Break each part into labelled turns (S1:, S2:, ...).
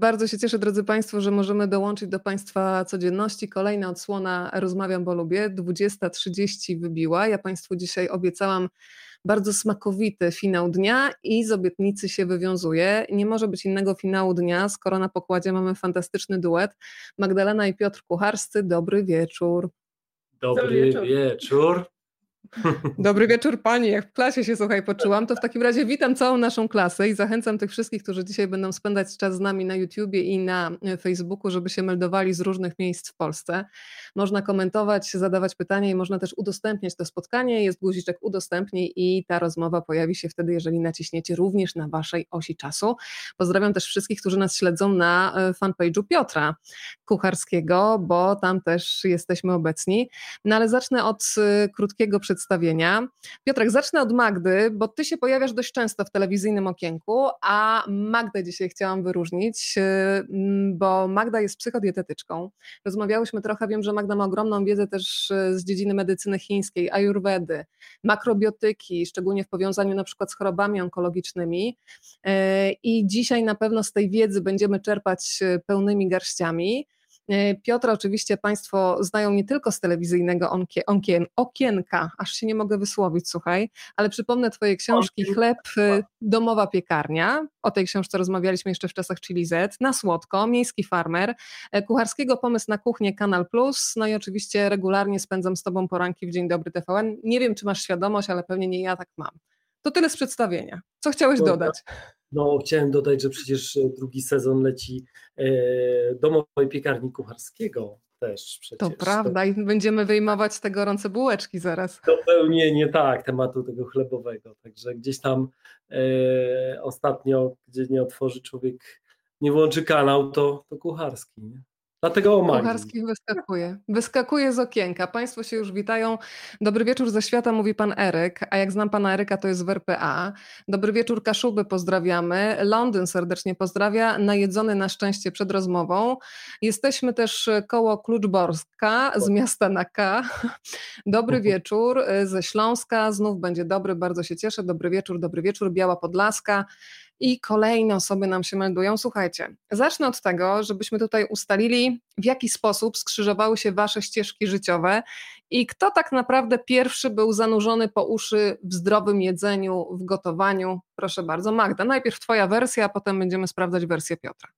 S1: Bardzo się cieszę, drodzy Państwo, że możemy dołączyć do Państwa codzienności. Kolejna odsłona Rozmawiam, bo lubię. 20.30 wybiła. Ja Państwu dzisiaj obiecałam bardzo smakowity finał dnia i z obietnicy się wywiązuje. Nie może być innego finału dnia, skoro na pokładzie mamy fantastyczny duet. Magdalena i Piotr Kucharscy, dobry wieczór.
S2: Dobry, dobry wieczór. wieczór.
S1: Dobry wieczór Pani, jak w klasie się słuchaj poczułam, to w takim razie witam całą naszą klasę i zachęcam tych wszystkich, którzy dzisiaj będą spędzać czas z nami na YouTubie i na e, Facebooku, żeby się meldowali z różnych miejsc w Polsce. Można komentować, zadawać pytania i można też udostępniać to spotkanie. Jest guziczek udostępnij i ta rozmowa pojawi się wtedy, jeżeli naciśniecie również na Waszej osi czasu. Pozdrawiam też wszystkich, którzy nas śledzą na e, fanpage'u Piotra Kucharskiego, bo tam też jesteśmy obecni. No ale zacznę od e, krótkiego przedstawienia. Piotrek, zacznę od Magdy, bo ty się pojawiasz dość często w telewizyjnym okienku, a Magdę dzisiaj chciałam wyróżnić, y, bo Magda jest psychodietetyczką. Rozmawiałyśmy trochę, wiem, że Magda ma ogromną wiedzę też y, z dziedziny medycyny chińskiej, ayurvedy, makrobiotyki, szczególnie w powiązaniu na przykład z chorobami onkologicznymi. Y, I dzisiaj na pewno z tej wiedzy będziemy czerpać pełnymi garściami. E, Piotra oczywiście Państwo znają nie tylko z telewizyjnego onkien, okienka, aż się nie mogę wysłowić, słuchaj, ale przypomnę Twoje książki Chleb, y, Domowa Piekarnia, o tej książce rozmawialiśmy jeszcze w czasach Chili Z, Na Słodko, Miejski Farmer, e, Kucharskiego Pomysł na Kuchnię, Kanal Plus, no i oczywiście regularnie spędzam z Tobą poranki w Dzień Dobry TVN. Nie wiem, czy masz świadomość, ale pewnie nie ja tak mam. To tyle z przedstawienia. Co chciałeś dodać?
S2: No, chciałem dodać, że przecież e, drugi sezon leci e, domowej piekarni kucharskiego też przecież.
S1: To prawda i będziemy wyjmować te gorące bułeczki zaraz.
S2: Dopełnienie, tak, tematu tego chlebowego. Także gdzieś tam e, ostatnio, gdzie nie otworzy człowiek, nie włączy kanał, to, to kucharski. Nie? Dlatego o magii.
S1: Kucharski wyskakuje. Wyskakuje z okienka. Państwo się już witają. Dobry wieczór ze świata, mówi pan Eryk. A jak znam pana Eryka, to jest w RPA. Dobry wieczór, Kaszuby, pozdrawiamy. Londyn serdecznie pozdrawia. Najedzony na szczęście przed rozmową. Jesteśmy też koło Kluczborska z miasta na K. Dobry wieczór ze Śląska. Znów będzie dobry, bardzo się cieszę. Dobry wieczór, dobry wieczór. Biała Podlaska i kolejne osoby nam się meldują. Słuchajcie, zacznę od tego, żebyśmy tutaj ustalili, w jaki sposób skrzyżowały się wasze ścieżki życiowe i kto tak naprawdę pierwszy był zanurzony po uszy w zdrowym jedzeniu, w gotowaniu. Proszę bardzo, Magda, najpierw twoja wersja, a potem będziemy sprawdzać wersję Piotra.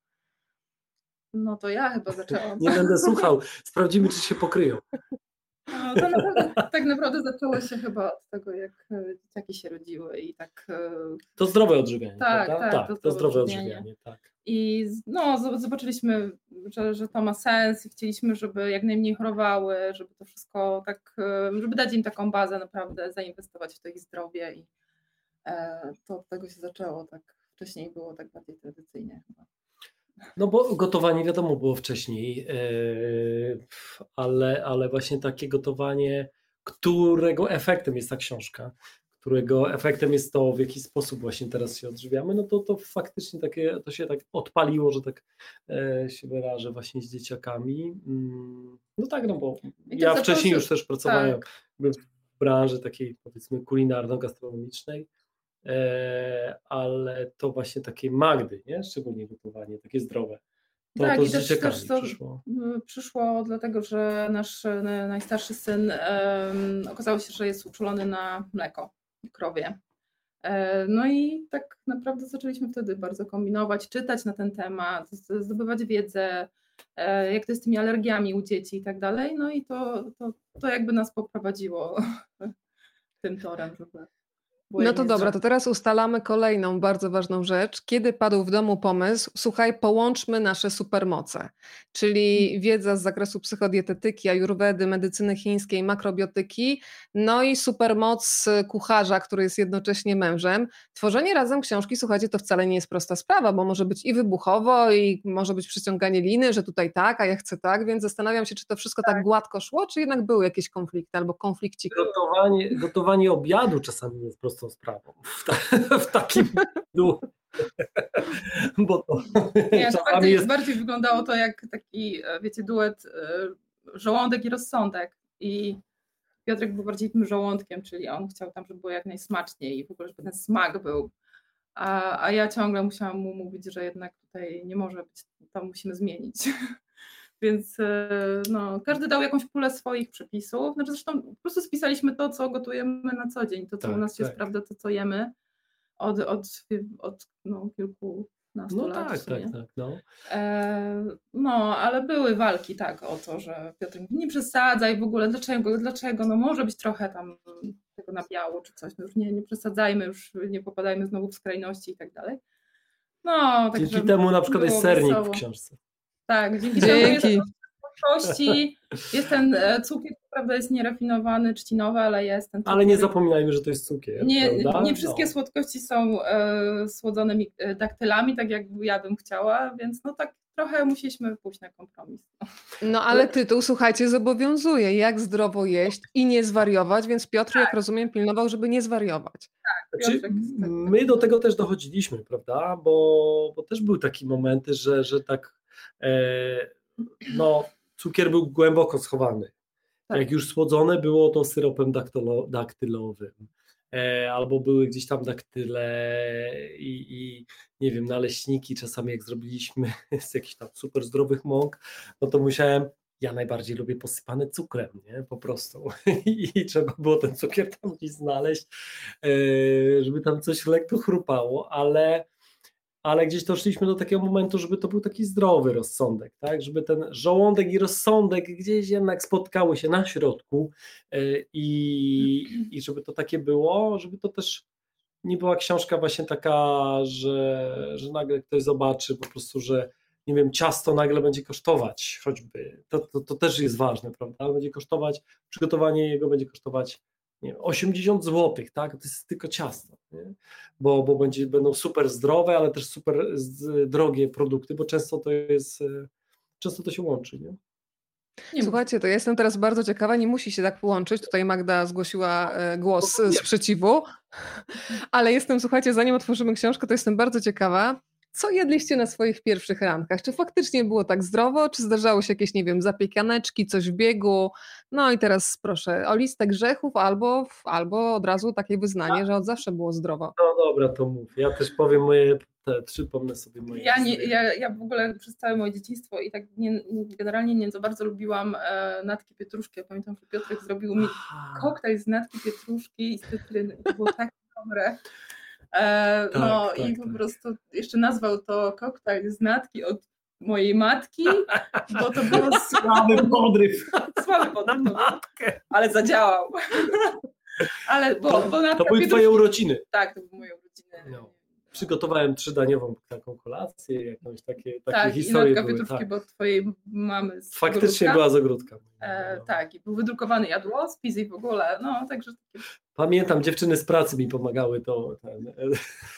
S3: No to ja chyba zaczęłam.
S2: Nie będę słuchał. Sprawdzimy, czy się pokryją.
S3: No, to naprawdę, tak naprawdę zaczęło się chyba od tego, jak e, dzieciaki się rodziły i tak. E,
S2: to zdrowe odżywianie.
S3: Tak, tak,
S2: tak, to, to zdrowe odżywianie. odżywianie. tak.
S3: I no, zobaczyliśmy, że, że to ma sens i chcieliśmy, żeby jak najmniej chorowały, żeby to wszystko tak, e, żeby dać im taką bazę naprawdę, zainwestować w to ich zdrowie i to od tego się zaczęło tak. Wcześniej było tak bardziej tradycyjnie chyba.
S2: No bo gotowanie wiadomo było wcześniej, e, ale, ale właśnie takie gotowanie, którego efektem jest ta książka, którego efektem jest to, w jaki sposób właśnie teraz się odżywiamy, no to, to faktycznie takie, to się tak odpaliło, że tak e, się wyrażę właśnie z dzieciakami. Mm, no tak, no bo ja wcześniej już też pracowałem tak. w branży takiej powiedzmy kulinarno-gastronomicznej ale to właśnie takie Magdy, nie? szczególnie gotowanie, takie zdrowe. To, tak, to i też, też to przyszło.
S3: przyszło dlatego, że nasz najstarszy syn um, okazało się, że jest uczulony na mleko krowie. E, no i tak naprawdę zaczęliśmy wtedy bardzo kombinować, czytać na ten temat, zdobywać wiedzę, e, jak to jest z tymi alergiami u dzieci i tak dalej. No i to, to, to jakby nas poprowadziło tym torem, żeby
S1: no to dobra, to teraz ustalamy kolejną bardzo ważną rzecz. Kiedy padł w domu pomysł, słuchaj, połączmy nasze supermoce, czyli mhm. wiedza z zakresu psychodietetyki, ajurwedy, medycyny chińskiej, makrobiotyki, no i supermoc kucharza, który jest jednocześnie mężem. Tworzenie razem książki, słuchajcie, to wcale nie jest prosta sprawa, bo może być i wybuchowo, i może być przyciąganie liny, że tutaj tak, a ja chcę tak, więc zastanawiam się, czy to wszystko tak, tak gładko szło, czy jednak były jakieś konflikty albo konflikci.
S2: Gotowanie, gotowanie obiadu czasami jest prostą sprawą. W, ta, w takim
S3: bo to Nie, bardziej, jest... bardziej wyglądało to jak taki, e, wiecie, duet e, żołądek i rozsądek. I Piotrek był bardziej tym żołądkiem, czyli on chciał tam, żeby było jak najsmaczniej i w ogóle, żeby ten smak był. A, a ja ciągle musiałam mu mówić, że jednak tutaj nie może być, tam musimy zmienić. Więc e, no, każdy dał jakąś pulę swoich przepisów. Znaczy, zresztą po prostu spisaliśmy to, co gotujemy na co dzień, to, co
S2: tak,
S3: u nas się
S2: tak.
S3: sprawdza, to, co jemy od, od, od no, kilkunastu
S2: No
S3: lat.
S2: tak, tak, tak. No.
S3: E, no, ale były walki tak o to, że Piotr mówi, nie przesadzaj w ogóle, dlaczego, dlaczego, no może być trochę tam tego nabiału czy coś, no już nie, nie przesadzajmy, już nie popadajmy znowu w skrajności i tak dalej. No,
S2: Dzięki
S3: także
S2: temu na przykład jest sernik
S3: wesoło.
S2: w książce.
S3: Tak, dzięki temu jest
S1: Dzięki.
S3: kości, jest ten cukier, prawda jest nierafinowany, trzcinowy, ale jest ten cukier.
S2: Ale nie zapominajmy, że to jest cukier.
S3: Nie,
S2: prawda?
S3: nie wszystkie
S2: no.
S3: słodkości są e, słodzone mi- e, daktylami, tak jak ja bym chciała, więc no tak trochę musieliśmy pójść na kompromis. No.
S1: No ale tytuł, słuchajcie, zobowiązuje, jak zdrowo jeść i nie zwariować, więc Piotr, jak rozumiem, pilnował, żeby nie zwariować.
S2: Znaczy,
S3: Piotrek, tak.
S2: my do tego też dochodziliśmy, prawda? Bo, bo też były takie momenty, że, że tak no, cukier był głęboko schowany.
S1: Tak.
S2: Jak już słodzone było to syropem daktylo, daktylowym. E, albo były gdzieś tam daktyle i, i nie wiem, naleśniki czasami jak zrobiliśmy z jakichś tam super zdrowych mąk, no to musiałem ja najbardziej lubię posypane cukrem, nie? Po prostu. I trzeba było ten cukier tam gdzieś znaleźć, e, żeby tam coś lekko chrupało, ale, ale gdzieś doszliśmy do takiego momentu, żeby to był taki zdrowy rozsądek, tak? Żeby ten żołądek i rozsądek gdzieś jednak spotkały się na środku e, i, i żeby to takie było, żeby to też nie była książka właśnie taka, że, że nagle ktoś zobaczy po prostu, że nie wiem, ciasto nagle będzie kosztować choćby, to, to, to też jest ważne, prawda, będzie kosztować, przygotowanie jego będzie kosztować nie wiem, 80 zł, tak, to jest tylko ciasto, nie? Bo, bo będzie, będą super zdrowe, ale też super z, drogie produkty, bo często to jest, e, często to się łączy, nie?
S3: Nie
S1: Słuchajcie, to ja jestem teraz bardzo ciekawa, nie musi się tak połączyć. Tutaj Magda zgłosiła e, głos sprzeciwu, ale jestem, słuchajcie, zanim otworzymy książkę, to jestem bardzo ciekawa. Co jedliście na swoich pierwszych rankach? Czy faktycznie było tak zdrowo, czy zdarzało się jakieś, nie wiem, zapiekaneczki, coś w biegu? No i teraz proszę o listę grzechów albo, albo od razu takie wyznanie, że od zawsze było zdrowo.
S2: No dobra, to mów. Ja też powiem moje, te, przypomnę sobie moje.
S3: Ja, nie, ja, ja w ogóle przez całe moje dzieciństwo i tak nie, generalnie nie za bardzo lubiłam e, natki pietruszki. Ja pamiętam, że Piotrek zrobił mi koktajl z natki pietruszki i z cytryny. To było tak dobre. E,
S2: Tak,
S3: no
S2: tak,
S3: i po
S2: tak.
S3: prostu jeszcze nazwał to koktajl z natki od mojej matki, bo to było
S2: Słaby podryw
S3: słaby
S2: na
S3: podryw,
S2: matkę.
S3: ale zadziałał. Ale bo, bo natka
S2: To były
S3: pietruszki-
S2: twoje urodziny.
S3: Tak, to były moje urodziny.
S2: No. Przygotowałem trzydaniową taką kolację, jakąś takie, takie
S3: Tak, i
S2: historie
S3: natka
S2: były.
S3: pietruszki,
S2: Tak.
S3: bo od twojej mamy z
S2: Faktycznie
S3: ogródka.
S2: była z ogródka.
S3: E,
S2: No.
S3: tak, i był wydrukowany jadłospis i w ogóle, no także
S2: Pamiętam, dziewczyny z pracy mi pomagały to ten, e,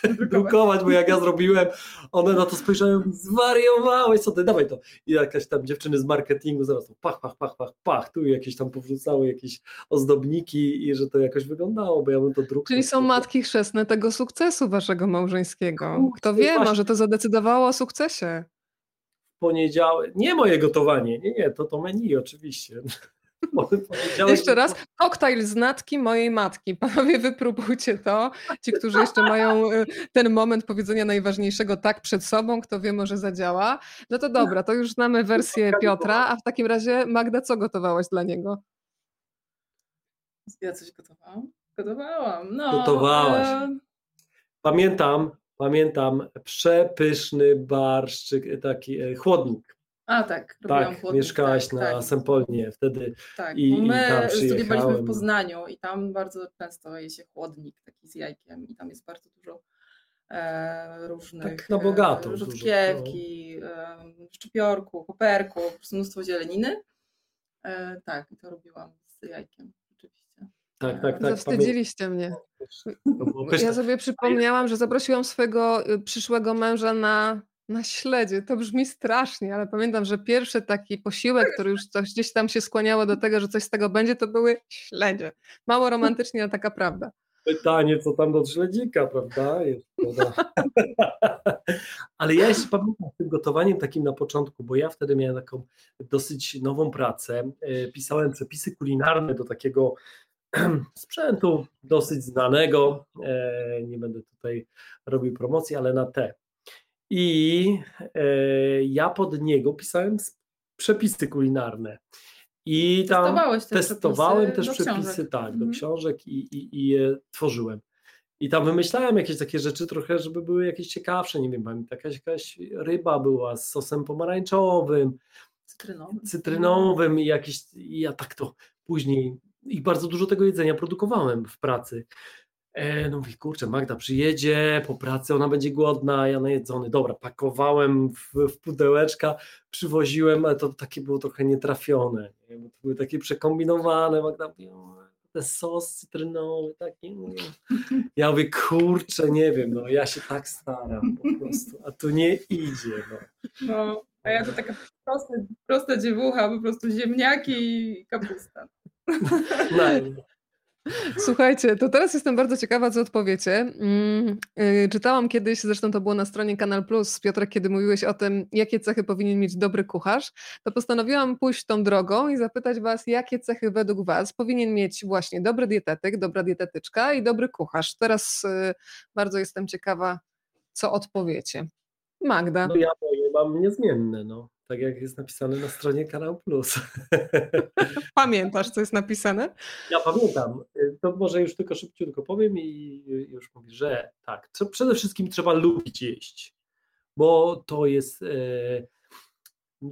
S3: wydrukować.
S2: drukować, bo jak ja zrobiłem, one na to spojrzały, zwariowałeś, co ty, dawaj to. I jakaś tam dziewczyny z marketingu zaraz to pach, pach, pach, pach, pach, tu jakieś tam powrzucały jakieś ozdobniki i że to jakoś wyglądało, bo ja bym to drukował.
S1: Czyli są matki chrzestne tego sukcesu waszego małżeńskiego.
S2: Kurczę,
S1: Kto wie, może to zadecydowało o sukcesie.
S2: Poniedziałek, nie moje gotowanie, nie, nie, to to menu oczywiście.
S1: Jeszcze raz, koktajl z natki mojej matki. Panowie, wypróbujcie to. Ci, którzy jeszcze mają y, ten moment powiedzenia najważniejszego tak przed sobą, kto wie, może zadziała. No to dobra, to już znamy wersję Piotra, a w takim razie Magda, co gotowałaś dla niego?
S3: Ja coś gotowałam? Gotowałam, no.
S2: Gotowałaś. Pamiętam, pamiętam przepyszny barszczyk, taki e, chłodnik.
S3: A tak, robiłam
S2: Tak,
S3: chłodnik,
S2: mieszkałaś
S3: tak,
S2: na
S3: tak,
S2: Sempolnie wtedy.
S3: tak.
S2: i-
S3: bo
S2: i
S3: my
S2: tam
S3: studiowaliśmy w Poznaniu i tam bardzo często je się chłodnik taki z jajkiem i tam jest bardzo dużo e, różnych
S2: Tak na bogato
S3: e,
S2: dużo,
S3: rzodkiewki, e, szczypiorku, koperku, mnóstwo zieleniny. E, tak, i to robiłam z jajkiem.
S2: Tak, tak, tak.
S1: Zawstydziliście mnie. Ja sobie przypomniałam, że zaprosiłam swojego y, przyszłego męża na, na śledzie. To brzmi strasznie, ale pamiętam, że pierwszy taki posiłek, który już coś gdzieś tam się skłaniało do tego, że coś z tego będzie, to były śledzie. Mało romantycznie, ale taka prawda.
S2: Pytanie, co tam do śledzika, prawda? Jest, prawda? Ale ja jeszcze pamiętam z tym gotowaniem takim na początku, bo ja wtedy miałem taką dosyć nową pracę. E, Pisałem przepisy kulinarne do takiego sprzętu dosyć znanego. E, nie będę tutaj robił promocji, ale na te. I e, ja pod niego pisałem przepisy kulinarne. I tam testowałem też przepisy, książek. tak, do mhm. książek i, i, i je tworzyłem. I tam wymyślałem jakieś takie rzeczy trochę, żeby były jakieś ciekawsze, nie wiem, pamiętam, jakaś, jakaś ryba była z sosem pomarańczowym, cytrynowym, cytrynowym i jakieś, i ja tak to później, i bardzo dużo tego jedzenia produkowałem w pracy. E, no mówię, kurczę, Magda przyjedzie po pracy, ona będzie głodna, ja najedzony. Dobra, pakowałem w, w pudełeczka, przywoziłem, ale to takie było trochę nietrafione, nie? bo to były takie przekombinowane. Magda mówi, ten sos cytrynowy taki. Ja mówię, kurczę, nie wiem, no ja się tak staram po prostu, a tu nie idzie. No,
S3: no a ja to taka prosta, prosta dziewucha, po prostu ziemniaki i kapusta.
S1: Słuchajcie, to teraz jestem bardzo ciekawa, co odpowiecie. Mm, y, czytałam kiedyś, zresztą to było na stronie Kanal Plus, Piotrek, kiedy mówiłeś o tym, jakie cechy powinien mieć dobry kucharz, to postanowiłam pójść tą drogą i zapytać Was, jakie cechy według Was powinien mieć właśnie dobry dietetyk, dobra dietetyczka i dobry kucharz. Teraz y, bardzo jestem ciekawa, co odpowiecie. Magda.
S2: No ja moje mam niezmienne, no tak jak jest napisane na stronie Kanał Plus.
S1: Pamiętasz, co jest napisane?
S2: Ja pamiętam. To może już tylko szybciutko powiem i już mówię, że tak. Przede wszystkim trzeba lubić jeść, bo to jest. E,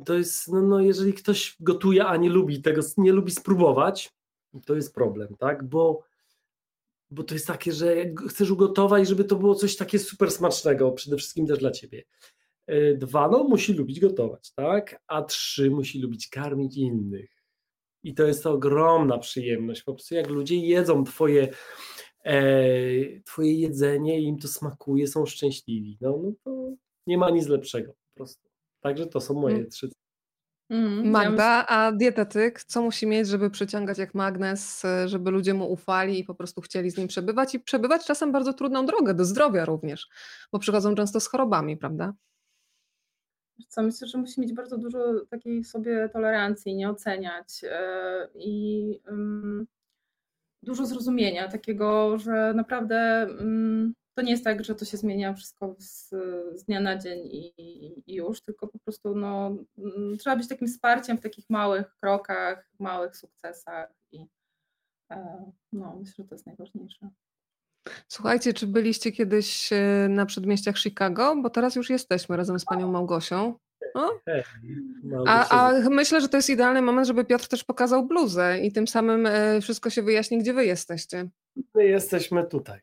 S2: to jest, no, no jeżeli ktoś gotuje, a nie lubi tego, nie lubi spróbować, to jest problem, tak? Bo, bo to jest takie, że chcesz ugotować, żeby to było coś takie super smacznego, przede wszystkim też dla ciebie. E, dwa, no musi lubić gotować, tak? A trzy, musi lubić karmić innych. I to jest ogromna przyjemność. Po prostu jak ludzie jedzą twoje, e, twoje jedzenie i im to smakuje, są szczęśliwi. No, no to nie ma nic lepszego po prostu. Także to są moje mm. trzy.
S1: Mm, Magda, a dietetyk, co musi mieć, żeby przyciągać jak magnes, żeby ludzie mu ufali i po prostu chcieli z nim przebywać i przebywać czasem bardzo trudną drogę do zdrowia również, bo przychodzą często z chorobami, prawda?
S3: Co, myślę, że musi mieć bardzo dużo takiej sobie tolerancji, nie oceniać e, i dużo zrozumienia takiego, że naprawdę mm, to nie jest tak, że to się zmienia wszystko z, z dnia na dzień i, i, już, tylko po prostu no, mm, trzeba być takim wsparciem w takich małych krokach, małych sukcesach i e, no, myślę, że to jest najważniejsze.
S1: Słuchajcie, czy byliście kiedyś e, na przedmieściach Chicago? Bo teraz już jesteśmy razem z panią Małgosią. No? A, a, myślę, że to jest idealny moment, żeby Piotr też pokazał bluzę i tym samym e, wszystko się wyjaśni, gdzie wy jesteście.
S2: My jesteśmy tutaj.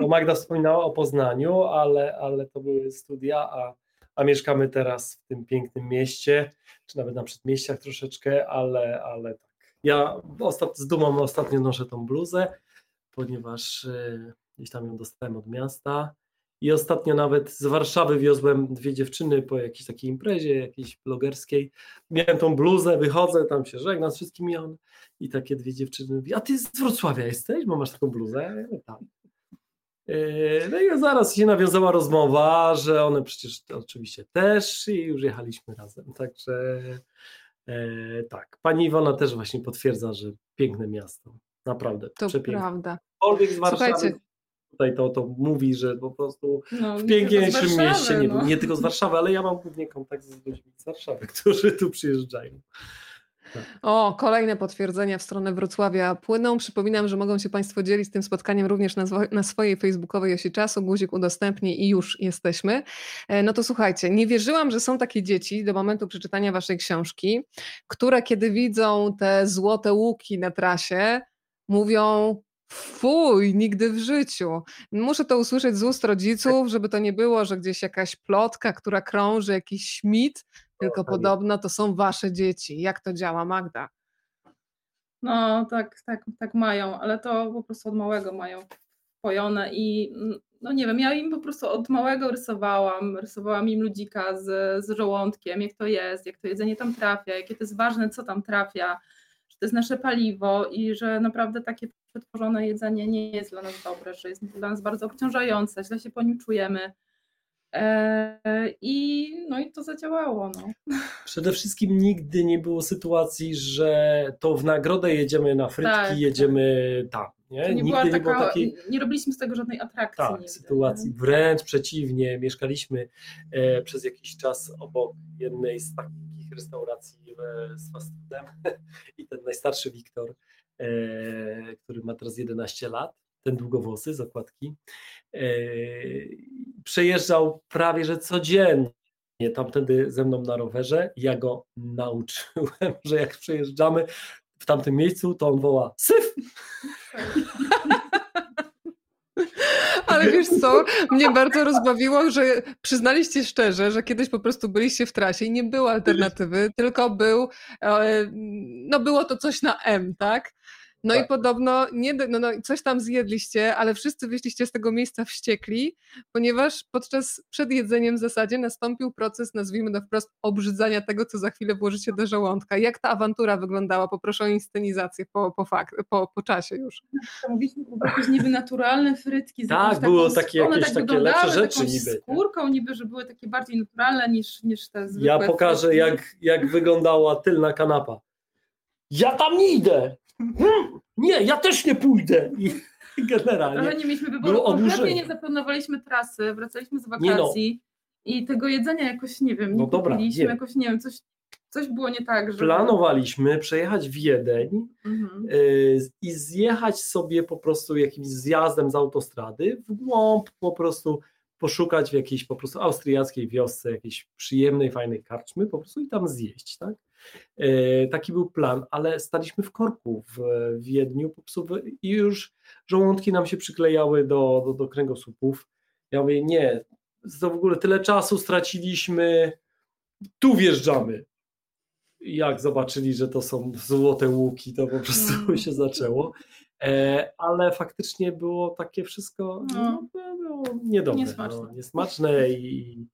S2: Bo Magda wspominała o Poznaniu, ale, ale to były studia, a, a mieszkamy teraz w tym pięknym mieście, czy nawet na przedmieściach troszeczkę, ale, ale tak. Ja ostat, z dumą ostatnio noszę tą bluzę ponieważ e, gdzieś tam ją dostałem od miasta. I ostatnio nawet z Warszawy wiozłem dwie dziewczyny po jakiejś takiej imprezie, jakiejś blogerskiej. Miałem tą bluzę, wychodzę, tam się żegnam z wszystkimi on i takie dwie dziewczyny a ty z Wrocławia jesteś, bo masz taką bluzę? Tam. E, no i zaraz się nawiązała rozmowa, że one przecież oczywiście też i już jechaliśmy razem. Także e, tak, pani Iwona też właśnie potwierdza, że piękne miasto. Naprawdę,
S1: to przepiękne. prawda.
S2: Z Warszawy Słuchajcie. tutaj to, to mówi, że po prostu no, w piękniejszym mieście, nie, no. nie tylko z Warszawy, ale ja mam głównie kontakt z ludźmi z Warszawy, którzy tu przyjeżdżają.
S1: O, kolejne potwierdzenia w stronę Wrocławia płyną. Przypominam, że mogą się Państwo dzielić tym spotkaniem również na, na swojej facebookowej osi czasu. Guzik udostępni i już jesteśmy. E, no to słuchajcie, nie wierzyłam, że są takie dzieci do momentu przeczytania Waszej książki, które kiedy widzą te złote łuki na trasie, mówią Fuj, nigdy w życiu. Muszę to usłyszeć z ust rodziców, żeby to nie było, że gdzieś jakaś plotka, która krąży, jakiś mit, tylko podobno to są wasze dzieci. Jak to działa, Magda?
S3: No, tak, tak, tak mają, ale to po prostu od małego mają pojone i no nie wiem, ja im po prostu od małego rysowałam, rysowałam im ludzika z, z żołądkiem, jak to jest, jak to jedzenie tam trafia, jakie to jest ważne, co tam trafia, to jest nasze paliwo i że naprawdę takie przetworzone jedzenie nie jest dla nas dobre, że jest dla nas bardzo obciążające, źle się po nim czujemy. E, I, no i to zadziałało. No.
S2: Przede wszystkim nigdy nie było sytuacji, że to w nagrodę jedziemy na frytki,
S3: Tak,
S2: jedziemy tam. Nie?
S3: Nie, była
S2: nie
S3: taka,
S2: było takiej
S3: nie robiliśmy z tego żadnej atrakcji.
S2: tak,
S3: nigdy,
S2: sytuacji.
S3: nie?
S2: Wręcz przeciwnie, mieszkaliśmy e, przez jakiś czas obok jednej z takich restauracji e, z fast foodem i ten najstarszy Wiktor, e, który ma teraz 11 lat, ten długowłosy, zakładki, e, przejeżdżał prawie że codziennie tamtędy ze mną na rowerze. Ja go nauczyłem, że jak przejeżdżamy w tamtym miejscu, to on woła syf!
S1: Ale wiesz co, mnie bardzo rozbawiło, że przyznaliście szczerze, że kiedyś po prostu byliście w trasie i nie było alternatywy, tylko był, e, no było to coś na M, tak? No
S2: Tak.
S1: i podobno nie, no, no, coś tam zjedliście, ale wszyscy wyszliście z tego miejsca wściekli, ponieważ podczas przed jedzeniem w zasadzie nastąpił proces, nazwijmy to wprost, obrzydzania tego, co za chwilę włożycie do żołądka. Jak ta awantura wyglądała? Poproszę o inscenizację po, po, fakt, po, po czasie już.
S3: Mówiliśmy po jakieś niby naturalne frytki. Z
S2: Tak, było
S3: taką-
S2: takie jakieś
S3: tak
S2: takie lepsze rzeczy niby,
S3: skórką niby, że były takie bardziej naturalne niż, niż te zwykłe
S2: Ja pokażę,
S3: frytki.
S2: jak, jak wyglądała tylna kanapa. Ja tam nie idę! Hmm, nie, ja też nie pójdę! I generalnie.
S3: nie mieliśmy wyboru, kompletnie nie zaplanowaliśmy trasy, wracaliśmy z
S2: Nie no.
S3: wakacji i tego jedzenia jakoś, nie wiem, nie
S2: No dobra,
S3: kupiliśmy,
S2: wiem.
S3: jakoś, nie wiem, coś, coś było nie tak, że...
S2: Planowaliśmy przejechać Wiedeń
S3: Mhm.
S2: yy, i zjechać sobie po prostu jakimś zjazdem z autostrady w głąb po prostu poszukać w jakiejś po prostu austriackiej wiosce jakiejś przyjemnej, fajnej karczmy po prostu i tam zjeść, tak? Yy, Taki był plan, ale staliśmy w korku w Wiedniu i już żołądki nam się przyklejały do, do, do kręgosłupów. Ja mówię, nie, to w ogóle tyle czasu straciliśmy, tu wjeżdżamy. Jak zobaczyli, że to są złote łuki, to po prostu
S3: Mm.
S2: się zaczęło. E, ale faktycznie było takie wszystko
S3: No.
S2: no, było niedobre,
S3: Niesmaczne.
S2: No, niesmaczne i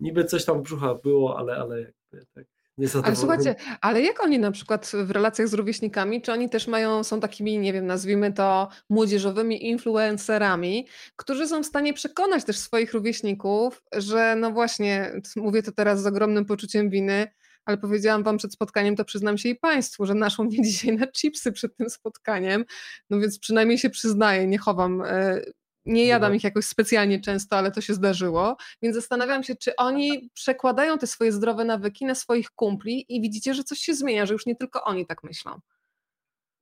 S2: niby coś tam w brzuchach było, ale, ale jakby tak
S1: Ale słuchajcie, ale jak oni na przykład w relacjach z rówieśnikami, czy oni też mają, są takimi, nie wiem, nazwijmy to młodzieżowymi influencerami, którzy są w stanie przekonać też swoich rówieśników, że no właśnie, mówię to teraz z ogromnym poczuciem winy, ale powiedziałam wam przed spotkaniem, to przyznam się i państwu, że naszło mnie dzisiaj na chipsy przed tym spotkaniem, no więc przynajmniej się przyznaję, nie chowam, e, nie jadam
S2: No.
S1: ich jakoś specjalnie często, ale to się zdarzyło, więc zastanawiam się, czy oni przekładają te swoje zdrowe nawyki na swoich kumpli i widzicie, że coś się zmienia, że już nie tylko oni tak myślą.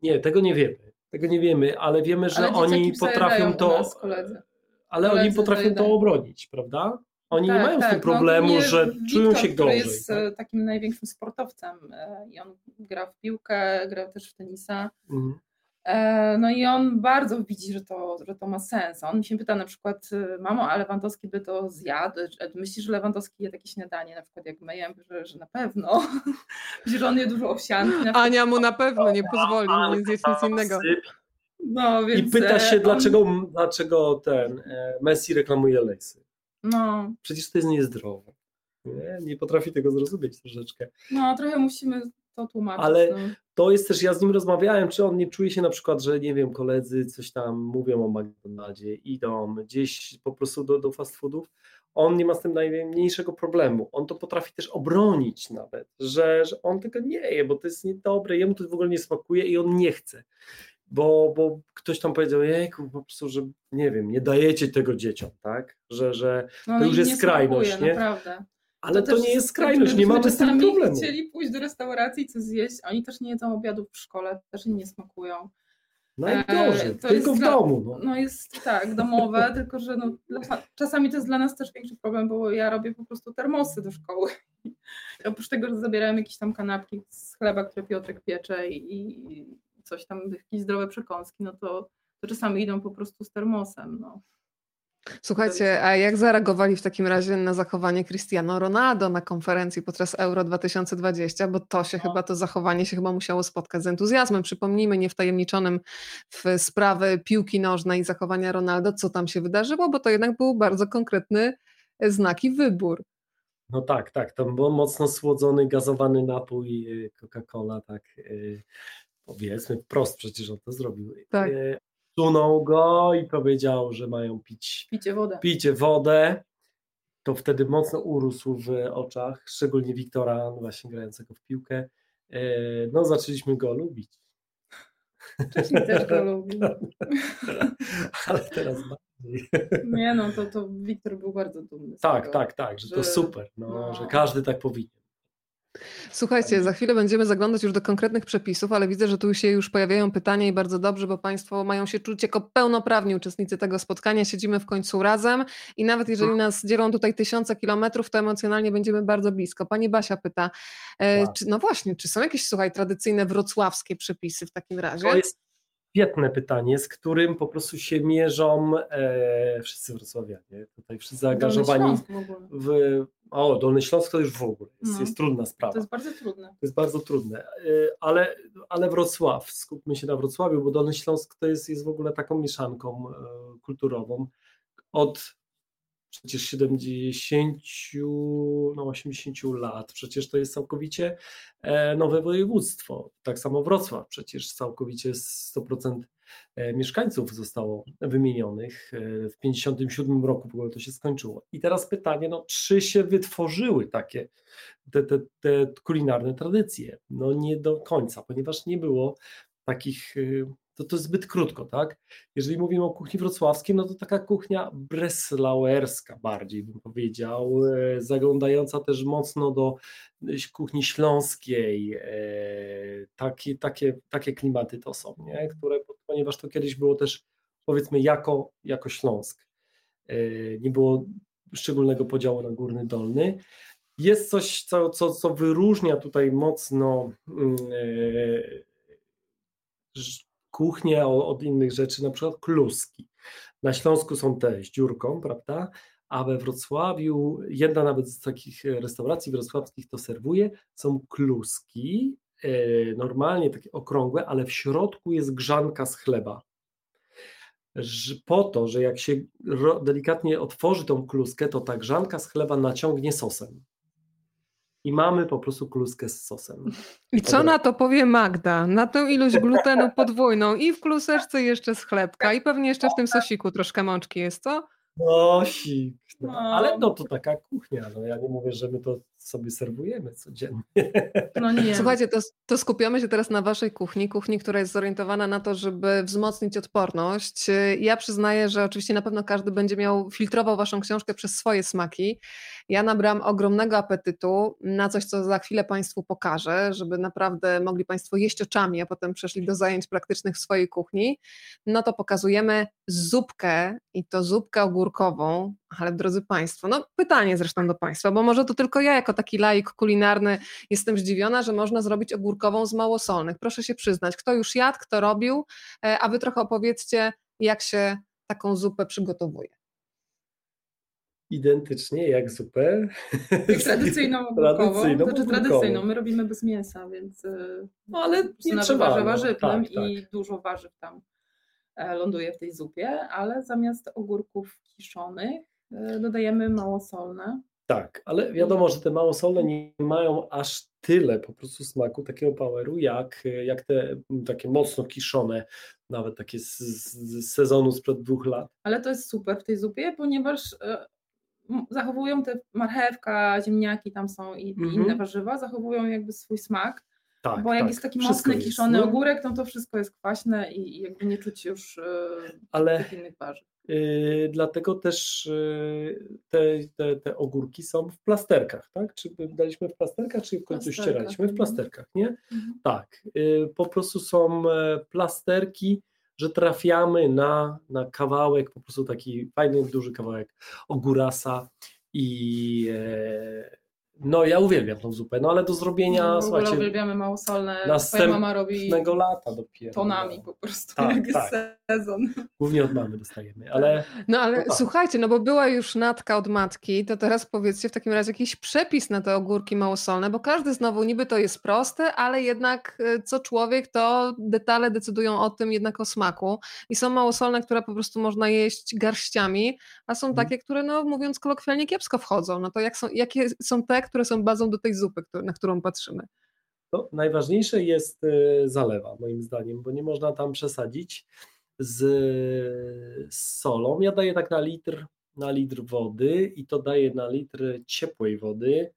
S2: Nie, tego nie wiemy. Tego nie wiemy, ale wiemy, że
S3: Ale
S2: oni potrafią to.
S3: nas, koledzy.
S2: Ale oni
S3: koledzy
S2: potrafią to
S3: przejedają.
S2: obronić, prawda? Oni nie
S3: Tak,
S2: mają z tym
S3: tak, no
S2: problemu,
S3: ogólnie
S2: że czują się
S3: który
S2: gorzej.
S3: jest
S2: tak?
S3: e, takim największym sportowcem e, i on gra w piłkę, gra też w tenisa.
S2: Mhm.
S3: E, No i on bardzo widzi, że to, że to ma sens. On mi się pyta na przykład, e, mamo, a Lewandowski by to zjadł? Myślisz, że Lewandowski je takie śniadanie, na przykład jak my? Ja mówię, że, że na pewno. że on je dużo owsianki.
S1: Ania mu na pewno nie pozwoli, nie zjeść nic innego.
S3: No,
S2: I
S3: więc,
S2: pyta
S3: e,
S2: się,
S3: on-
S2: dlaczego, dlaczego ten e, Messi reklamuje lejsy.
S3: No,
S2: Przecież to jest niezdrowe. Nie, nie potrafi tego zrozumieć troszeczkę.
S3: no, trochę musimy to tłumaczyć.
S2: Ale-
S3: no.
S2: To jest też, ja z nim rozmawiałem, czy on nie czuje się na przykład, że nie wiem, koledzy coś tam mówią o McDonaldzie, idą gdzieś po prostu do, do fast foodów. On nie ma z tym najmniejszego problemu. On to potrafi też obronić nawet, że, że on tego nie je, bo to jest niedobre, jemu to w ogóle nie smakuje i on nie chce. Bo, bo ktoś tam powiedział, jejku, po prostu, że nie wiem, nie dajecie tego dzieciom, tak? Że, że
S3: No,
S2: to już jest skrajność,
S3: smakuje,
S2: nie?
S3: Naprawdę.
S2: Ale to,
S3: też
S2: nie jest skrajność, nie mamy z tym problemu.
S3: chcieli pójść do restauracji, co zjeść, oni też nie jedzą obiadów w szkole, też im nie smakują.
S2: Najgorzej,
S3: E, to
S2: tylko w
S3: dla-
S2: domu. No.
S3: No jest tak, domowe, tylko że no, czasami to jest dla nas też większy problem, bo ja robię po prostu termosy do szkoły. Oprócz tego, że zabierałem jakieś tam kanapki z chleba, które Piotrek piecze i, i coś tam, jakieś zdrowe przekąski, no to, to czasami idą po prostu z termosem. No.
S1: Słuchajcie, a jak zareagowali w takim razie na zachowanie Cristiano Ronaldo na konferencji podczas Euro 2020? Bo to się chyba, to zachowanie się chyba musiało spotkać z entuzjazmem. Przypomnijmy niewtajemniczonym w sprawy piłki nożnej i zachowania Ronaldo, co tam się wydarzyło, bo to jednak był bardzo konkretny znak i wybór.
S2: No tak, tak, tam był mocno słodzony, gazowany napój y, Coca-Cola, tak y, powiedzmy wprost przecież on to zrobił.
S1: Tak.
S2: Sunął go i powiedział, że mają pić
S3: Picie wodę.
S2: picie wodę. to wtedy mocno urósł w oczach, szczególnie Wiktora, no właśnie grającego w piłkę. E, no, zaczęliśmy go lubić.
S3: Wcześniej też go lubił.
S2: Ale teraz bardziej.
S3: Nie no, to, to Wiktor był bardzo dumny. z
S2: Tak,
S3: tego.
S2: tak, tak, że to
S3: że-
S2: super, no,
S3: no.
S2: że każdy tak powinien.
S1: Słuchajcie, za chwilę będziemy zaglądać już do konkretnych przepisów, ale widzę, że tu się już pojawiają pytania i bardzo dobrze, bo Państwo mają się czuć jako pełnoprawni uczestnicy tego spotkania. Siedzimy w końcu razem i nawet jeżeli nas dzielą tutaj tysiące kilometrów, to emocjonalnie będziemy bardzo blisko. Pani Basia pyta, e,
S2: Tak.
S1: czy, no właśnie, czy są jakieś, słuchaj, tradycyjne wrocławskie przepisy w takim razie?
S2: To jest świetne pytanie, z którym po prostu się mierzą e, wszyscy wrocławianie, tutaj wszyscy zaangażowani
S3: w
S2: w... O, Dolny Śląsk to już w ogóle jest,
S3: No.
S2: jest trudna sprawa.
S3: To jest bardzo trudne.
S2: To jest bardzo trudne, E, ale, ale Wrocław, skupmy się na Wrocławiu, bo Dolny Śląsk to jest, jest w ogóle taką mieszanką e, kulturową. Od przecież 70, no 80 lat, przecież to jest całkowicie e, nowe województwo. Tak samo Wrocław, przecież całkowicie 100% e, mieszkańców zostało wymienionych. E, W 57 roku w ogóle to się skończyło. I teraz pytanie, no, czy się wytworzyły takie te, te, te kulinarne tradycje? No nie do końca, ponieważ nie było takich, y, to, to zbyt krótko, tak? Jeżeli mówimy o kuchni wrocławskiej, no to taka kuchnia breslauerska bardziej bym powiedział, e, zaglądająca też mocno do y, kuchni śląskiej, e, takie, takie, takie klimaty to są, nie? Które, ponieważ to kiedyś było też powiedzmy jako, jako Śląsk. E, Nie było szczególnego podziału na górny, dolny. Jest coś, co, co, co wyróżnia tutaj mocno mm, e, kuchnię od innych rzeczy, na przykład kluski. Na Śląsku są te z dziurką, prawda? A we Wrocławiu, jedna nawet z takich e, restauracji wrocławskich to serwuje, są kluski, e, normalnie takie okrągłe, ale w środku jest grzanka z chleba. Po to, że jak się delikatnie otworzy tą kluskę, to ta grzanka z chleba naciągnie sosem. I mamy po prostu kluskę z sosem.
S1: I co
S2: Dobra.
S1: na to powie Magda? Na tę ilość glutenu podwójną i w kluseczce jeszcze z chlebka i pewnie jeszcze w tym sosiku troszkę mączki jest, co?
S2: Nosik. No,
S3: No.
S2: ale no to taka kuchnia. No, ja nie mówię, że my to sobie serwujemy codziennie.
S3: No nie.
S1: Słuchajcie, to, to skupiamy się teraz na waszej kuchni, kuchni, która jest zorientowana na to, żeby wzmocnić odporność. Ja przyznaję, że oczywiście na pewno każdy będzie miał, filtrował waszą książkę przez swoje smaki. Ja nabrałam ogromnego apetytu na coś, co za chwilę Państwu pokażę, żeby naprawdę mogli Państwo jeść oczami, a potem przeszli do zajęć praktycznych w swojej kuchni. No to pokazujemy zupkę i to zupkę ogórkową, ale drodzy Państwo, no pytanie zresztą do Państwa, bo może to tylko ja jako taki laik kulinarny jestem zdziwiona, że można zrobić ogórkową z małosolnych. Proszę się przyznać, kto już jadł, kto robił, e, a Wy trochę opowiedzcie, jak się taką zupę przygotowuje.
S2: Identycznie jak zupę.
S3: Jak tradycyjną ogórkową,
S2: Tradycyjną
S3: znaczy tradycyjną, my robimy bez mięsa, więc y,
S2: No, ale nie
S3: na
S2: trzeba, no.
S3: warzywnym
S2: Tak, tak.
S3: i dużo warzyw tam e, ląduje w tej zupie, ale zamiast ogórków kiszonych e, dodajemy małosolne.
S2: Tak, ale wiadomo, że te małosolne nie mają aż tyle po prostu smaku, takiego poweru, jak, jak te takie mocno kiszone, nawet takie z, z sezonu sprzed dwóch lat.
S3: Ale to jest super w tej zupie, ponieważ e, zachowują te marchewka, ziemniaki tam są i,
S2: Mhm.
S3: inne warzywa, zachowują jakby swój smak,
S2: Tak,
S3: bo jak
S2: tak,
S3: jest taki
S2: wszystko
S3: mocny
S2: jest,
S3: kiszony
S2: no.
S3: ogórek, no to wszystko jest kwaśne i, i jakby nie czuć już e,
S2: Ale
S3: tych innych warzyw.
S2: Yy, dlatego też yy, te, te, te ogórki są w plasterkach, tak? Czy daliśmy w plasterkach, czy w końcu
S3: Plasterkach,
S2: ścieraliśmy? W
S3: mhm.
S2: plasterkach, nie?
S3: Mhm.
S2: Tak. Yy, po prostu są e, plasterki, że trafiamy na, na kawałek, po prostu taki fajny, duży kawałek ogórasa i e, no ja uwielbiam tą zupę, no ale do zrobienia,
S3: w ogóle
S2: słuchajcie,
S3: uwielbiamy małosolne. Twoja
S2: następnego
S3: mama robi
S2: lata dopiero.
S3: tonami
S2: no.
S3: po prostu,
S2: Tak,
S3: jak jest
S2: tak.
S3: sezon.
S2: Głównie od mamy dostajemy, ale
S1: No ale
S2: No tak.
S1: słuchajcie, no bo była już natka od matki, to teraz powiedzcie w takim razie jakiś przepis na te ogórki małosolne, bo każdy znowu niby to jest proste, ale jednak y, co człowiek, to detale decydują o tym jednak o smaku. I są małosolne, które po prostu można jeść garściami, a są
S2: Mhm.
S1: takie, które no mówiąc kolokwialnie kiepsko wchodzą. No to jak są, jakie są te, które są bazą do tej zupy, na którą patrzymy?
S2: To najważniejsze jest e, zalewa, moim zdaniem, bo nie można tam przesadzić z, z solą. Ja daję tak na litr na litr wody i to daje na litr ciepłej wody,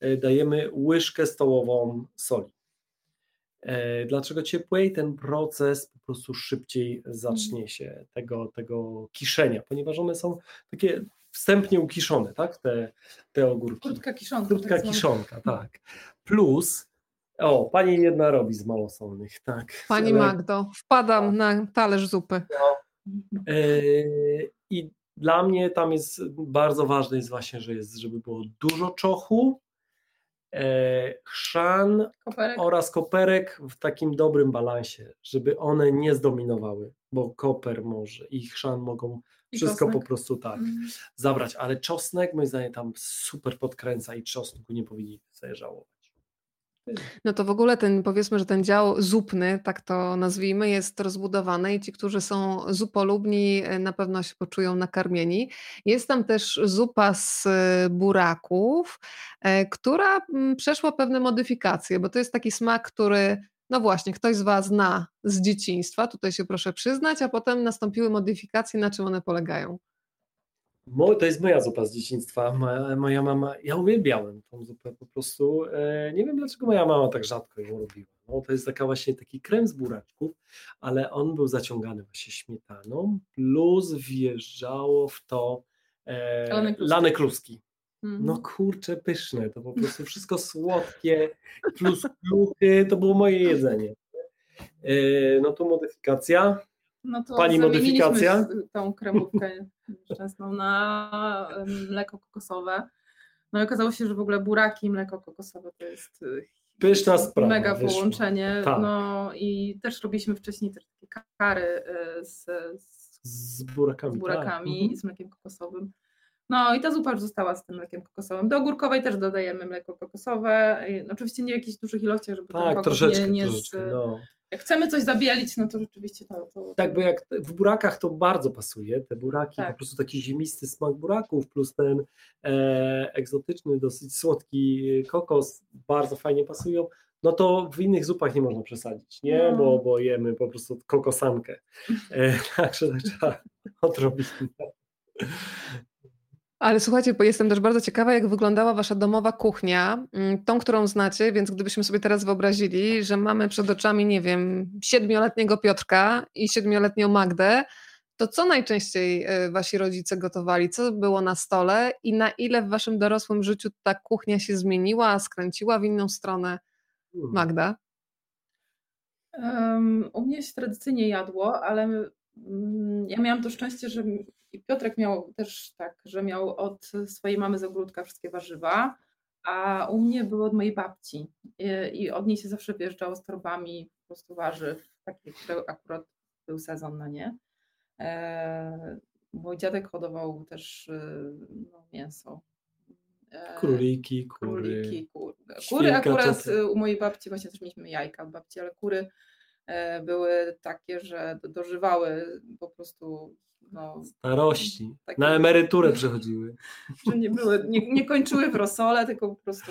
S2: e, dajemy łyżkę stołową soli. E, dlaczego ciepłej? Ten proces po prostu szybciej zacznie się tego, tego kiszenia, ponieważ one są takie wstępnie ukiszone, tak? Te, te ogórki.
S3: Krótka kiszonka.
S2: Krótka
S3: tak
S2: kiszonka, tak. Plus, o, pani jedna robi z małosolnych, tak.
S1: Pani
S2: Ale-
S1: Magdo, wpadam na talerz zupy.
S2: E, I dla mnie tam jest bardzo ważne jest właśnie, że jest, żeby było dużo czochu, e, chrzan
S3: Koperek.
S2: oraz koperek w takim dobrym balansie, żeby one nie zdominowały, bo koper może i chrzan mogą wszystko po prostu tak
S3: Mm.
S2: zabrać, ale czosnek moim zdaniem tam super podkręca i czosnku nie powinni sobie żałować.
S1: No to w ogóle ten, powiedzmy, że ten dział zupny, tak to nazwijmy, jest rozbudowany i ci, którzy są zupolubni, e, na pewno się poczują nakarmieni. Jest tam też zupa z e, buraków, e, która mm, przeszła pewne modyfikacje, bo to jest taki smak, który, no właśnie, ktoś z Was zna z dzieciństwa, tutaj się proszę przyznać, a potem nastąpiły modyfikacje, na czym one polegają.
S2: Mo, to jest moja zupa z dzieciństwa. Moja, moja mama, ja uwielbiałem tą zupę po prostu. E, nie wiem dlaczego moja mama tak rzadko ją robiła. No, to jest taka właśnie taki krem z buraczków, ale on był zaciągany właśnie śmietaną, plus wjeżdżało w to e,
S3: Lane kluski. Mm.
S2: No kurczę, pyszne, to po prostu wszystko słodkie, plus kluchy, to było moje jedzenie. E, no to modyfikacja.
S3: No to
S2: Pani modyfikacja?
S3: tą kremówkę nieszczęsną na mleko kokosowe. No i okazało się, że w ogóle buraki i mleko kokosowe to jest y,
S2: Pyszna sprawa,
S3: mega połączenie.
S2: Tak.
S3: No i też robiliśmy wcześniej też takie kary y, z, z,
S2: Z burakami.
S3: z
S2: tak.
S3: burakami
S2: Mhm.
S3: i z mlekiem kokosowym. No i ta zupa już została z tym mlekiem kokosowym. Do ogórkowej też dodajemy mleko kokosowe. Oczywiście nie w jakichś dużych ilościach, żeby ten
S2: Tak,
S3: kokos
S2: troszeczkę,
S3: nie, nie
S2: troszeczkę
S3: z,
S2: no.
S3: Jak chcemy coś zabielić, no to rzeczywiście to... to
S2: Tak, bo jak w burakach to bardzo pasuje, te buraki,
S3: Tak.
S2: po prostu taki ziemisty smak buraków, plus ten e, egzotyczny, dosyć słodki kokos bardzo fajnie pasują, no to w innych zupach nie można przesadzić, nie,
S3: No.
S2: bo, bo jemy po prostu kokosankę, e, także tak trzeba odrobić.
S1: Ale słuchajcie, bo jestem też bardzo ciekawa, jak wyglądała wasza domowa kuchnia, mm, tą, którą znacie, więc gdybyśmy sobie teraz wyobrazili, że mamy przed oczami, nie wiem, siedmioletniego Piotrka i siedmioletnią Magdę, to co najczęściej e, wasi rodzice gotowali? Co było na stole i na ile w waszym dorosłym życiu ta kuchnia się zmieniła, skręciła w inną stronę?
S2: Hmm.
S1: Magda?
S3: Um, u mnie się tradycyjnie jadło, ale mm, ja miałam to szczęście, że i Piotrek miał też tak, że miał od swojej mamy z ogródka wszystkie warzywa, a u mnie były od mojej babci i, od niej się zawsze wyjeżdżało z torbami po prostu warzyw, takie, które akurat był sezon na nie. E, mój dziadek hodował też e, no, mięso. E,
S2: Króliki, kury.
S3: króliki, kur. Kury
S2: Świnka
S3: akurat u mojej babci właśnie też mieliśmy jajka w babci, ale kury były takie, że do- dożywały po prostu, no,
S2: Starości,
S3: Takie-
S2: na emeryturę przechodziły.
S3: że nie były, nie, nie kończyły w rosole, tylko po prostu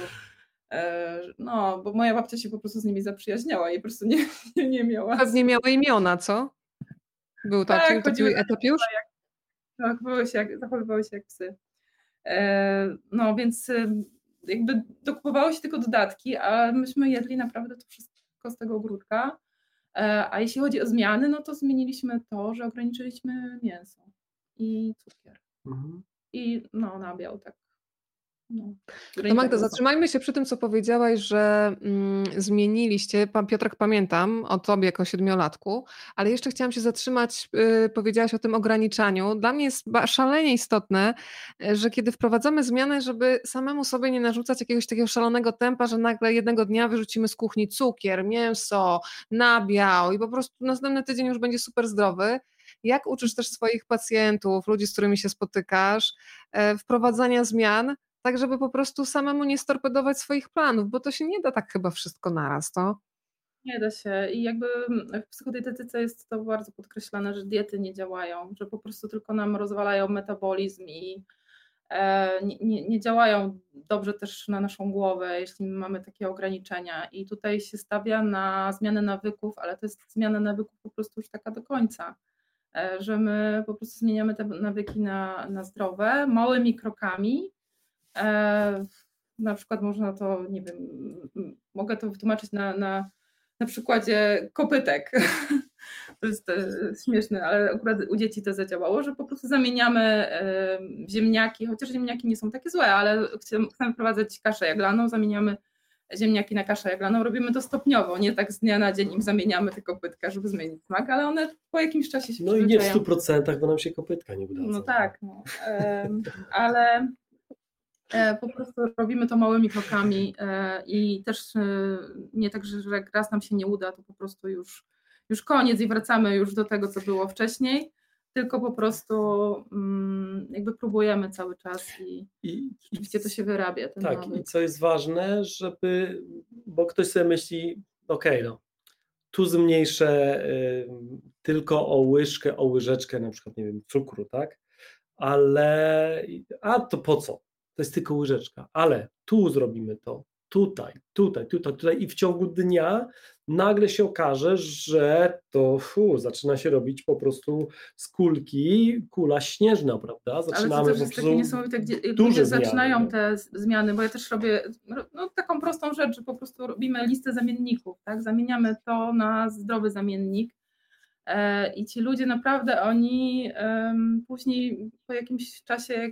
S3: e, no, bo moja babcia się po prostu z nimi zaprzyjaźniała i po prostu nie, nie, nie miała.
S1: Pewnie miały imiona, co? Był
S3: Tak,
S1: taki, taki
S3: chodziły na
S1: etap już?
S3: Zachowywały się jak, zachowywały się jak psy. E, no więc y, jakby dokupowało się tylko dodatki, a myśmy jedli naprawdę to wszystko z tego ogródka. E, a jeśli chodzi o zmiany, no to zmieniliśmy to, że ograniczyliśmy mięso i cukier.
S2: Mhm.
S3: I no nabiał tak. No,
S1: No Magda, zatrzymajmy się przy tym, co powiedziałaś, że mm, zmieniliście, pan Piotrek pamiętam o tobie jako siedmiolatku, ale jeszcze chciałam się zatrzymać, y, powiedziałaś o tym ograniczaniu. Dla mnie jest szalenie istotne, y, że kiedy wprowadzamy zmiany, żeby samemu sobie nie narzucać jakiegoś takiego szalonego tempa, że nagle jednego dnia wyrzucimy z kuchni cukier, mięso, nabiał i po prostu następny tydzień już będzie super zdrowy. Jak uczysz też swoich pacjentów, ludzi, z którymi się spotykasz, e, wprowadzania zmian, tak żeby po prostu samemu nie storpedować swoich planów, bo to się nie da tak chyba wszystko naraz, to?
S3: Nie da się. I jakby w psychodietetyce jest to bardzo podkreślane, że diety nie działają, że po prostu tylko nam rozwalają metabolizm i e, nie, nie, działają dobrze też na naszą głowę, jeśli mamy takie ograniczenia. I tutaj się stawia na zmianę nawyków, ale to jest zmiana nawyków po prostu już taka do końca. e, że my po prostu zmieniamy te nawyki na, na zdrowe, małymi krokami. E, na przykład można to, nie wiem, mogę to wytłumaczyć na, na, na przykładzie kopytek. To jest śmieszne, ale akurat u dzieci to zadziałało, że po prostu zamieniamy ziemniaki, chociaż ziemniaki nie są takie złe, ale chcemy wprowadzać kaszę jaglaną, zamieniamy ziemniaki na kaszę jaglaną, robimy to stopniowo, nie tak z dnia na dzień im zamieniamy te kopytka, żeby zmienić smak, ale one po jakimś czasie się
S2: No i nie w 100%, bo nam się kopytka nie uda.
S3: No tak, no. ale po prostu robimy to małymi krokami e, i też e, nie tak, że jak raz nam się nie uda, to po prostu już, już koniec i wracamy już do tego, co było wcześniej tylko po prostu mm, jakby próbujemy cały czas i, I rzeczywiście to się wyrabia.
S2: tak, i co jest ważne, żeby, bo ktoś sobie myśli, okej, okay, no, tu zmniejszę y, tylko o łyżkę, o łyżeczkę na przykład, nie wiem, cukru, tak? Ale, a to po co? To jest tylko łyżeczka, ale tu zrobimy to, tutaj, tutaj, tutaj, tutaj. I w ciągu dnia nagle się okaże, że to fu, zaczyna się robić po prostu z kulki kula śnieżna, prawda?
S3: Zaczynamy Ale to też jest takie niesamowite, gdzie ludzie zaczynają zmiany, te zmiany, bo ja też robię no, taką prostą rzecz, że po prostu robimy listę zamienników, tak? Zamieniamy to na zdrowy zamiennik. E, i ci ludzie naprawdę oni później po jakimś czasie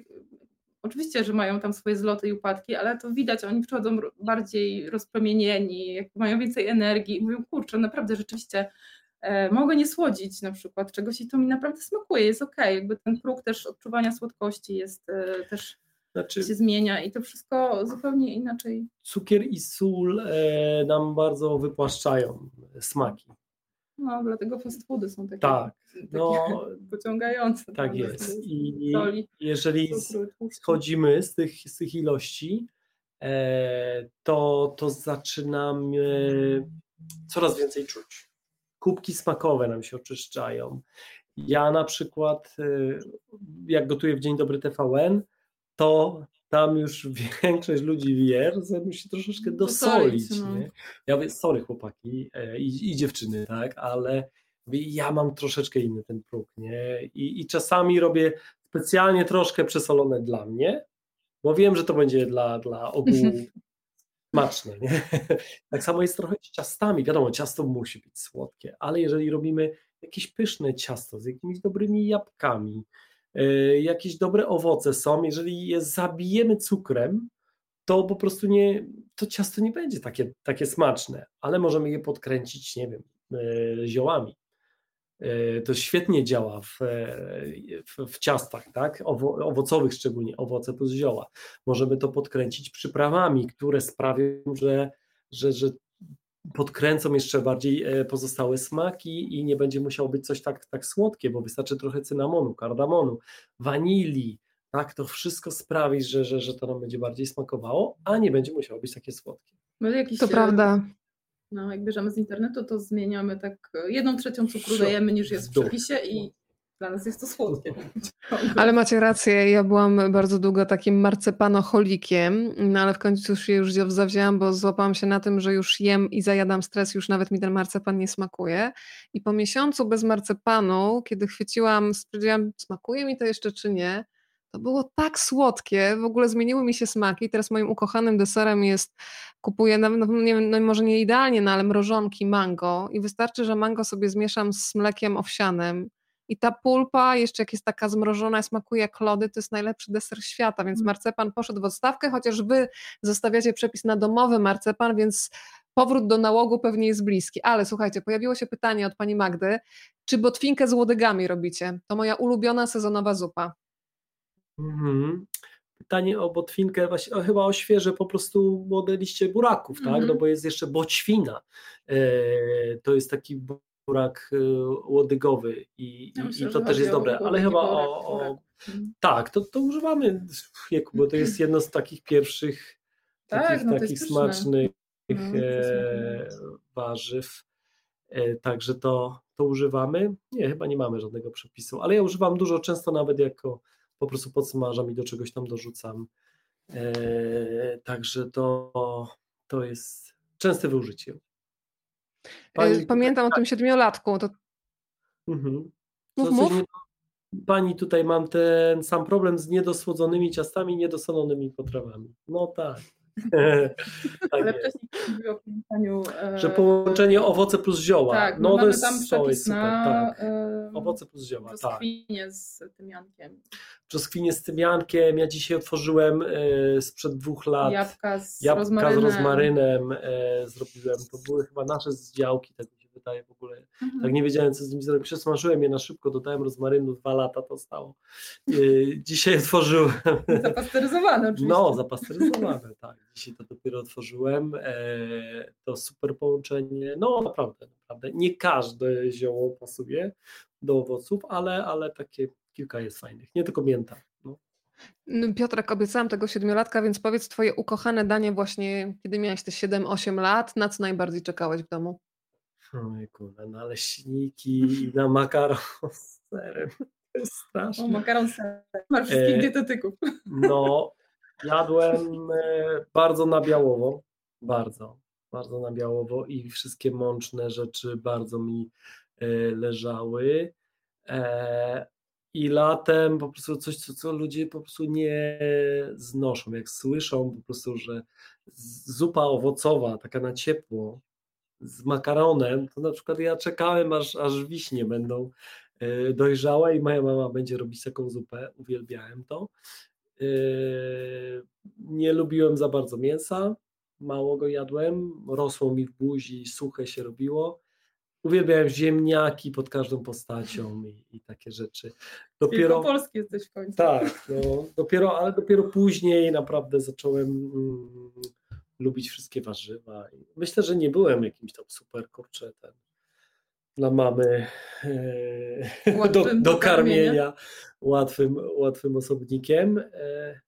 S3: Oczywiście, że mają tam swoje zloty i upadki, ale to widać, oni przychodzą bardziej rozpromienieni, mają więcej energii i mówią, kurczę, naprawdę rzeczywiście e, mogę nie słodzić na przykład czegoś i to mi naprawdę smakuje, jest ok, jakby ten próg też odczuwania słodkości jest e, też znaczy, się zmienia i to wszystko zupełnie inaczej.
S2: Cukier i sól e, nam bardzo wypłaszczają smaki.
S3: No, dlatego fast foody są takie,
S2: tak,
S3: takie no, pociągające.
S2: Tak jest. I jeżeli schodzimy z tych, z tych ilości, e, to, to zaczynamy coraz więcej czuć. Kubki smakowe nam się oczyszczają. Ja na przykład, e, jak gotuję w Dzień Dobry TVN, to tam już większość ludzi wie, że musi troszeczkę dosolić. No. Nie? Ja mówię, sorry chłopaki e, i, i, dziewczyny, tak, ale ja mam troszeczkę inny ten próg, nie? I, I czasami robię specjalnie troszkę przesolone dla mnie, bo wiem, że to będzie dla, dla ogółu smaczne. Nie? Tak samo jest trochę z ciastami. Wiadomo, ciasto musi być słodkie, ale jeżeli robimy jakieś pyszne ciasto z jakimiś dobrymi jabłkami, jakieś dobre owoce są, jeżeli je zabijemy cukrem, to po prostu nie, to ciasto nie będzie takie, takie smaczne, ale możemy je podkręcić, nie wiem, y, ziołami. Y, to świetnie działa w, w, w ciastach, tak? Owo, owocowych szczególnie, owoce plus zioła. Możemy to podkręcić przyprawami, które sprawią, że, że, że podkręcą jeszcze bardziej e, pozostałe smaki i nie będzie musiało być coś tak, tak słodkie, bo wystarczy trochę cynamonu, kardamonu, wanilii, tak, to wszystko sprawi, że, że, że to nam będzie bardziej smakowało, a nie będzie musiało być takie słodkie.
S1: Jakiś, to prawda.
S3: No, jak bierzemy z internetu, to zmieniamy tak jedną trzecią cukru dajemy niż jest w przepisie i dla nas jest to słodkie.
S1: Ale macie rację, ja byłam bardzo długo takim marcepanoholikiem, no ale w końcu się już zawzięłam, bo złapałam się na tym, że już jem i zajadam stres, już nawet mi ten marcepan nie smakuje. I po miesiącu bez marcepanu, kiedy chwyciłam, stwierdziłam, smakuje mi to jeszcze czy nie, to było tak słodkie, w ogóle zmieniły mi się smaki. Teraz moim ukochanym deserem jest, kupuję, no, nie, no może nie idealnie, no ale mrożonki mango i wystarczy, że mango sobie zmieszam z mlekiem owsianym i ta pulpa, jeszcze jak jest taka zmrożona, smakuje jak lody, to jest najlepszy deser świata, więc mm. marcepan poszedł w odstawkę, chociaż wy zostawiacie przepis na domowy marcepan, więc powrót do nałogu pewnie jest bliski. Ale słuchajcie, pojawiło się pytanie od pani Magdy, czy botwinkę z łodygami robicie? To moja ulubiona sezonowa zupa.
S2: Mhm. Pytanie o botwinkę, właśnie, o, chyba o świeże po prostu młode liście buraków, tak? No bo jest jeszcze boćwina. E, to jest taki burak y, łodygowy i, ja myślę, i to też jest dobre, ale chyba o, o, mhm. tak, to, to używamy wieku, bo to jest jedno z takich pierwszych tak, takich, no takich smacznych no, e, warzyw. E, także to, to używamy. Nie, chyba nie mamy żadnego przepisu, ale ja używam dużo, często nawet jako po prostu podsmażam i do czegoś tam dorzucam. E, także to, to jest częste wyużycie.
S1: Pani... Pamiętam o tym siedmiolatku. To... Mhm. Mów, mów.
S2: nie- Pani, tutaj mam ten sam problem z niedosłodzonymi ciastami, niedosolonymi potrawami. No tak. tak
S3: Ale wcześniej mówił o połączeniu. e,
S2: Że połączenie owoce plus zioła.
S3: Tak,
S2: no
S3: no
S2: to jest,
S3: tam
S2: to jest super,
S3: na
S2: tak.
S3: e,
S2: Owoce plus zioła, tak.
S3: brzoskwinie z tymiankiem.
S2: Brzoskwinie z tymiankiem. Ja dzisiaj otworzyłem e, sprzed dwóch lat
S3: Jabłka z
S2: jabłka
S3: rozmarynem.
S2: z rozmarynem e, zrobiłem. To były chyba nasze z działki, tak wydaje w ogóle.
S3: Mhm.
S2: Tak nie wiedziałem, co z nimi zrobić. Przesmażyłem je na szybko, dodałem rozmarynu, dwa lata to stało. E, dzisiaj otworzyłem.
S3: Zapasteryzowane oczywiście.
S2: No, zapasteryzowane, tak. Dzisiaj to dopiero otworzyłem. E, to super połączenie. No, naprawdę, naprawdę. Nie każde zioło pasuje do owoców, ale, ale takie kilka jest fajnych. Nie tylko mięta. No.
S1: Mm, Piotrek, obiecałam tego siedmiolatka, więc powiedz twoje ukochane danie właśnie, kiedy miałeś te 7-8 lat, na co najbardziej czekałeś w domu?
S2: Ojku, na naleśniki i na makaron z serem. To jest
S3: O,
S2: straszne.
S3: makaron z serem. Masz wszystkich
S2: E,
S3: dietetyków.
S2: No, jadłem e, bardzo na białowo, bardzo, bardzo na białowo i wszystkie mączne rzeczy bardzo mi e, leżały. E, I latem po prostu coś, co, co ludzie po prostu nie znoszą. Jak słyszą po prostu, że zupa owocowa, taka na ciepło, z makaronem, to na przykład ja czekałem, aż, aż wiśnie będą e, dojrzałe i moja mama będzie robić taką zupę. Uwielbiałem to. Yy, Nie lubiłem za bardzo mięsa, mało go jadłem, rosło mi w buzi, suche się robiło. Uwielbiałem ziemniaki pod każdą postacią i, i takie rzeczy.
S3: Dopiero
S2: Dopiero,
S3: polski jesteś w końcu.
S2: tak, no, dopiero, ale dopiero później naprawdę zacząłem mm, lubić wszystkie warzywa. I Myślę, że nie byłem jakimś tam super kurczę ten, dla mamy e, do, do karmienia łatwym, łatwym osobnikiem. e,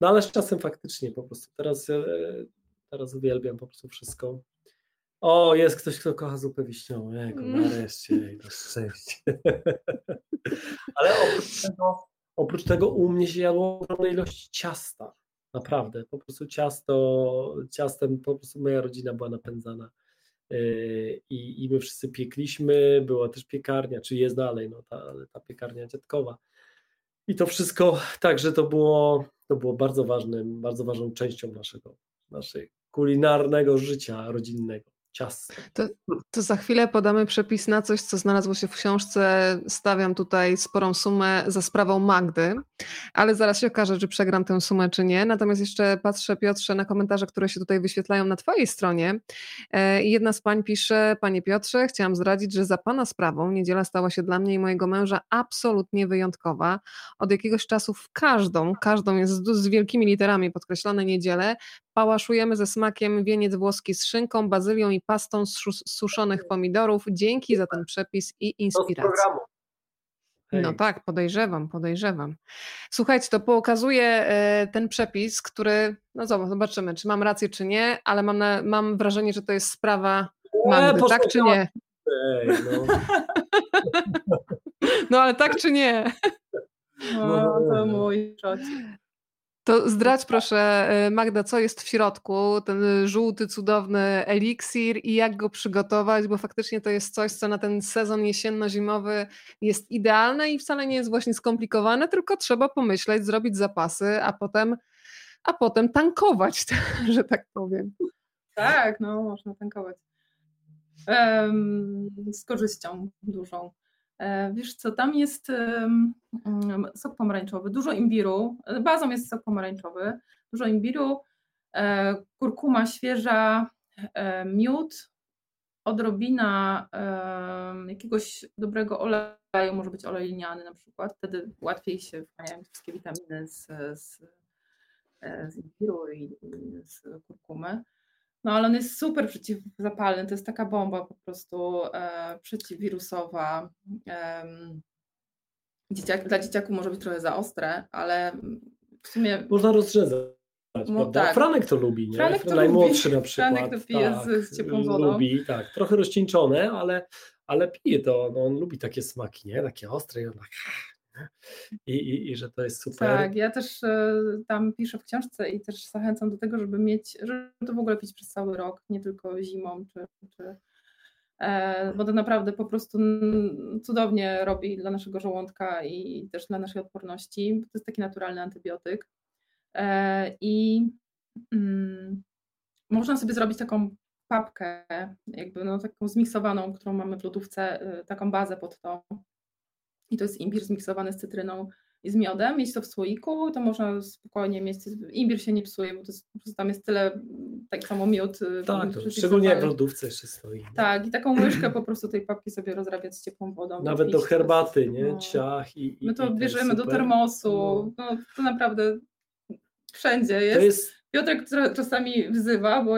S2: No ale z czasem faktycznie po prostu teraz, e, teraz uwielbiam po prostu wszystko. O, jest ktoś, kto kocha zupę wiśniową. Jejku,
S1: Mm.
S2: nareszcie, na szczęście. Ale oprócz tego, oprócz tego u mnie się jadło ogromna ilość ciasta. Naprawdę, po prostu ciasto, ciastem po prostu moja rodzina była napędzana. Yy, I, I my wszyscy piekliśmy, była też piekarnia, czy jest dalej, no ta, ta piekarnia dziadkowa. I to wszystko, także to było, to było bardzo ważnym, bardzo ważną częścią naszego, naszego kulinarnego życia rodzinnego. Ciasto.
S1: To za chwilę podamy przepis na coś, co znalazło się w książce. Stawiam tutaj sporą sumę za sprawą Magdy, ale zaraz się okaże, czy przegram tę sumę, czy nie. Natomiast jeszcze patrzę, Piotrze, na komentarze, które się tutaj wyświetlają na Twojej stronie. E, I jedna z pań pisze: Panie Piotrze, chciałam zdradzić, że za Pana sprawą niedziela stała się dla mnie i mojego męża absolutnie wyjątkowa. Od jakiegoś czasu w każdą, każdą jest z wielkimi literami podkreślone niedzielę, pałaszujemy ze smakiem wieniec włoski z szynką, bazylią i pastą z sus- suszonych pomidorów. Dzięki za ten przepis i inspirację.
S2: Hej.
S1: No tak, podejrzewam, podejrzewam. Słuchajcie, to pokazuje e, ten przepis, który, no zobacz, zobaczymy, czy mam rację, czy nie, ale mam, na, mam wrażenie, że to jest sprawa Magdy, tak czy nie?
S2: Ej, no.
S1: No ale tak czy nie?
S3: O, to mój szoc.
S1: To zdradź proszę, e, Magda, co jest w środku, ten żółty, cudowny eliksir i jak go przygotować, bo faktycznie to jest coś, co na ten sezon jesienno-zimowy jest idealne i wcale nie jest właśnie skomplikowane, tylko trzeba pomyśleć, zrobić zapasy, a potem, a potem tankować, że tak powiem.
S3: Tak, no można tankować. Em, z korzyścią dużą. E, Wiesz co, tam jest sok pomarańczowy, dużo imbiru, bazą jest sok pomarańczowy, dużo imbiru, e, kurkuma świeża, e, miód, odrobina jakiegoś dobrego oleju, może być olej liniany na przykład, wtedy łatwiej się wchłaniają wszystkie witaminy z, z, z imbiru i, i z kurkumy. No ale on jest super przeciwzapalny, to jest taka bomba po prostu e, przeciwwirusowa. Em, dzieciak, dla dzieciaków może być trochę za ostre, ale w sumie
S2: Można rozrzedzać.
S3: No tak.
S2: Franek to lubi, nie?
S3: Franek to
S2: Najmłodszy
S3: lubi.
S2: na przykład.
S3: Franek to pije z- z ciepłą wodą.
S2: Lubi, tak. Trochę rozcieńczone, ale, ale pije to. No, on lubi takie smaki, nie? Takie ostre i on tak... I, i, I że to jest super.
S3: tak, ja też e, tam piszę w książce i też zachęcam do tego, żeby mieć, żeby to w ogóle pić przez cały rok, nie tylko zimą czy, czy e, bo to naprawdę po prostu cudownie robi dla naszego żołądka i też dla naszej odporności. To jest taki naturalny antybiotyk. E, I mm, można sobie zrobić taką papkę, jakby no, taką zmiksowaną, którą mamy w lodówce, y, taką bazę pod to. I to jest imbir zmiksowany z cytryną i z miodem, mieć to w słoiku, to można spokojnie mieć, imbir się nie psuje, bo to jest, tam jest tyle, tak samo miód.
S2: Y, tak, to, szczególnie jak w lodówce jeszcze stoi.
S3: Tak, i taką łyżkę po prostu tej papki sobie rozrabiać z ciepłą wodą.
S2: Nawet do herbaty, nie? No. Ciach i,
S3: i My to bierzemy do termosu, no. no. to naprawdę wszędzie jest. To jest Piotrek czasami wzywa, bo.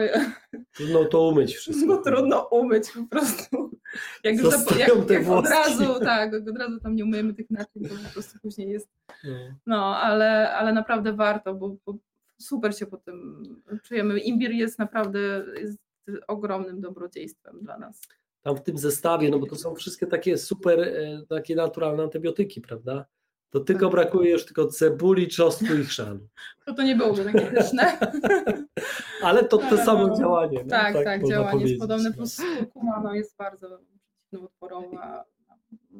S2: Trudno to umyć wszystko.
S3: No trudno umyć po prostu. Jak, już jak, jak od razu, tak, od razu tam nie umyjemy tych naczyń, to po prostu później jest. No, no ale, ale naprawdę warto, bo, bo super się po tym czujemy. Imbir jest naprawdę jest ogromnym dobrodziejstwem dla nas.
S2: Tam w tym zestawie, no bo to są wszystkie takie super, e, takie naturalne antybiotyki, prawda? To tylko brakuje już tylko cebuli, czosnku i chrzanu.
S3: To to nie byłoby takie pyszne.
S2: Ale to to samo działanie. No,
S3: tak, tak, tak działanie jest podobne, no. plus kurkuma no, jest bardzo przeciwnowotworowa,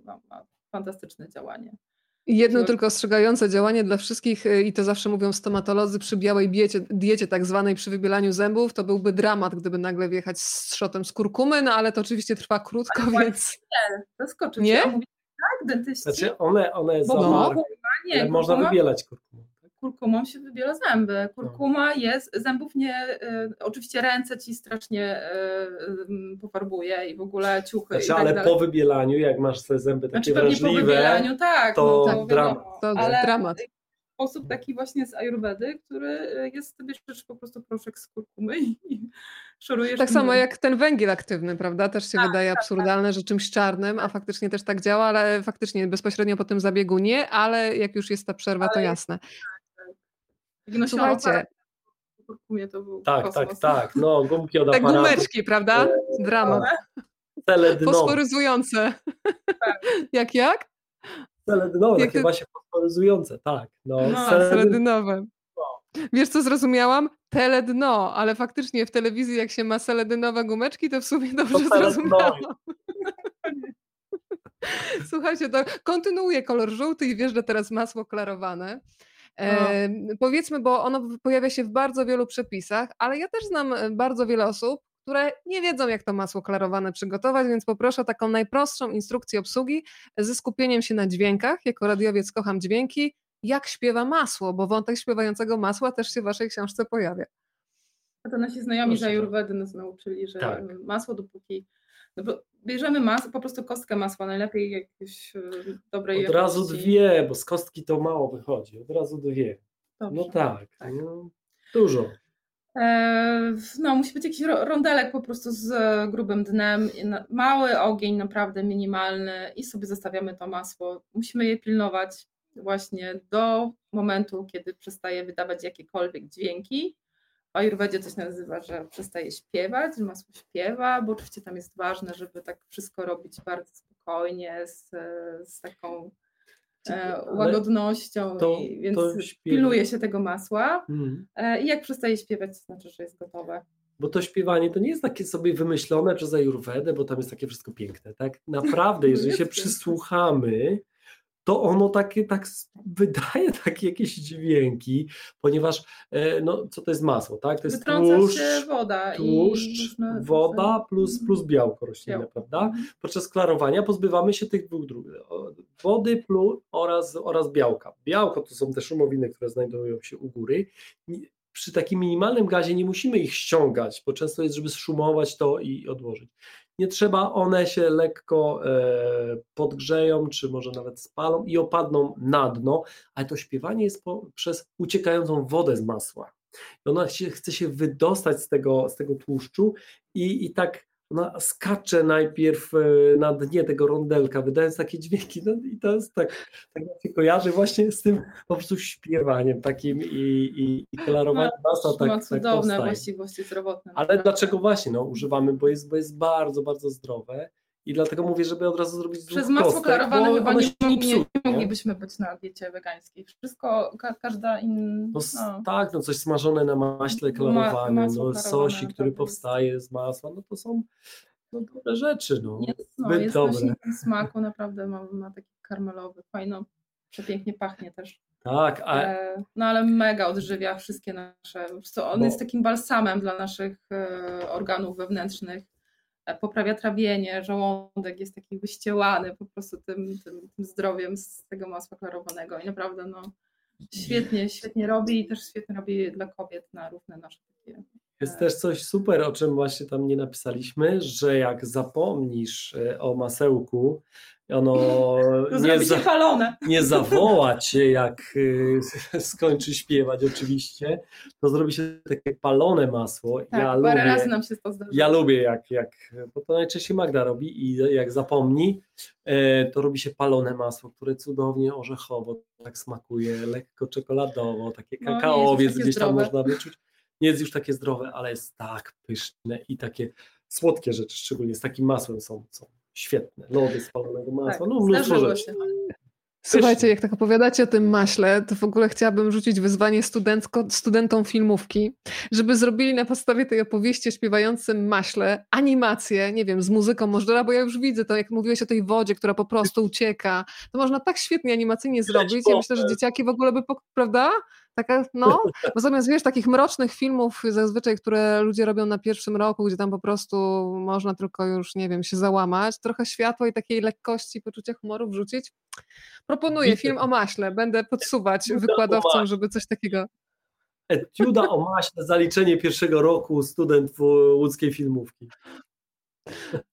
S3: ma, ma fantastyczne działanie.
S1: Jedno tylko ostrzegające działanie dla wszystkich, y, i to zawsze mówią stomatolodzy, przy białej diecie, diecie tak zwanej przy wybielaniu zębów, to byłby dramat, gdyby nagle wjechać z trzotem z kurkumy, no ale to oczywiście trwa krótko,
S3: ale
S1: więc...
S3: Nie, zaskoczy Nie? Tak, dentyści.
S2: Znaczy one, one Bo za nie, ale można wybielać kurkumą.
S3: Tak? Kurkumą się wybiela zęby. Kurkuma no. jest, zębów nie, y, oczywiście ręce ci strasznie y, pofarbuje i w ogóle ciuchy
S2: znaczy,
S3: i tak
S2: ale
S3: dalej.
S2: po wybielaniu, jak masz te zęby takie znaczy, wrażliwe, po wybielaniu,
S3: tak,
S2: to, no, to dramat.
S1: To ale dramat.
S3: Sposób taki właśnie z ayurvedy, który jest, bierzesz po prostu proszek z kurkumy i szorujesz.
S1: Tak samo jak ten węgiel aktywny, prawda? Też się tak, wydaje tak, absurdalne, tak. że czymś czarnym, a faktycznie też tak działa, ale faktycznie bezpośrednio po tym zabiegu nie, ale jak już jest ta przerwa, ale to jasne. Tak,
S3: tak. Słuchajcie.
S2: tak, kosmos. tak, tak. No, gumki od
S1: Te gumeczki, prawda? E, Dramat. Fosforyzujące. Tak. jak, jak?
S2: Seledynowe, takie właśnie fosforyzujące, tak. No,
S1: no seledynowe. Wiesz co zrozumiałam? Teledno, ale faktycznie w telewizji jak się ma seledynowe gumeczki, to w sumie dobrze to zrozumiałam. Słuchajcie, to kontynuuję kolor żółty i wiesz, że teraz masło klarowane. E. Powiedzmy, bo ono pojawia się w bardzo wielu przepisach, ale ja też znam e, bardzo wiele osób, które nie wiedzą, jak to masło klarowane przygotować, więc poproszę o taką najprostszą instrukcję obsługi ze skupieniem się na dźwiękach. Jako radiowiec kocham dźwięki jak śpiewa masło, bo wątek śpiewającego masła też się w waszej książce pojawia.
S3: A to nasi znajomi z Ayurvedy nas nauczyli, że tak. masło dopóki no bo bierzemy masło, po prostu kostkę masła, najlepiej jakieś e, dobrej
S2: Od razu dwie, bo z kostki to mało wychodzi, od razu dwie. Dobrze. No tak, tak. No, dużo.
S3: E, no, musi być jakiś rondelek po prostu z grubym dnem, mały ogień, naprawdę minimalny i sobie zostawiamy to masło. Musimy je pilnować właśnie do momentu, kiedy przestaje wydawać jakiekolwiek dźwięki. W Ayurvedzie coś nazywa, że przestaje śpiewać, że masło śpiewa, bo oczywiście tam jest ważne, żeby tak wszystko robić bardzo spokojnie, z, z taką e, łagodnością, to, i, więc to piluje się tego masła. Mm. E, I jak przestaje śpiewać, to znaczy, że jest gotowe.
S2: Bo to śpiewanie to nie jest takie sobie wymyślone przez Ayurvedę, bo tam jest takie wszystko piękne. Tak naprawdę, jeżeli się przysłuchamy, to ono takie tak wydaje takie jakieś dźwięki, ponieważ e, no, co to jest masło, tak? To jest tłuszcz,
S3: woda
S2: tłuszcz, woda plus, plus białko roślinne, białko. prawda? Mhm. Podczas klarowania pozbywamy się tych dwóch dróg, wody plus oraz, oraz białka. Białko to są te szumowiny, które znajdują się u góry. Przy takim minimalnym gazie nie musimy ich ściągać, bo często jest, żeby szumować to i odłożyć nie trzeba, one się lekko e, podgrzeją, czy może nawet spalą i opadną na dno, ale to śpiewanie jest po, przez uciekającą wodę z masła. I ona się, chce się wydostać z tego, z tego tłuszczu i, i tak ona skacze najpierw e, na dnie tego rondelka, wydając takie dźwięki, no i to jest tak, tak się kojarzy właśnie z tym po prostu śpiewaniem takim i, i, i klarowaniem
S3: no, masa tak, ma tak cudowne tak właściwości zdrowotne.
S2: Ale dlaczego właśnie, no używamy, bo jest, bo jest bardzo, bardzo zdrowe i dlatego mówię, żeby od razu zrobić
S3: Przez masło klarowane chyba nie, nie, nie, moglibyśmy być na diecie wegańskiej. Wszystko, ka, każda inna. No,
S2: no. Tak, no coś smażone na maśle klarowane, Ma, no, sosi, który powstaje z masła, no to są no, dobre rzeczy, no.
S3: Jest, no, jest
S2: dobre.
S3: smaku, naprawdę ma, ma taki karmelowy, fajno, przepięknie pachnie też.
S2: Tak, a
S3: E, No ale mega odżywia wszystkie nasze. Co, on
S2: Bo-
S3: jest takim balsamem dla naszych e, organów wewnętrznych. Poprawia trawienie, żołądek jest taki wyściełany po prostu tym, tym, tym zdrowiem z tego masła klarowanego i naprawdę no, świetnie, świetnie robi i też świetnie robi dla kobiet na równe nasze takie.
S2: Jest też coś super, o czym właśnie tam nie napisaliśmy, że jak zapomnisz e, o masełku, ono
S3: To
S2: nie, za, nie zawoła cię, jak y, skończy śpiewać oczywiście, to zrobi się takie palone masło.
S3: Tak,
S2: ja
S3: parę
S2: lubię,
S3: razy nam się to
S2: ja lubię jak, jak, bo to najczęściej Magda robi i jak zapomni, e, to robi się palone masło, które cudownie orzechowo tak smakuje, lekko czekoladowo, takie
S3: No, nie
S2: kakaowiec
S3: takie
S2: gdzieś tam
S3: zdrowe.
S2: można wyczuć. Nie jest już takie zdrowe, ale jest tak pyszne i takie słodkie rzeczy, szczególnie z takim masłem są, są świetne. Lody z palonego masła,
S3: Tak,
S2: no mnóstwo rzeczy.
S3: się.
S1: Słuchajcie, jak tak opowiadacie o tym maśle, to w ogóle chciałabym rzucić wyzwanie studentko, studentom filmówki, żeby zrobili na podstawie tej opowieści o śpiewającym maśle animację, nie wiem, z muzyką Możdżera, bo ja już widzę to, jak mówiłeś o tej wodzie, która po prostu ucieka. To można tak świetnie animacyjnie zrobić. Ja myślę, że dzieciaki w ogóle by, pok- prawda? Taka, no, bo zamiast, wiesz, takich mrocznych filmów zazwyczaj, które ludzie robią na pierwszym roku, gdzie tam po prostu można tylko już, nie wiem, się załamać, trochę światła i takiej lekkości, poczucia humoru wrzucić. Proponuję film o maśle. Będę podsuwać wykładowcom, żeby coś takiego.
S2: Etiuda o maśle, zaliczenie pierwszego roku student w łódzkiej filmówki.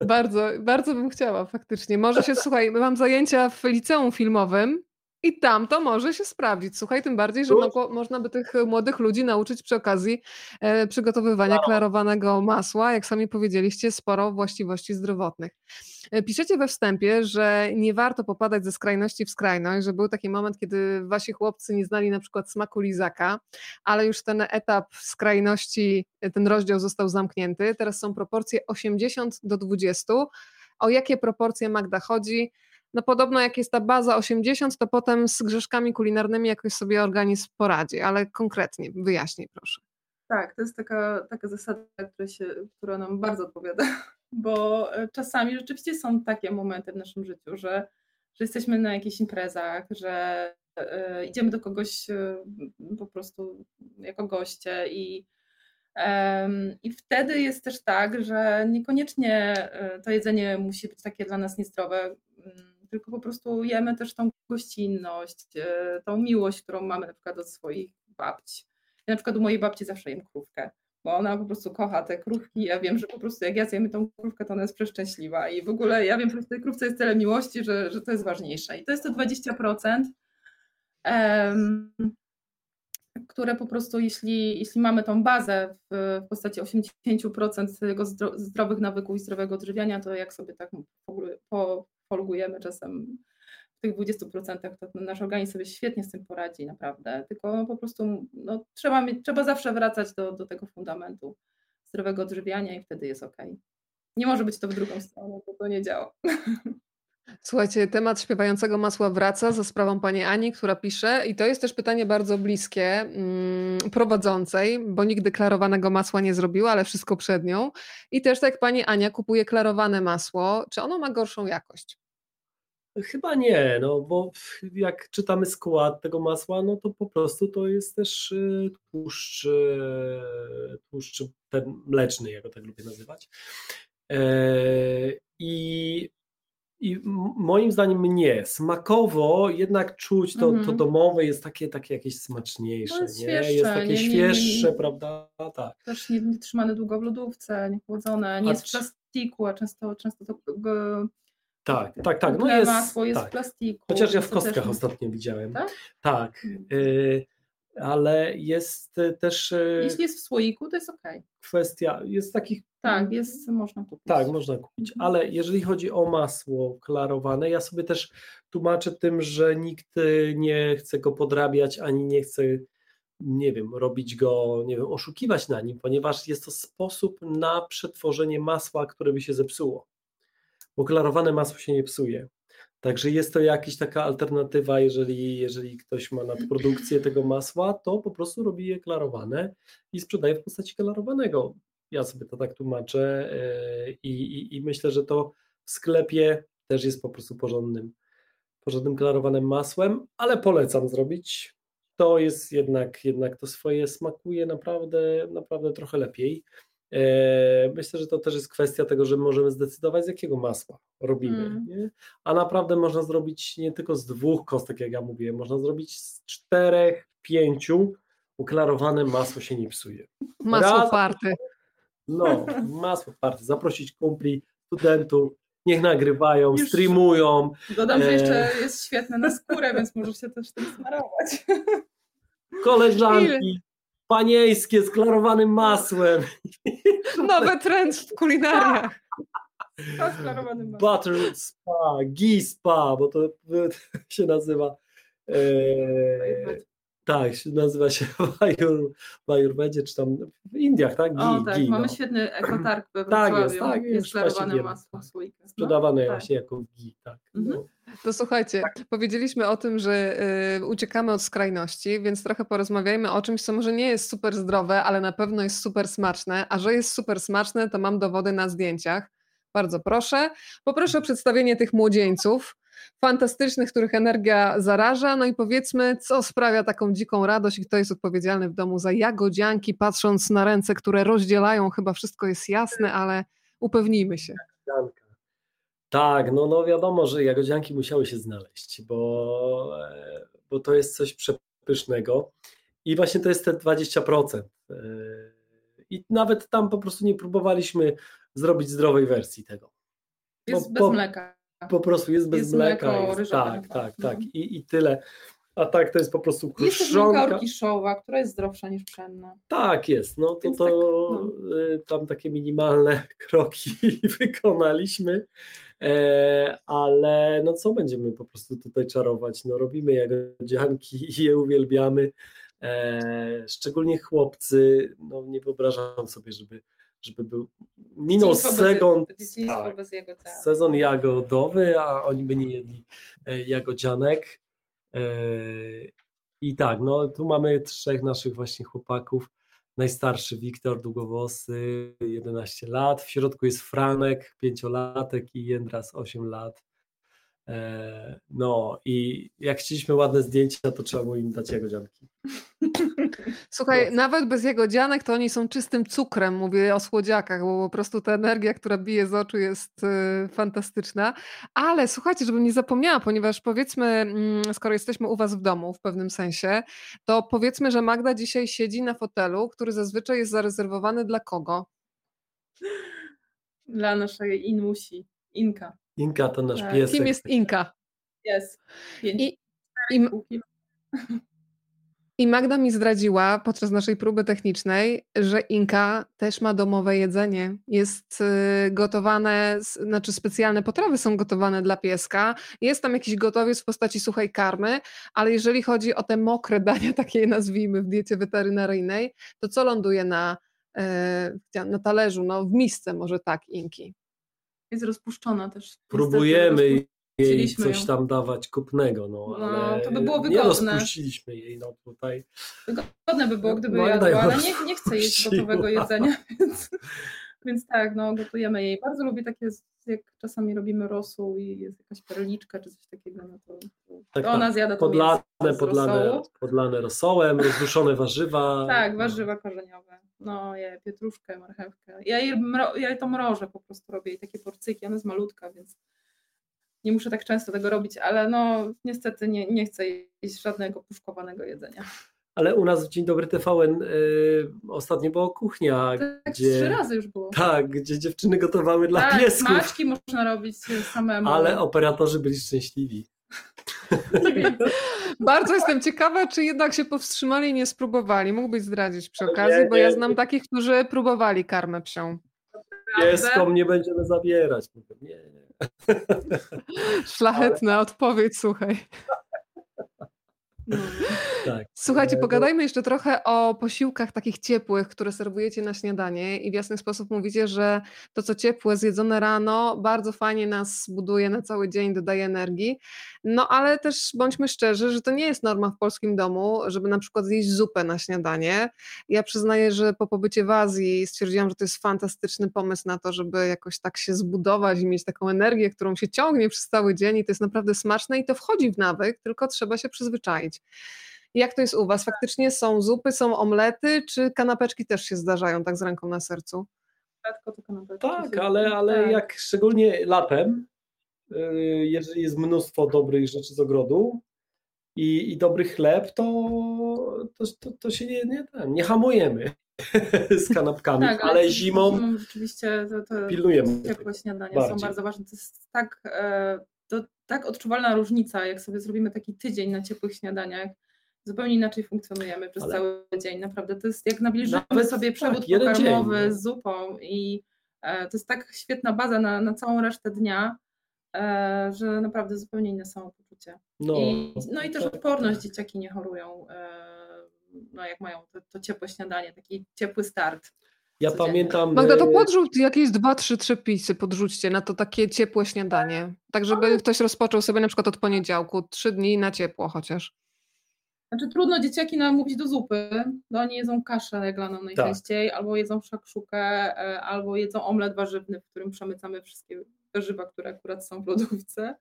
S1: Bardzo, bardzo bym chciała faktycznie. Może się, słuchaj, mam zajęcia w liceum filmowym i tam to może się sprawdzić. Słuchaj, tym bardziej, że
S2: No.
S1: można by tych młodych ludzi nauczyć przy okazji e, przygotowywania klarowanego masła, jak sami powiedzieliście, sporo właściwości zdrowotnych. E, Piszecie we wstępie, że nie warto popadać ze skrajności w skrajność, że był taki moment, kiedy wasi chłopcy nie znali na przykład smaku lizaka, ale już ten etap skrajności, e, ten rozdział został zamknięty. Teraz są proporcje 80 do 20. O jakie proporcje Magda chodzi? No podobno jak jest ta baza 80, to potem z grzeszkami kulinarnymi jakoś sobie organizm poradzi, ale konkretnie wyjaśnij proszę.
S3: Tak, to jest taka, taka zasada, która, się, która nam bardzo odpowiada, bo e, czasami rzeczywiście są takie momenty w naszym życiu, że, że jesteśmy na jakichś imprezach, że e, idziemy do kogoś e, po prostu jako goście i, i wtedy jest też tak, że niekoniecznie to jedzenie musi być takie dla nas niezdrowe, mm, tylko po prostu jemy też tą gościnność, e, tą miłość, którą mamy na przykład od swoich babci. Ja na przykład u mojej babci zawsze jem krówkę, bo ona po prostu kocha te krówki. Ja wiem, że po prostu jak ja zjemy tą krówkę, to ona jest przeszczęśliwa. I w ogóle ja wiem, że w tej krówce jest tyle miłości, że, że to jest ważniejsze. I to jest to 20%, em, które po prostu, jeśli, jeśli mamy tą bazę w, postaci 80% tego zdro, zdrowych nawyków i zdrowego odżywiania, to jak sobie tak pofolgujemy czasem w tych 20%, to nasz organizm sobie świetnie z tym poradzi, naprawdę. Tylko po prostu no, trzeba, mieć, trzeba zawsze wracać do, do tego fundamentu zdrowego odżywiania i wtedy jest ok. Nie może być to w drugą stronę, bo to nie działa.
S1: Słuchajcie, temat śpiewającego masła wraca za sprawą pani Ani, która pisze, i to jest też pytanie bardzo bliskie mm, prowadzącej, bo nigdy klarowanego masła nie zrobiła, ale wszystko przed nią. I też tak jak pani Ania kupuje klarowane masło, czy ono ma gorszą jakość?
S2: Chyba nie, no bo jak czytamy skład tego masła, no to po prostu to jest też tłuszcz, y, tłuszcz ten mleczny, ja go tak lubię nazywać. E, I, i moim zdaniem nie. Smakowo jednak czuć to,
S3: Mhm.
S2: to domowe jest takie, takie jakieś smaczniejsze,
S3: jest
S2: nie?
S3: świeższe,
S2: jest takie
S3: nie- nie- nie-
S2: świeższe, prawda? Tak.
S3: Też nie, nie trzymane długo w lodówce, nie chłodzone, nie
S2: A
S3: jest w plastiku, a często, często to
S2: Tak, tak, tak. No jest,
S3: masło jest
S2: tak.
S3: w plastiku.
S2: Chociaż ja w
S3: też
S2: kostkach
S3: nie-
S2: ostatnio widziałem.
S3: Tak?
S2: Tak. y, ale jest y, też y,
S3: Jeśli jest w słoiku, to jest ok.
S2: kwestia, jest takich.
S3: Tak, jest, można kupić.
S2: Tak, można kupić,
S3: Mhm.
S2: ale jeżeli chodzi o masło klarowane, ja sobie też tłumaczę tym, że nikt nie chce go podrabiać, ani nie chce, nie wiem, robić go, nie wiem, oszukiwać na nim, ponieważ jest to sposób na przetworzenie masła, które by się zepsuło. Bo klarowane masło się nie psuje. Także jest to jakaś taka alternatywa, jeżeli, jeżeli ktoś ma nadprodukcję tego masła, to po prostu robi je klarowane i sprzedaje w postaci klarowanego. Ja sobie to tak tłumaczę e, i, i, i myślę, że to w sklepie też jest po prostu porządnym, porządnym klarowanym masłem, ale polecam zrobić. To jest jednak, jednak to swoje smakuje naprawdę, naprawdę trochę lepiej. E, myślę, że to też jest kwestia tego, że możemy zdecydować, z jakiego masła robimy.
S3: Mm.
S2: Nie? A naprawdę można zrobić nie tylko z dwóch kostek, jak ja mówię, można zrobić z czterech, pięciu. Uklarowane masło się nie psuje.
S1: Masło
S2: Raz-
S1: party.
S2: No, masło party. Zaprosić kumpli, studentów, niech nagrywają,
S3: Już-
S2: streamują.
S3: Dodam, że
S2: E.
S3: jeszcze jest świetne na skórę, więc możesz się też tym smarować.
S2: Koleżanki, panieńskie z klarowanym masłem.
S1: Nowy trend w kulinariach.
S3: Masłem.
S2: Butter Spa, Ghee Spa, bo to się nazywa. E, tak, nazywa się w Ajur, w Ajurwedzie, czy tam w Indiach, tak? Ghee,
S3: O tak,
S2: ghee,
S3: mamy
S2: no.
S3: świetny ekotarg we
S2: Tak
S3: Wrocławiu.
S2: jest, tak jest,
S3: jest klarowane masło w słoikach. No,
S2: Sprzedawane
S3: tak.
S2: właśnie jako ghee, tak.
S3: Mhm.
S2: No.
S1: To słuchajcie, powiedzieliśmy o tym, że y, uciekamy od skrajności, więc trochę porozmawiajmy o czymś, co może nie jest super zdrowe, ale na pewno jest super smaczne. A że jest super smaczne, to mam dowody na zdjęciach. Bardzo proszę. Poproszę o przedstawienie tych młodzieńców. Fantastycznych, których energia zaraża. No i powiedzmy, co sprawia taką dziką radość i kto jest odpowiedzialny w domu za jagodzianki, patrząc na ręce, które rozdzielają, chyba wszystko jest jasne, ale upewnijmy się.
S2: Jagodzianka. Tak, no, no wiadomo, że jagodzianki musiały się znaleźć, bo, e, bo to jest coś przepysznego i właśnie to jest te 20%. E, I nawet tam po prostu nie próbowaliśmy zrobić zdrowej wersji tego.
S3: Jest
S2: Bo
S3: bez
S2: po-
S3: mleka.
S2: Po prostu jest bez
S3: Jest
S2: mleka.
S3: mleko
S2: jest,
S3: ryżowe.
S2: tak, tak, tak.
S3: Mhm.
S2: I, I tyle. A tak to jest po prostu
S3: Jest
S2: kruszonka.
S3: orkiszowa, która jest zdrowsza niż pszenna.
S2: Tak, jest. No to, to
S3: tak, no.
S2: y, tam takie minimalne kroki wykonaliśmy, e, ale no co będziemy po prostu tutaj czarować? No robimy jagodzianki i je uwielbiamy. E, szczególnie chłopcy, no nie wyobrażam sobie, żeby, żeby był minął
S3: Dzieciństwo
S2: tak, sezon jagodowy, a oni by nie jedli e, jagodzianek. E, I tak, no tu mamy trzech naszych właśnie chłopaków. Najstarszy Wiktor, długowłosy, 11 lat. W środku jest Franek, pięciolatek i Jędras, 8 lat. E, No i jak chcieliśmy ładne zdjęcia, to trzeba było im dać jagodzianki.
S1: Słuchaj,
S2: No.
S1: nawet bez jagodzianek to oni są czystym cukrem, mówię o słodziakach, bo po prostu ta energia, która bije z oczu jest y, fantastyczna. Ale słuchajcie, żebym nie zapomniała, ponieważ powiedzmy, mm, skoro jesteśmy u was w domu w pewnym sensie, to powiedzmy, że Magda dzisiaj siedzi na fotelu, który zazwyczaj jest zarezerwowany dla kogo?
S3: Dla naszej Inmusi. Inka.
S2: Inka to nasz
S3: Tak.
S2: piesek.
S1: Kim jest Inka?
S3: Jest.
S1: I, i. I Magda mi zdradziła podczas naszej próby technicznej, że Inka też ma domowe jedzenie. Jest y, gotowane, znaczy specjalne potrawy są gotowane dla pieska. Jest tam jakiś gotowiec w postaci suchej karmy, ale jeżeli chodzi o te mokre dania, takie je nazwijmy w diecie weterynaryjnej, to co ląduje na, chciałam- na talerzu, no w misce może tak Inki.
S3: Jest rozpuszczona też.
S2: Próbujemy jej coś
S3: ją.
S2: tam dawać kupnego, no,
S3: No,
S2: ale
S3: to by było
S2: nie
S3: wygodne.
S2: rozpuściliśmy jej, no tutaj.
S3: Wygodne by było, gdyby
S2: ją
S3: jadła, ale nie, nie chce jeść gotowego jedzenia, więc, więc tak, no gotujemy jej. Bardzo lubię takie, jak czasami robimy rosół i jest jakaś perliczka czy coś takiego, no to, to
S2: Tak,
S3: ona
S2: tak.
S3: zjada to
S2: Podlane,
S3: mięso
S2: podlane,
S3: rosołu.
S2: podlane rosołem, rozduszone warzywa.
S3: Tak, warzywa korzeniowe. No, je pietruszkę, marchewkę. Ja jej ja jej to mrożę, po prostu robię jej takie porcyki, ona jest malutka, więc nie muszę tak często tego robić, ale no niestety nie, nie chcę jeść żadnego puszkowanego jedzenia.
S2: Ale u nas w Dzień Dobry TVN y, ostatnio była kuchnia,
S3: Tak
S2: gdzie,
S3: trzy razy już było.
S2: tak, gdzie dziewczyny gotowały dla
S3: tak,
S2: piesków,
S3: smaczki można robić samemu.
S2: ale operatorzy byli szczęśliwi.
S1: Bardzo jestem ciekawa, czy jednak się powstrzymali i nie spróbowali. Mógłbyś zdradzić przy
S2: Nie,
S1: okazji, bo ja
S2: nie.
S1: znam takich, którzy próbowali karmę psią.
S2: Pieskom nie będziemy zabierać. Nie, nie.
S1: Szlachetna odpowiedź, słuchaj.
S3: No.
S2: Tak.
S1: Słuchajcie,
S2: E,
S1: pogadajmy jeszcze trochę o posiłkach takich ciepłych, które serwujecie na śniadanie i w jasny sposób mówicie, że to co ciepłe, zjedzone rano, bardzo fajnie nas buduje na cały dzień, dodaje energii. No ale też bądźmy szczerzy, że to nie jest norma w polskim domu, żeby na przykład zjeść zupę na śniadanie. Ja przyznaję, że po pobycie w Azji stwierdziłam, że to jest fantastyczny pomysł na to, żeby jakoś tak się zbudować i mieć taką energię, którą się ciągnie przez cały dzień i to jest naprawdę smaczne i to wchodzi w nawyk, tylko trzeba się przyzwyczaić. Jak to jest u Was? Faktycznie są zupy, są omlety, czy kanapeczki też się zdarzają tak z ręką na sercu?
S3: Rzadko to kanapeczki
S2: Tak, ale, ale
S3: tak.
S2: jak szczególnie latem, jeżeli jest mnóstwo dobrych rzeczy z ogrodu i, i dobry chleb, to, to, to, to się nie, nie, nie hamujemy z kanapkami,
S3: Tak,
S2: ale zimą
S3: zimą rzeczywiście to, to
S2: pilnujemy.
S3: ciepłe śniadania
S2: Bardziej.
S3: są bardzo ważne. To jest tak, e, to tak odczuwalna różnica, jak sobie zrobimy taki tydzień na ciepłych śniadaniach, zupełnie inaczej funkcjonujemy przez
S2: Ale-
S3: cały dzień. Naprawdę to jest jak nabliżymy
S2: Nawet
S3: sobie
S2: tak,
S3: przewód
S2: dzień,
S3: pokarmowy
S2: no.
S3: z zupą i e, to jest tak świetna baza na, na całą resztę dnia, że naprawdę zupełnie inne samopoczucie.
S2: No,
S3: I, no i też
S2: tak,
S3: odporność
S2: tak.
S3: dzieciaki nie chorują, e, no jak mają to, to ciepłe śniadanie, taki ciepły start.
S2: Ja
S3: codziennie.
S2: pamiętam.
S1: Magda, to
S2: y,
S1: podrzuć jakieś dwa, trzy przepisy, podrzućcie na to takie ciepłe śniadanie. Tak, żeby ktoś rozpoczął sobie na przykład od poniedziałku, trzy dni na ciepło chociaż.
S3: Znaczy trudno dzieciaki namówić do zupy, no oni jedzą kaszę
S2: Tak.
S3: jaglaną najczęściej, albo jedzą szakszukę, e, albo jedzą omlet warzywny, w którym przemycamy wszystkie warzywa, które akurat są w lodówce.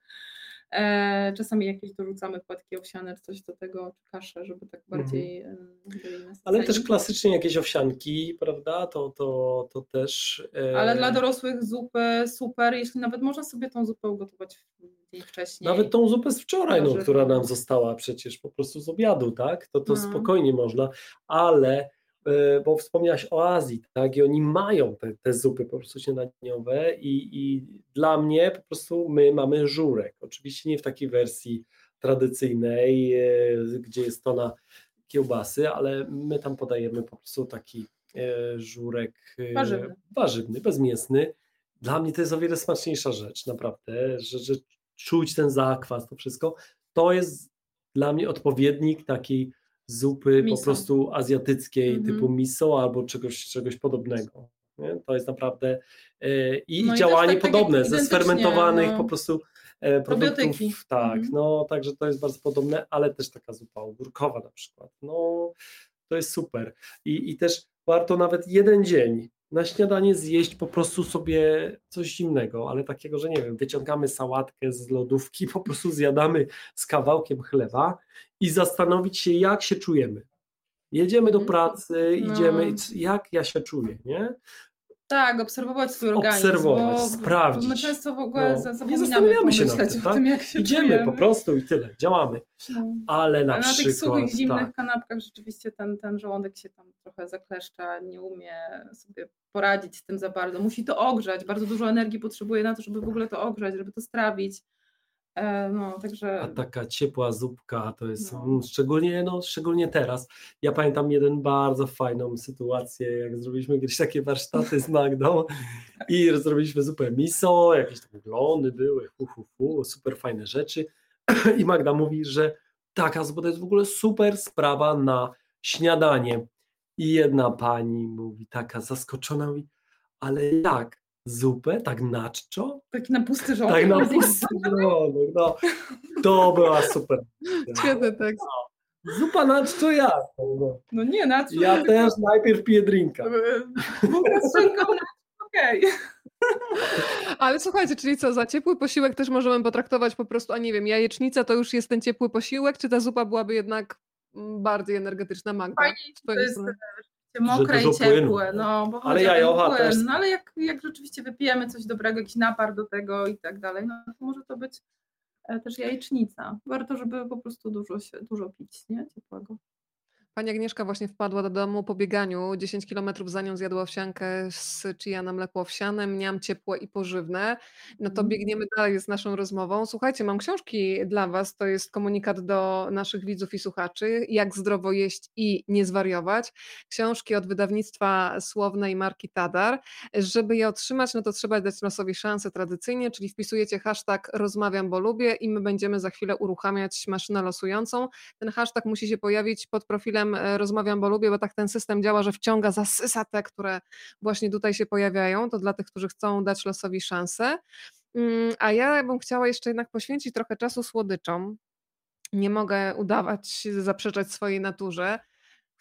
S3: E, Czasami jakieś dorzucamy płatki owsiane, czy coś do tego, czy kaszę, żeby tak bardziej byli nasyceni.
S2: Mhm. Ale też klasycznie jakieś owsianki, prawda? To, to, to też. e,
S3: Ale dla dorosłych zupy super, jeśli nawet można sobie tą zupę ugotować dzień wcześniej.
S2: Nawet tą zupę z wczoraj, no, która nam została przecież po prostu z obiadu, tak? To, to
S3: No.
S2: spokojnie można, ale bo wspomniałaś o Azji, tak? I oni mają te, te zupy po prostu śniadaniowe i, i dla mnie po prostu my mamy żurek. Oczywiście nie w takiej wersji tradycyjnej, e, gdzie jest tona kiełbasy, ale my tam podajemy po prostu taki e, żurek e,
S3: Warzywny.
S2: warzywny, bezmięsny. Dla mnie to jest o wiele smaczniejsza rzecz, naprawdę, że, że czuć ten zakwas, to wszystko. To jest dla mnie odpowiednik takiej zupy po
S3: Miso.
S2: prostu azjatyckiej,
S3: Mhm.
S2: typu miso albo czegoś, czegoś podobnego. Nie? To jest naprawdę e, i,
S3: No
S2: i działanie
S3: tak- tak
S2: podobne
S3: jak
S2: ze sfermentowanych
S3: no.
S2: po prostu e, produktów.
S3: Probiotyki.
S2: Tak,
S3: Mhm.
S2: no także to jest bardzo podobne, ale też taka zupa ogórkowa na przykład. No to jest super. I, I też warto nawet jeden dzień na śniadanie zjeść po prostu sobie coś zimnego, ale takiego, że nie wiem, wyciągamy sałatkę z lodówki, po prostu zjadamy z kawałkiem chleba i zastanowić się, jak się czujemy. Jedziemy do
S3: Mhm.
S2: pracy,
S3: No.
S2: idziemy, jak ja się czuję, nie?
S3: Tak, obserwować swój organizm.
S2: Obserwować, sprawdzić.
S3: My często w ogóle
S2: No.
S3: no.
S2: Nie
S3: zapominamy
S2: zastanawiamy się nad tym, tak?
S3: tym, jak się
S2: Idziemy
S3: czujemy.
S2: po prostu i tyle, działamy.
S3: No.
S2: Ale na
S3: Ale na
S2: przykład,
S3: tych suchych, zimnych
S2: tak,
S3: kanapkach rzeczywiście ten, ten żołądek się tam trochę zakleszcza, nie umie sobie poradzić z tym za bardzo. Musi to ogrzać, bardzo dużo energii potrzebuje na to, żeby w ogóle to ogrzać, żeby to strawić. E, No, także
S2: A taka ciepła zupka to jest
S3: No.
S2: mm, szczególnie, no, szczególnie teraz. Ja pamiętam jeden bardzo fajną sytuację, jak zrobiliśmy kiedyś takie warsztaty z Magdą i zrobiliśmy zupę miso, jakieś tam glony były, hu, hu, hu, super fajne rzeczy. I Magda mówi, że taka zupa to jest w ogóle super sprawa na śniadanie. I jedna pani mówi, taka zaskoczona, mówi, ale jak? Zupę? Tak na czczo?
S3: taki na pusty żołądek.
S2: Tak na pusty żołądek, no. To była super.
S1: Świetny tekst.
S2: Zupa na czczo ja. No.
S3: No nie, na co?
S2: Ja też najpierw piję drinka.
S3: Bułka z szynką na okej.
S1: Ale słuchajcie, czyli co, za ciepły posiłek też możemy potraktować po prostu, a nie wiem, jajecznica to już jest ten ciepły posiłek, czy ta zupa byłaby jednak mm, bardziej energetyczna, Magda?
S3: Fajnie, to jest. Mokre i
S2: dużo płynu.
S3: ciepłe, no bo
S2: Ale jajocha
S3: płyn.
S2: też.
S3: No ale jak, jak rzeczywiście wypijemy coś dobrego, jakiś napar do tego i tak dalej, no to może to być e, też jajecznica. Warto, żeby po prostu dużo, się, dużo pić, nie? Ciepłego.
S1: Pani Agnieszka właśnie wpadła do domu po bieganiu. 10 kilometrów za nią zjadła owsiankę z chia na mleko owsiane, mniam ciepłe i pożywne. No to
S3: Mhm.
S1: biegniemy dalej z naszą rozmową. Słuchajcie, mam książki dla Was. To jest komunikat do naszych widzów i słuchaczy. Jak zdrowo jeść i nie zwariować. Książki od wydawnictwa Słownej marki Tadar. Żeby je otrzymać, no to trzeba dać losowi szansę tradycyjnie, czyli wpisujecie hashtag rozmawiam, bo lubię i my będziemy za chwilę uruchamiać maszynę losującą. Ten hashtag musi się pojawić pod profilem e, rozmawiam, bo lubię, bo tak ten system działa, że wciąga, zasysa te, które właśnie tutaj się pojawiają. To dla tych, którzy chcą dać losowi szansę. Mm, A ja bym chciała jeszcze jednak poświęcić trochę czasu słodyczom. Nie mogę udawać, zaprzeczać swojej naturze.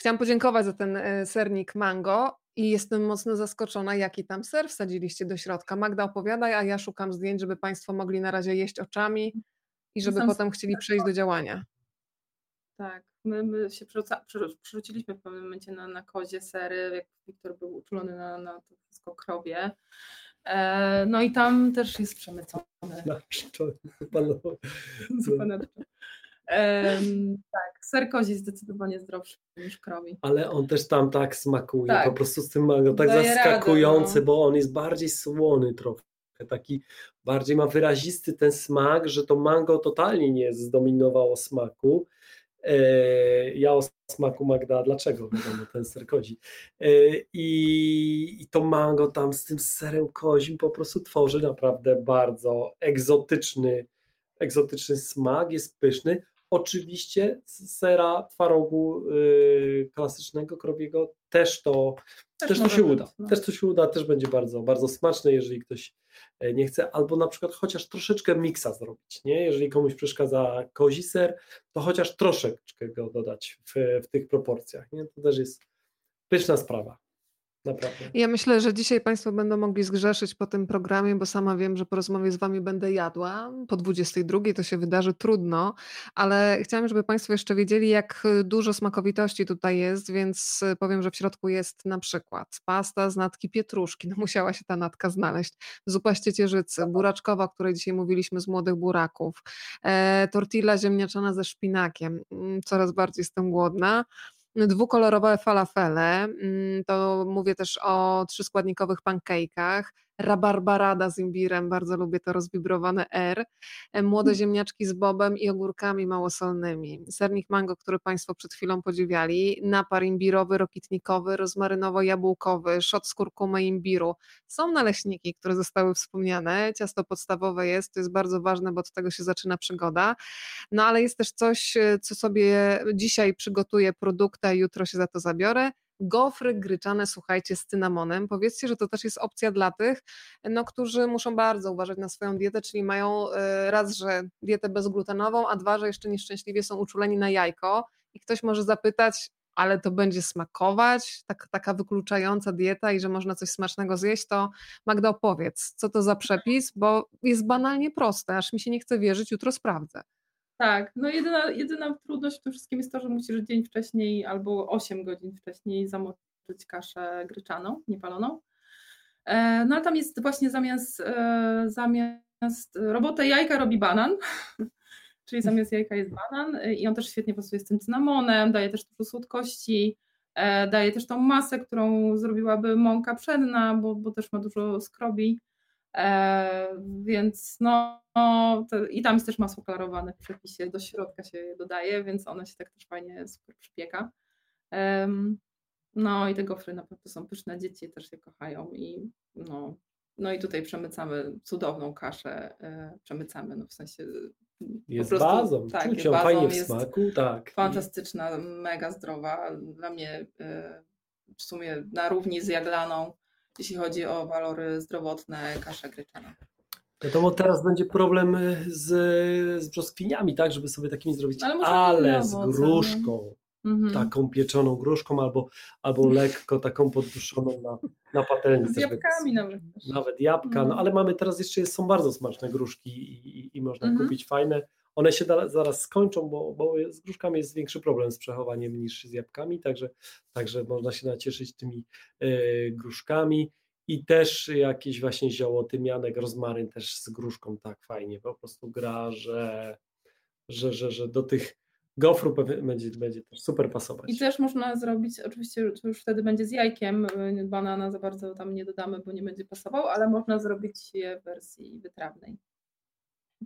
S1: Chciałam podziękować za ten e, sernik mango i jestem mocno zaskoczona, jaki tam ser wsadziliście do środka. Magda opowiadaj, a ja szukam zdjęć, żeby Państwo mogli na razie jeść oczami i żeby potem chcieli przejść do działania.
S3: Tak, my, my się przerzuca, przerzu- przerzuciliśmy w pewnym momencie na, na kozie sery, jak Wiktor był uczulony na, na to wszystko krowie. E, no i tam też jest przemycony.
S2: Na panowie.
S3: Zupełnie dobrze. Em, tak, ser kozi zdecydowanie zdrowszy niż krowi.
S2: Ale on też tam tak smakuje,
S3: Tak.
S2: po prostu z tym mango, tak
S3: Daje
S2: zaskakujący,
S3: radę, no.
S2: bo on jest bardziej słony trochę, taki bardziej ma wyrazisty ten smak, że to mango totalnie nie zdominowało smaku. E, Ja o smaku Magda, dlaczego? Wiadomo, ten ser kozi. E, I, I to mango tam z tym serem kozim po prostu tworzy naprawdę bardzo egzotyczny, egzotyczny smak, jest pyszny. Oczywiście z sera twarogu y, klasycznego krowiego też to, też to
S3: może
S2: się uda.
S3: no.
S2: Też to się uda, też będzie bardzo, bardzo smaczne, jeżeli ktoś nie chce, albo na przykład chociaż troszeczkę miksa zrobić, nie? Jeżeli komuś przeszkadza kozi ser, to chociaż troszeczkę go dodać w, w tych proporcjach, nie? To też jest pyszna sprawa, naprawdę.
S1: Ja myślę, że dzisiaj Państwo będą mogli zgrzeszyć po tym programie, bo sama wiem, że po rozmowie z Wami będę jadła. Po 22 to się wydarzy trudno, ale chciałam, żeby Państwo jeszcze wiedzieli, jak dużo smakowitości tutaj jest, więc powiem, że w środku jest na przykład pasta z natki pietruszki, no musiała się ta natka znaleźć, zupa z ciecierzycy, buraczkowa, o której dzisiaj mówiliśmy z młodych buraków, e, tortilla ziemniaczana ze szpinakiem, Mm, coraz bardziej jestem głodna dwukolorowe falafele, mm, to mówię też o trzyskładnikowych pancake'ach, rabarbarada z imbirem, bardzo lubię to rozwibrowane R, e, młode ziemniaczki z bobem i ogórkami małosolnymi, sernik mango, który Państwo przed chwilą podziwiali, napar imbirowy, rokitnikowy, rozmarynowo-jabłkowy, szot z kurkumy imbiru. Są naleśniki, które zostały wspomniane, ciasto podstawowe jest, to jest bardzo ważne, bo od tego się zaczyna przygoda, no ale jest też coś, e, co sobie dzisiaj przygotuję produkty, a jutro się za to zabiorę. Gofry gryczane, słuchajcie, z cynamonem. Powiedzcie, że to też jest opcja dla tych, no, którzy muszą bardzo uważać na swoją dietę, czyli mają e, raz, że dietę bezglutenową, a dwa, że jeszcze nieszczęśliwie są uczuleni na jajko. I ktoś może zapytać, ale to będzie smakować, tak, taka wykluczająca dieta i że można coś smacznego zjeść, to Magda opowiedz, co to za przepis, bo jest banalnie proste, aż mi się nie chce wierzyć, jutro sprawdzę.
S3: Tak, no jedyna, jedyna trudność w tym wszystkim jest to, że musisz dzień wcześniej albo 8 godzin wcześniej zamoczyć kaszę gryczaną, niepaloną. E, No ale tam jest właśnie zamiast, e, zamiast robotę jajka robi banan, czyli zamiast jajka jest banan e, i on też świetnie pasuje z tym cynamonem, daje też dużo słodkości, e, daje też tą masę, którą zrobiłaby mąka pszenna, bo, bo też ma dużo skrobi. E, więc no, no to, i tam jest też masło klarowane w przepisie, do środka się je dodaje, więc ono się tak też fajnie super przypieka. No i te gofry naprawdę są pyszne, dzieci też je kochają i no, no i tutaj przemycamy cudowną kaszę, e, przemycamy, no w sensie
S2: Jest
S3: prostu,
S2: bazą,
S3: tak,
S2: czuć ją fajnie w
S3: jest
S2: smaku, tak.
S3: Fantastyczna, mega zdrowa, dla mnie e, w sumie na równi z jaglaną, jeśli chodzi o walory zdrowotne, kasza gryczana.
S2: Wiadomo, teraz będzie problem y, z, z brzoskwiniami, tak, żeby sobie takimi zrobić,
S3: Ale
S2: ale z gruszką,
S3: Mhm.
S2: taką pieczoną gruszką albo, albo lekko taką podduszoną na, na patelni.
S3: Z jabłkami nawet.
S2: Nawet jabłka, no
S3: Mhm.
S2: ale mamy teraz jeszcze, są bardzo smaczne gruszki i, i, i można
S3: Mhm.
S2: kupić fajne. One się da, zaraz skończą, bo, bo z gruszkami jest większy problem z przechowaniem niż z jabłkami, także, także można się nacieszyć tymi e, gruszkami. I też jakieś właśnie zioło, tymianek, rozmaryn też z gruszką tak fajnie po prostu gra, że, że, że, że do tych gofru będzie, będzie też super pasować.
S3: I też można zrobić, oczywiście to już wtedy będzie z jajkiem, banana za bardzo tam nie dodamy, bo nie będzie pasował, ale można zrobić je w wersji wytrawnej.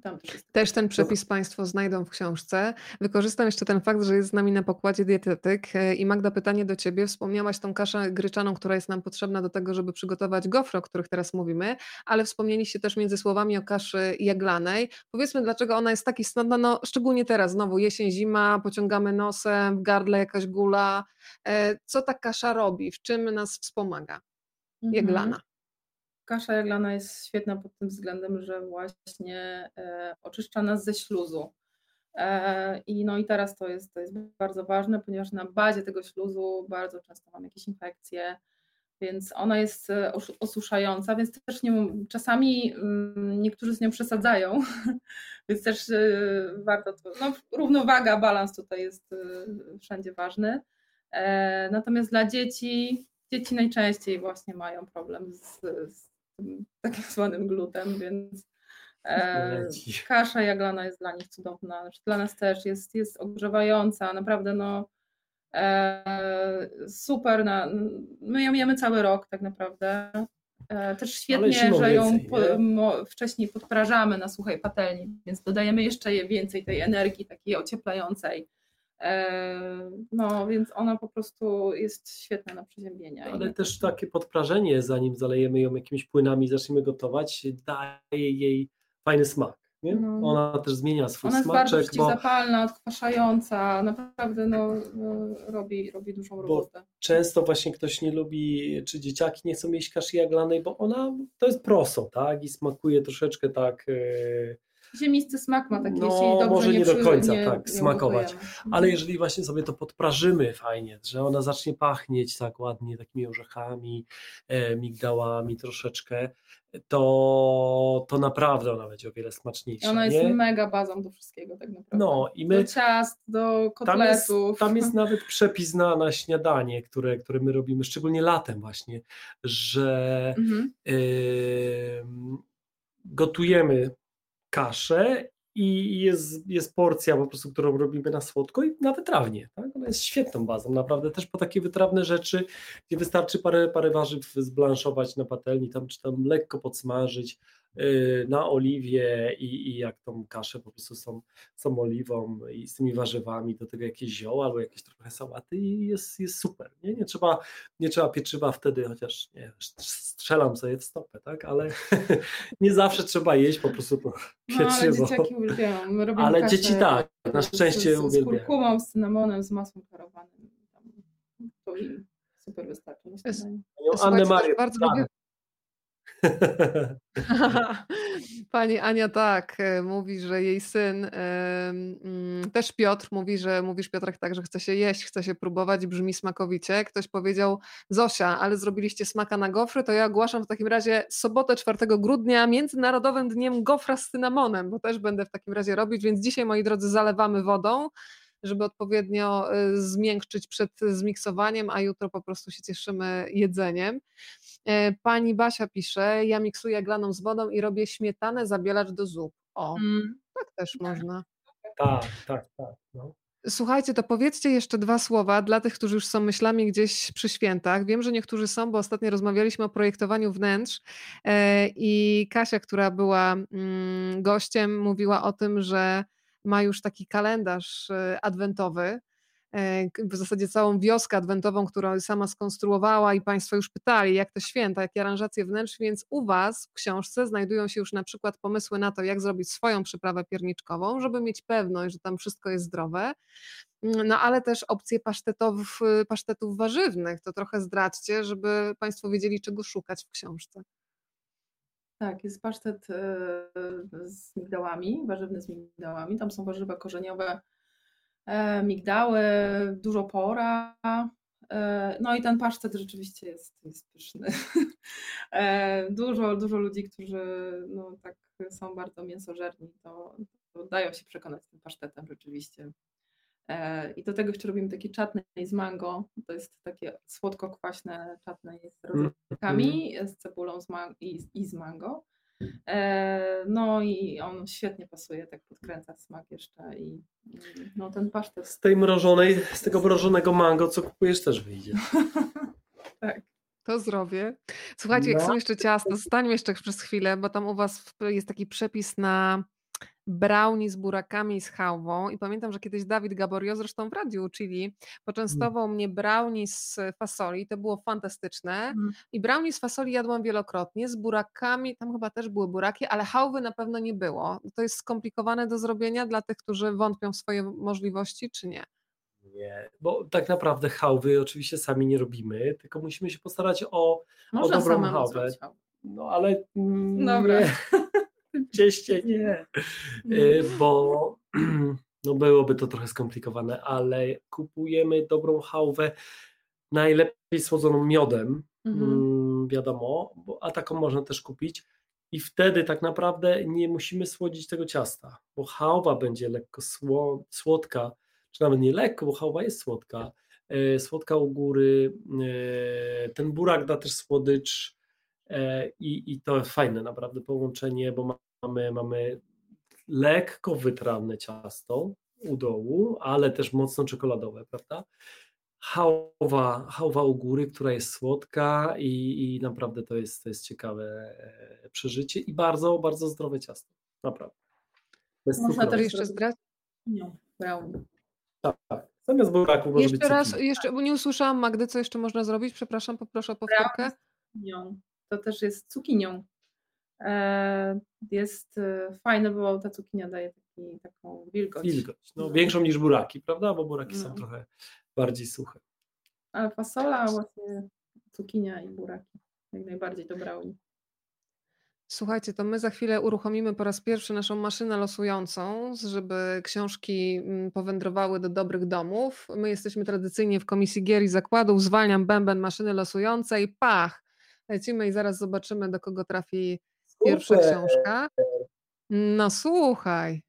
S1: Też, też ten przepis Państwo znajdą w książce. Wykorzystam jeszcze ten fakt, że jest z nami na pokładzie dietetyk. E, I Magda, pytanie do Ciebie. Wspomniałaś tą kaszę gryczaną, która jest nam potrzebna do tego, żeby przygotować gofry, o których teraz mówimy, ale wspomnieliście też między słowami o kaszy jaglanej. Powiedzmy, dlaczego ona jest tak istotna, no szczególnie teraz, znowu jesień, zima, pociągamy nosem, w gardle jakaś gula. E, co ta kasza robi? W czym nas wspomaga? Mhm. Jaglana. Mhm.
S3: Kasza jaglana jest świetna pod tym względem, że właśnie e, oczyszcza nas ze śluzu. E, I no i teraz to jest, to jest bardzo ważne, ponieważ na bazie tego śluzu bardzo często mam jakieś infekcje, więc ona jest e, osuszająca, więc też nie, czasami mm, niektórzy z nią przesadzają, więc też warto to, no równowaga, balans tutaj jest wszędzie ważny. Natomiast dla dzieci, dzieci najczęściej właśnie mają problem z, z tak zwanym glutem, więc e, kasza jaglana jest dla nich cudowna. Dla nas też jest, jest ogrzewająca, naprawdę no e, super. Na, my ją jemy cały rok tak naprawdę. E, też świetnie, że ją po, mo, wcześniej podprażamy na suchej patelni, więc dodajemy jeszcze więcej tej energii takiej ocieplającej. No, więc ona po prostu jest świetna na przeziębienia.
S2: Ale też takie podprażenie, zanim zalejemy ją jakimiś płynami i zaczniemy gotować, daje jej fajny smak. Nie? No. Ona też zmienia swój
S3: Ona
S2: smaczek.
S3: Ona jest bardzo zapalna, odkwaszająca, naprawdę no, no, robi, robi dużą robotę.
S2: często właśnie ktoś nie lubi, czy dzieciaki nie chcą jeść kaszy jaglanej, bo ona to jest proso, tak? I smakuje troszeczkę tak... Yy
S3: Ziemisty smak ma taki,
S2: no, jeśli dobrze może nie, nie do końca nie, tak nie smakować, ale jeżeli właśnie sobie to podprażymy fajnie, że ona zacznie pachnieć tak ładnie, takimi orzechami, e, migdałami troszeczkę, to, to naprawdę ona będzie o wiele smaczniejsza.
S3: Ona jest
S2: nie?
S3: mega bazą do wszystkiego tak naprawdę.
S2: No, i my,
S3: do ciast, do kotletów.
S2: Tam jest, tam jest nawet przepis na, na śniadanie, które, które my robimy, szczególnie latem właśnie, że mhm. yy, gotujemy kaszę i jest, jest porcja po prostu, którą robimy na słodko i na wytrawnie. Tak? Ona jest świetną bazą, naprawdę też po takie wytrawne rzeczy, gdzie wystarczy parę, parę warzyw zblanszować na patelni, tam, czy tam lekko podsmażyć, na oliwie i, i jak tą kaszę po prostu są, są oliwą i z tymi warzywami, do tego jakieś zioła albo jakieś trochę sałaty i jest, jest super. Nie? Nie, trzeba, nie trzeba pieczywa wtedy, chociaż nie, strzelam sobie w stopę, tak? ale nie zawsze trzeba jeść po prostu to pieczywo. No, ale
S3: dzieciaki uwielbiają.
S2: ale dzieci tak, na szczęście z, z,
S3: z kurkumą, z cynamonem, z masłem klarowanym. To im super wystarczy.
S2: Annę Marię,
S1: bardzo lubię Pani Ania tak, e, mówi, że jej syn, mm, też Piotr mówi, że mówisz Piotrek tak, że chce się jeść, chce się próbować, brzmi smakowicie. Ktoś powiedział, Zosia, ale zrobiliście smaka na gofry, to ja ogłaszam w takim razie sobotę 4 grudnia Międzynarodowym Dniem Gofra z cynamonem, bo też będę w takim razie robić, więc dzisiaj moi drodzy zalewamy wodą żeby odpowiednio e, zmiękczyć przed zmiksowaniem, a jutro po prostu się cieszymy jedzeniem. E, pani Basia pisze, ja miksuję glaną z wodą i robię śmietanę zabielacz do zup. O, mm. tak też można.
S2: Tak, tak, tak. No.
S1: Słuchajcie, to powiedzcie jeszcze dwa słowa dla tych, którzy już są myślami gdzieś przy świętach. Wiem, że niektórzy są, bo ostatnio rozmawialiśmy o projektowaniu wnętrz e, i Kasia, która była mm, gościem, mówiła o tym, że ma już taki kalendarz e, adwentowy w zasadzie całą wioskę adwentową, którą sama skonstruowała i Państwo już pytali, jak te święta, jakie aranżacje wnętrz, więc u Was w książce znajdują się już na przykład pomysły na to, jak zrobić swoją przyprawę pierniczkową, żeby mieć pewność, że tam wszystko jest zdrowe. Mm, no ale też opcje pasztetów, pasztetów warzywnych, to trochę zdradźcie, żeby Państwo wiedzieli, czego szukać w książce.
S3: Tak, jest pasztet e, z migdałami, warzywny z migdałami. Tam są warzywa korzeniowe E, migdały, dużo pora. E, no i ten pasztet rzeczywiście jest, jest pyszny. E, dużo, dużo ludzi, którzy no, tak są bardzo mięsożerni, to, to dają się przekonać tym pasztetem rzeczywiście. I do tego jeszcze robimy taki czatny z mango. To jest takie słodko-kwaśne czatne z rozrobkami, z cebulą z i, i z mango. E, no i on świetnie pasuje, tak podkręca smak jeszcze i no ten pasztet.
S2: Z tej mrożonej, z tego mrożonego mango, co kupujesz też wyjdzie.
S3: tak.
S1: To zrobię. Słuchajcie, jak
S2: No.
S1: są jeszcze ciasta, zostańmy jeszcze przez chwilę, bo tam u Was jest taki przepis na brownie z burakami i z chałwą. I pamiętam, że kiedyś Dawid Gaborio, zresztą w radiu uczyli, poczęstował mnie brownie z fasoli. To było fantastyczne.
S3: Mhm.
S1: I brownie z fasoli jadłam wielokrotnie, z burakami, tam chyba też były buraki, ale chałwy na pewno nie było. To jest skomplikowane do zrobienia dla tych, którzy wątpią w swoje możliwości, czy nie?
S2: Nie, bo tak naprawdę chałwy oczywiście sami nie robimy, tylko musimy się postarać o,
S3: Można
S2: dobrą chałwę. no ale mm,
S3: Dobra.
S2: cieście nie, Y, bo no byłoby to trochę skomplikowane, ale kupujemy dobrą chałwę, najlepiej słodzoną miodem,
S3: Mhm.
S2: mm, wiadomo, a taką można też kupić. I wtedy tak naprawdę nie musimy słodzić tego ciasta, bo chałwa będzie lekko sło, słodka, czy nawet nie lekko, bo chałwa jest słodka, e, słodka u góry, e, ten burak da też słodycz i, i to jest fajne naprawdę połączenie, bo mamy, mamy lekko wytrawne ciasto u dołu, ale też mocno czekoladowe, prawda? Hałwa, hałwa u góry, która jest słodka i, i naprawdę to jest, to jest ciekawe e, przeżycie i bardzo, bardzo zdrowe ciasto. Naprawdę. Bez
S3: Można też
S1: jeszcze zdrać?
S3: Nie, brownie.
S2: Tak, tak. Zamiast buraku może być
S1: Jeszcze raz, jeszcze, bo nie usłyszałam Magdy, co jeszcze można zrobić? Przepraszam, poproszę o powtórkę.
S3: Cukinią. To też jest cukinią. E, Jest e, fajne, bo ta cukinia daje taki, taką wilgoć.
S2: Wilgoć. No,
S3: No.
S2: Większą niż buraki, prawda? Bo buraki są
S3: No.
S2: trochę bardziej suche.
S3: Ale fasola, właśnie cukinia i buraki. Jak najbardziej to brownie.
S1: Słuchajcie, to my za chwilę uruchomimy po raz pierwszy naszą maszynę losującą, żeby książki mm, powędrowały do dobrych domów. My jesteśmy tradycyjnie w Komisji Gier i Zakładów. Zwalniam bęben maszyny losującej. Pach! Lecimy i zaraz zobaczymy, do kogo trafi pierwsza
S2: Super.
S1: książka. No słuchaj,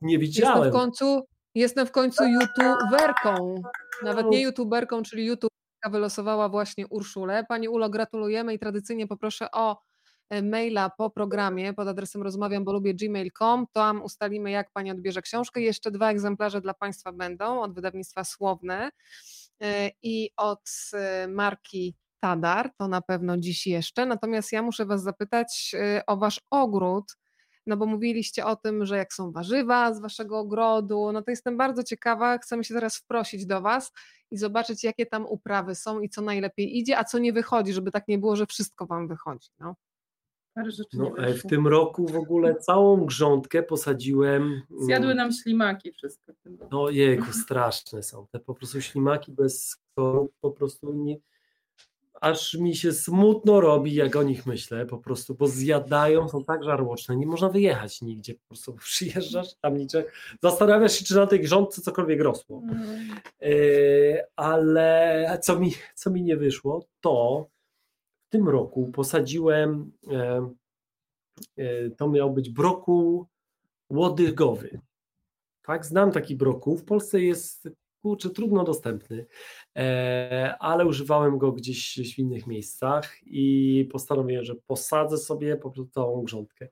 S2: Nie
S1: jestem
S2: widziałem.
S1: w końcu, jestem w końcu youtuberką. Nawet nie youtuberką, czyli youtuberka wylosowała właśnie Urszulę. Pani Ulo, gratulujemy i tradycyjnie poproszę o e, maila po programie pod adresem rozmawiam, bo lubię gmail.com. Tam ustalimy, jak Pani odbierze książkę. Jeszcze dwa egzemplarze dla Państwa będą od wydawnictwa Słowne e, i od e, marki Tadar, to na pewno dziś jeszcze. Natomiast ja muszę Was zapytać e, o Wasz ogród, no bo mówiliście o tym, że jak są warzywa z Waszego ogrodu, no to jestem bardzo ciekawa, chcemy się teraz wprosić do Was i zobaczyć, jakie tam uprawy są i co najlepiej idzie, a co nie wychodzi, żeby tak nie było, że wszystko Wam wychodzi. No.
S2: No, w tym roku w ogóle całą grządkę posadziłem. mm,
S3: Zjadły nam ślimaki wszystko.
S2: No jejku, straszne są. Te po prostu ślimaki bez skorów po prostu nie... Aż mi się smutno robi, jak o nich myślę, po prostu, bo zjadają, są tak żarłoczne, nie można wyjechać nigdzie, po prostu przyjeżdżasz tam niczego, zastanawiasz się, czy na tej grządce cokolwiek rosło.
S3: Mm.
S2: Yy, ale co mi, co mi nie wyszło, to w tym roku posadziłem, e, to miał być brokuł łodygowy. Tak, znam taki brokuł. W Polsce jest kurczę, trudno dostępny, e, ale używałem go gdzieś w innych miejscach i postanowiłem, że posadzę sobie po prostu całą grządkę.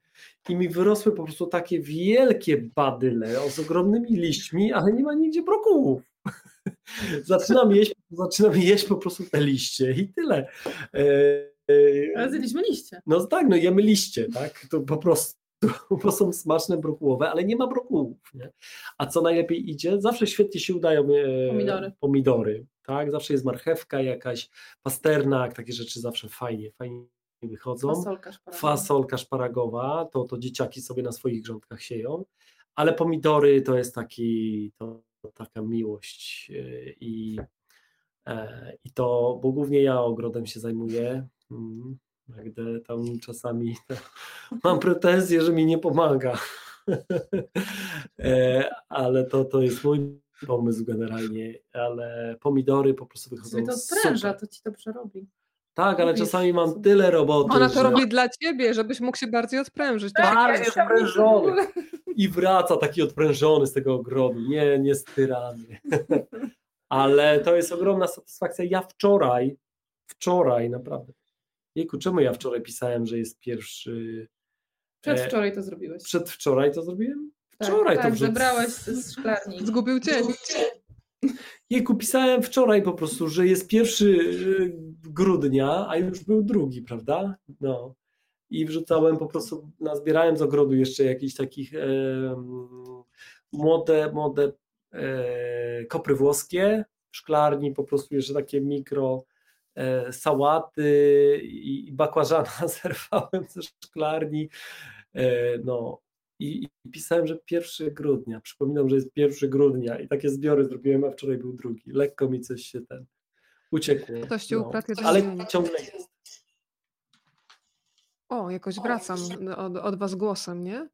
S2: I mi wyrosły po prostu takie wielkie badyle z ogromnymi liśćmi, ale nie ma nigdzie brokułów. zaczynam jeść, zaczynam jeść po prostu te liście i tyle. E, e,
S3: Ale zjedliśmy liście.
S2: no tak, no jemy liście, tak? To po prostu bo są smaczne brokułowe, ale nie ma brokułów. Nie? A co najlepiej idzie, zawsze świetnie się udają e,
S3: Pomidory.
S2: pomidory, tak? Zawsze jest marchewka jakaś, pasternak, takie rzeczy zawsze fajnie, fajnie wychodzą.
S3: Fasolka szparagowa.
S2: Fasolka szparagowa, to, to dzieciaki sobie na swoich grządkach sieją, ale pomidory to jest taki, to, taka miłość e, i, e, i to, bo głównie ja ogrodem się zajmuję. Mm, Magdę tam czasami mam pretensje, że mi nie pomaga, E, ale to, to jest mój pomysł generalnie, ale pomidory po prostu wychodzą
S3: Sobie to odpręża,
S2: super.
S3: to ci to przerobi.
S2: Tak, ale czasami mam tyle roboty,
S1: Ona to
S2: że...
S1: robi dla ciebie, żebyś mógł się bardziej odprężyć.
S2: Tak,
S1: jest
S2: jest
S1: fajne.
S2: odprężony. I wraca taki odprężony z tego ogrodu, nie, nie styrany. Ale to jest ogromna satysfakcja. Ja wczoraj, wczoraj naprawdę, jejku, czemu ja wczoraj pisałem, że jest pierwszy
S3: Przedwczoraj to zrobiłeś.
S2: Przedwczoraj to zrobiłem?
S3: Tak,
S2: Wczoraj
S3: tak,
S2: to wrzuc-
S3: zebrałeś z szklarni.
S1: Zgubił cień.
S2: Jejku, pisałem wczoraj po prostu, że jest pierwszy y, grudnia, a już był drugi, prawda? No. I wrzucałem po prostu, nazbierałem z ogrodu jeszcze jakichś takich e, młode, młode e, kopry włoskie w szklarni, po prostu jeszcze takie mikro e, sałaty i, bakłażana zerwałem ze szklarni. E, no, i, i pisałem, że 1 grudnia. Przypominam, że jest 1 grudnia i takie zbiory zrobiłem, a wczoraj był drugi. Lekko mi coś się ten uciekło.
S1: Ktoś ci ukradł jeden
S2: Ale ciągle jest.
S1: O, jakoś wracam od, od was głosem, nie?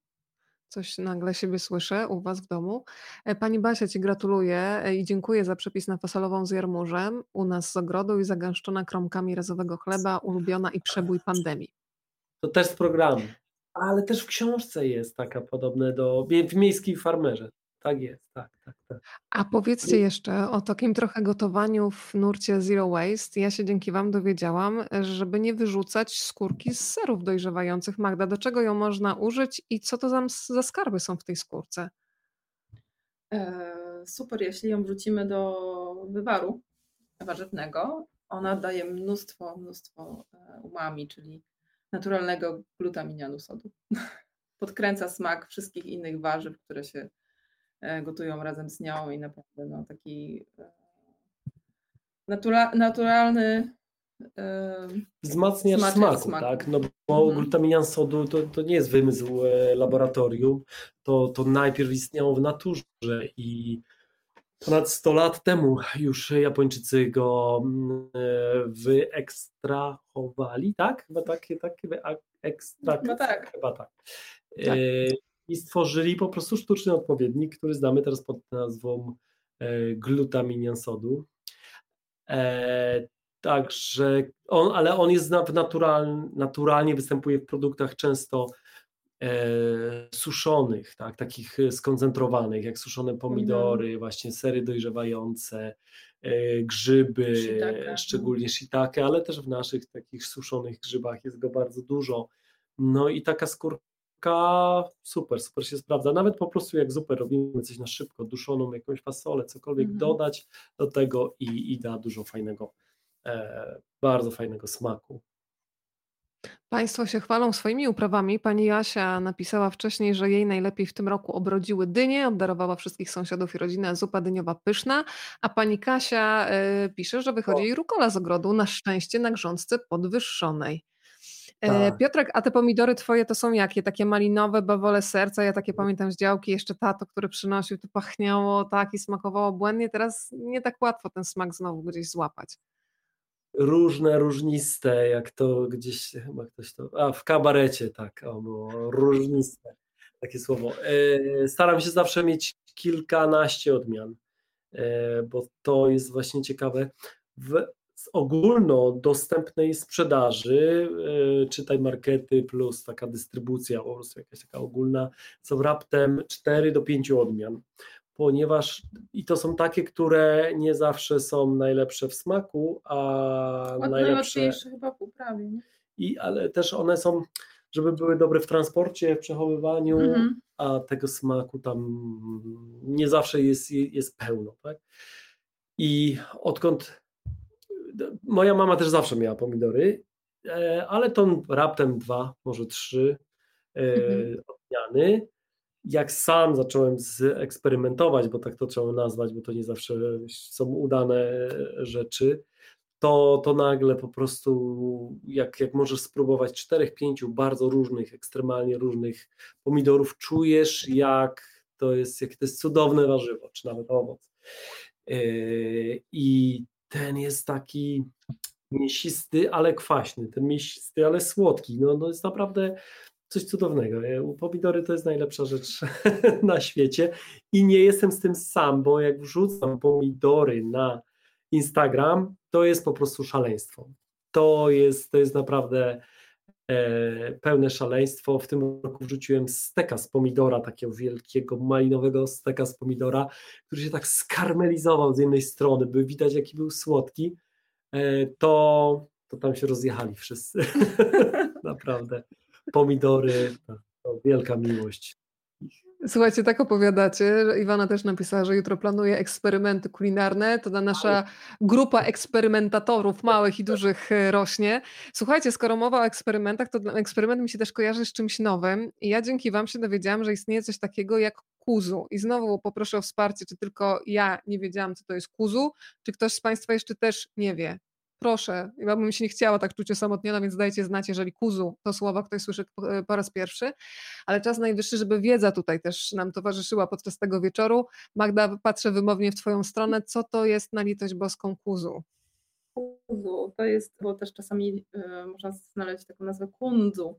S1: Coś nagle siebie słyszę u was w domu. E, Pani Basia, Ci gratuluję e, i dziękuję za przepis na fasolową z jarmużem u nas z ogrodu i zagęszczona kromkami razowego chleba, ulubiona i przebój pandemii.
S2: To też z programu. Ale też w książce jest taka podobne do w miejskiej farmerze. Tak jest, tak, tak, tak.
S1: A powiedzcie jeszcze o takim trochę gotowaniu w nurcie Zero Waste. Ja się dzięki Wam dowiedziałam, żeby nie wyrzucać skórki z serów dojrzewających. Magda, do czego ją można użyć i co to za, za skarby są w tej skórce?
S3: E, Super, jeśli ją wrzucimy do wywaru warzywnego, ona daje mnóstwo, mnóstwo e, umami, czyli naturalnego glutaminianu sodu. Podkręca smak wszystkich innych warzyw, które się gotują razem z nią i naprawdę no, taki e, natura, naturalny e,
S2: Wzmacniacz smaku,
S3: smaku.
S2: tak? No bo
S3: Mhm.
S2: glutaminian sodu to, to nie jest wymysł e, laboratorium, to, to najpierw istniało w naturze i ponad 100 lat temu już Japończycy go mm, e, wyekstrahowali, tak? Chyba takie, takie wy- ekstrakt,
S3: Chyba tak.
S2: Chyba tak. E,
S3: Tak.
S2: I stworzyli po prostu sztuczny odpowiednik, który znamy teraz pod nazwą e, glutaminian sodu. E, Także on, ale on jest natural, naturalnie występuje w produktach często e, suszonych, tak, takich skoncentrowanych, jak suszone pomidory, właśnie sery dojrzewające, grzyby, szczególnie shiitake, ale też w naszych takich suszonych grzybach jest go bardzo dużo. No i taka skórka super, super się sprawdza. Nawet po prostu jak zupę robimy coś na szybko, duszoną jakąś fasolę, cokolwiek
S3: Mhm.
S2: dodać do tego i, i da dużo fajnego, e, bardzo fajnego smaku.
S1: Państwo się chwalą swoimi uprawami. Pani Jasia napisała wcześniej, że jej najlepiej w tym roku obrodziły dynie, obdarowała wszystkich sąsiadów i rodzinę, zupa dyniowa pyszna, a pani Kasia y, pisze, że wychodzi
S2: O.
S1: jej rukola z ogrodu, na szczęście na grządce podwyższonej. E,
S2: Tak.
S1: Piotrek, a te pomidory twoje to są jakie? Takie malinowe, bawole serca, ja takie pamiętam z działki, jeszcze tato, który przynosił, to pachniało tak i smakowało błędnie, teraz nie tak łatwo ten smak znowu gdzieś złapać.
S2: Różne, różniste, jak to gdzieś chyba ktoś to. A w kabarecie, tak, o, było różniste, takie słowo. E, Staram się zawsze mieć kilkanaście odmian, e, bo to jest właśnie ciekawe. W z ogólnodostępnej sprzedaży, e, czytaj markety plus taka dystrybucja, po prostu jakaś taka ogólna, są raptem 4 do 5 odmian, ponieważ i to są takie, które nie zawsze są najlepsze w smaku, a najlepsze
S3: najłatwiejsze chyba w uprawie. Nie?
S2: i ale też one są, żeby były dobre w transporcie, w przechowywaniu,
S3: Mhm.
S2: a tego smaku tam nie zawsze jest, jest pełno, tak? I odkąd moja mama też zawsze miała pomidory, e, ale to raptem dwa, może trzy e,
S1: Mhm.
S2: odmiany. Jak sam zacząłem eksperymentować, bo tak to trzeba nazwać, bo to nie zawsze są udane rzeczy, to, to nagle po prostu, jak, jak możesz spróbować czterech, pięciu bardzo różnych, ekstremalnie różnych pomidorów, czujesz, jak to jest, jak to jest cudowne warzywo, czy nawet owoc. Yy, I ten jest taki mięsisty, ale kwaśny, ten mięsisty, ale słodki. No, no jest naprawdę coś cudownego. Pomidory to jest najlepsza rzecz na świecie i nie jestem z tym sam, bo jak wrzucam pomidory na Instagram, to jest po prostu szaleństwo. To jest, to jest naprawdę pełne szaleństwo. W tym roku wrzuciłem steka z pomidora, takiego wielkiego malinowego steka z pomidora, który się tak skarmelizował z jednej strony, by widać jaki był słodki, e, to, to tam się rozjechali wszyscy. naprawdę. Pomidory. to wielka miłość.
S1: Słuchajcie, tak opowiadacie. Iwana też napisała, że jutro planuje eksperymenty kulinarne. To ta nasza grupa eksperymentatorów małych i dużych e, rośnie. Słuchajcie, skoro mowa o eksperymentach, to eksperyment mi się też kojarzy z czymś nowym. I ja dzięki Wam się dowiedziałam, że istnieje coś takiego jak kuzu. I znowu poproszę o wsparcie, czy tylko ja nie wiedziałam, co to jest kuzu, czy ktoś z Państwa jeszcze też nie wie proszę, ja bym się nie chciała tak czuć osamotniona, więc dajcie znać, jeżeli kuzu to słowa ktoś słyszy e, po raz pierwszy, ale czas najwyższy, żeby wiedza tutaj też nam towarzyszyła podczas tego wieczoru. Magda, patrzę wymownie w Twoją stronę, co to jest na litość boską kuzu?
S3: Kuzu, to jest, bo też czasami y, można znaleźć taką nazwę kundzu.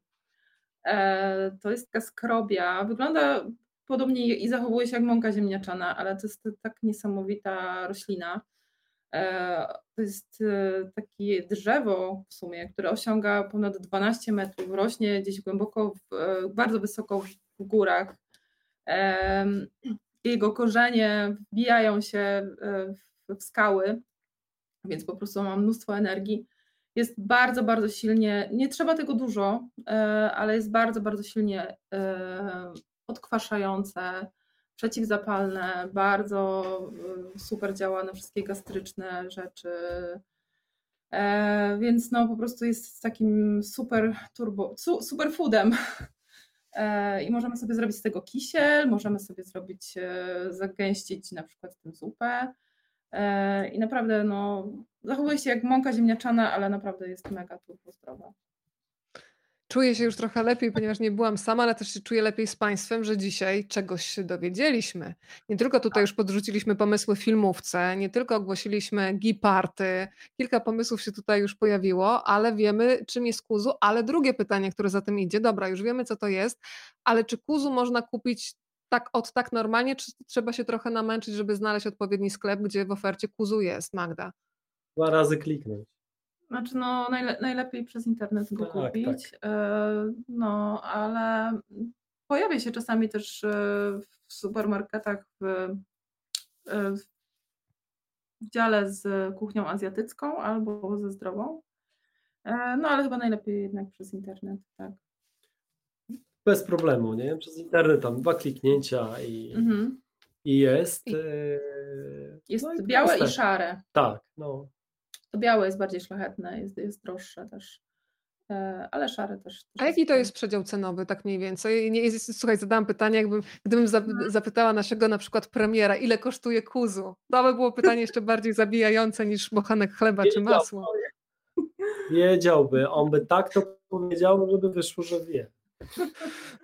S3: E, to jest taka skrobia, wygląda podobnie i zachowuje się jak mąka ziemniaczana, ale to jest tak niesamowita roślina, E, to jest e, takie drzewo w sumie, które osiąga ponad 12 metrów, rośnie gdzieś głęboko, w, e, bardzo wysoko w górach. Jego korzenie wbijają się w skały, więc po prostu ma mnóstwo energii. Jest bardzo, bardzo silnie, nie trzeba tego dużo, ale jest bardzo, bardzo silnie odkwaszające, przeciwzapalne, bardzo y, super działa na wszystkie gastryczne rzeczy. E, więc no po prostu jest takim super turbo, super foodem. E, I możemy sobie zrobić z tego kisiel, możemy sobie zrobić, e, zagęścić na przykład tę zupę. I naprawdę no, zachowuje się jak mąka ziemniaczana, ale naprawdę jest mega turbo zdrowa.
S1: Czuję się już trochę lepiej, ponieważ nie byłam sama, ale też się czuję lepiej z Państwem, że dzisiaj czegoś się dowiedzieliśmy. Nie tylko tutaj już podrzuciliśmy pomysły filmówce, nie tylko ogłosiliśmy giparty, kilka pomysłów się tutaj już pojawiło, ale wiemy, czym jest kuzu. Ale drugie pytanie, które za tym idzie, dobra, już wiemy, co to jest, ale czy kuzu można kupić tak od tak normalnie, czy trzeba się trochę namęczyć, żeby znaleźć odpowiedni sklep, gdzie w ofercie kuzu jest, Magda?
S2: Dwa razy kliknąć.
S3: Znaczy, no najle najlepiej przez internet go tak, kupić. Tak. No, ale pojawia się czasami też e, w supermarketach w, e, w dziale z kuchnią azjatycką albo ze zdrową. No, ale chyba najlepiej jednak przez internet, tak.
S2: Bez problemu, nie? Przez internet tam dwa kliknięcia i, mhm. i jest.
S3: Jest no i białe i szare.
S2: Tak, no.
S3: To białe jest bardziej szlachetne, jest, jest droższe też. E, ale szare też. też
S1: A jaki to jest przedział cenowy, tak mniej więcej? Nie, jest, słuchaj, zadałam pytanie, jakbym, gdybym mhm. zapytała naszego na przykład premiera, ile kosztuje kuzu? To by było pytanie jeszcze bardziej zabijające niż bochanek chleba czy masło.
S2: Wiedziałby, on by tak to powiedział, żeby wyszło, że wie.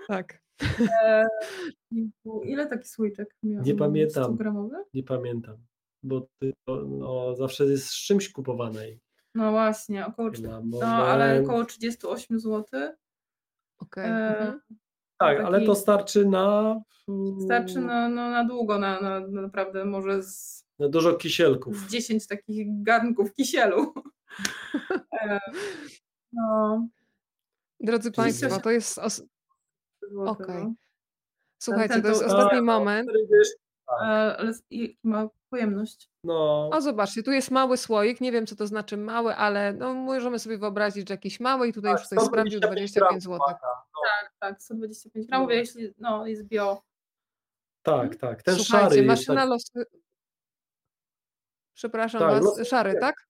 S1: Tak.
S3: E, ile taki słoiczek miał?
S2: Nie pamiętam. Nie pamiętam bo no, zawsze jest z czymś kupowane.
S3: No właśnie, około, no, ale około 38 zł.
S1: Okej. Okay. E, mhm.
S2: tak, taki... ale to starczy na.
S3: Starczy na, no, na długo, na, na, na naprawdę może z.
S2: Na dużo kisielków.
S3: Z 10 takich garnków kisielu. e, no.
S1: Drodzy Państwo, to jest. Os... Okej. Okay. No. Słuchajcie, to jest ostatni moment.
S3: Tak. E, ale ma pojemność.
S1: No. O, zobaczcie, tu jest mały słoik. Nie wiem, co to znaczy mały, ale no, możemy sobie wyobrazić, że jakiś mały i tutaj tak, już tutaj sprawdził 25 zł. No.
S3: Tak, tak, 125 gramów, no. jeśli no, jest bio.
S2: Tak, mhm. tak. Ten
S1: Słuchajcie,
S2: szary
S1: maszyna tak... losu... Przepraszam tak, was, szary, tak?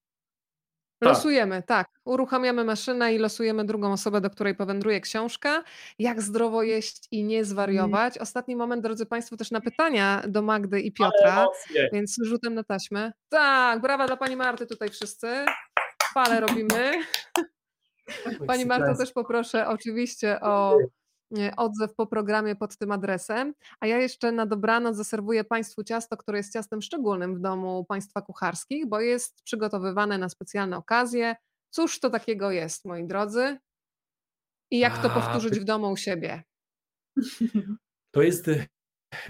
S1: Tak. Losujemy, tak. Uruchamiamy maszynę i losujemy drugą osobę, do której powędruje książka. Jak zdrowo jeść i nie zwariować. Ostatni moment, drodzy Państwo, też na pytania do Magdy i Piotra, więc rzutem na taśmę. Tak, brawa dla Pani Marty tutaj wszyscy. Fale robimy. Pani Marto też poproszę oczywiście o odzew po programie pod tym adresem. A ja jeszcze na dobranoc zaserwuję Państwu ciasto, które jest ciastem szczególnym w domu państwa kucharskich, bo jest przygotowywane na specjalne okazje. Cóż to takiego jest, moi drodzy? I jak to powtórzyć w domu u siebie?
S2: To jest e,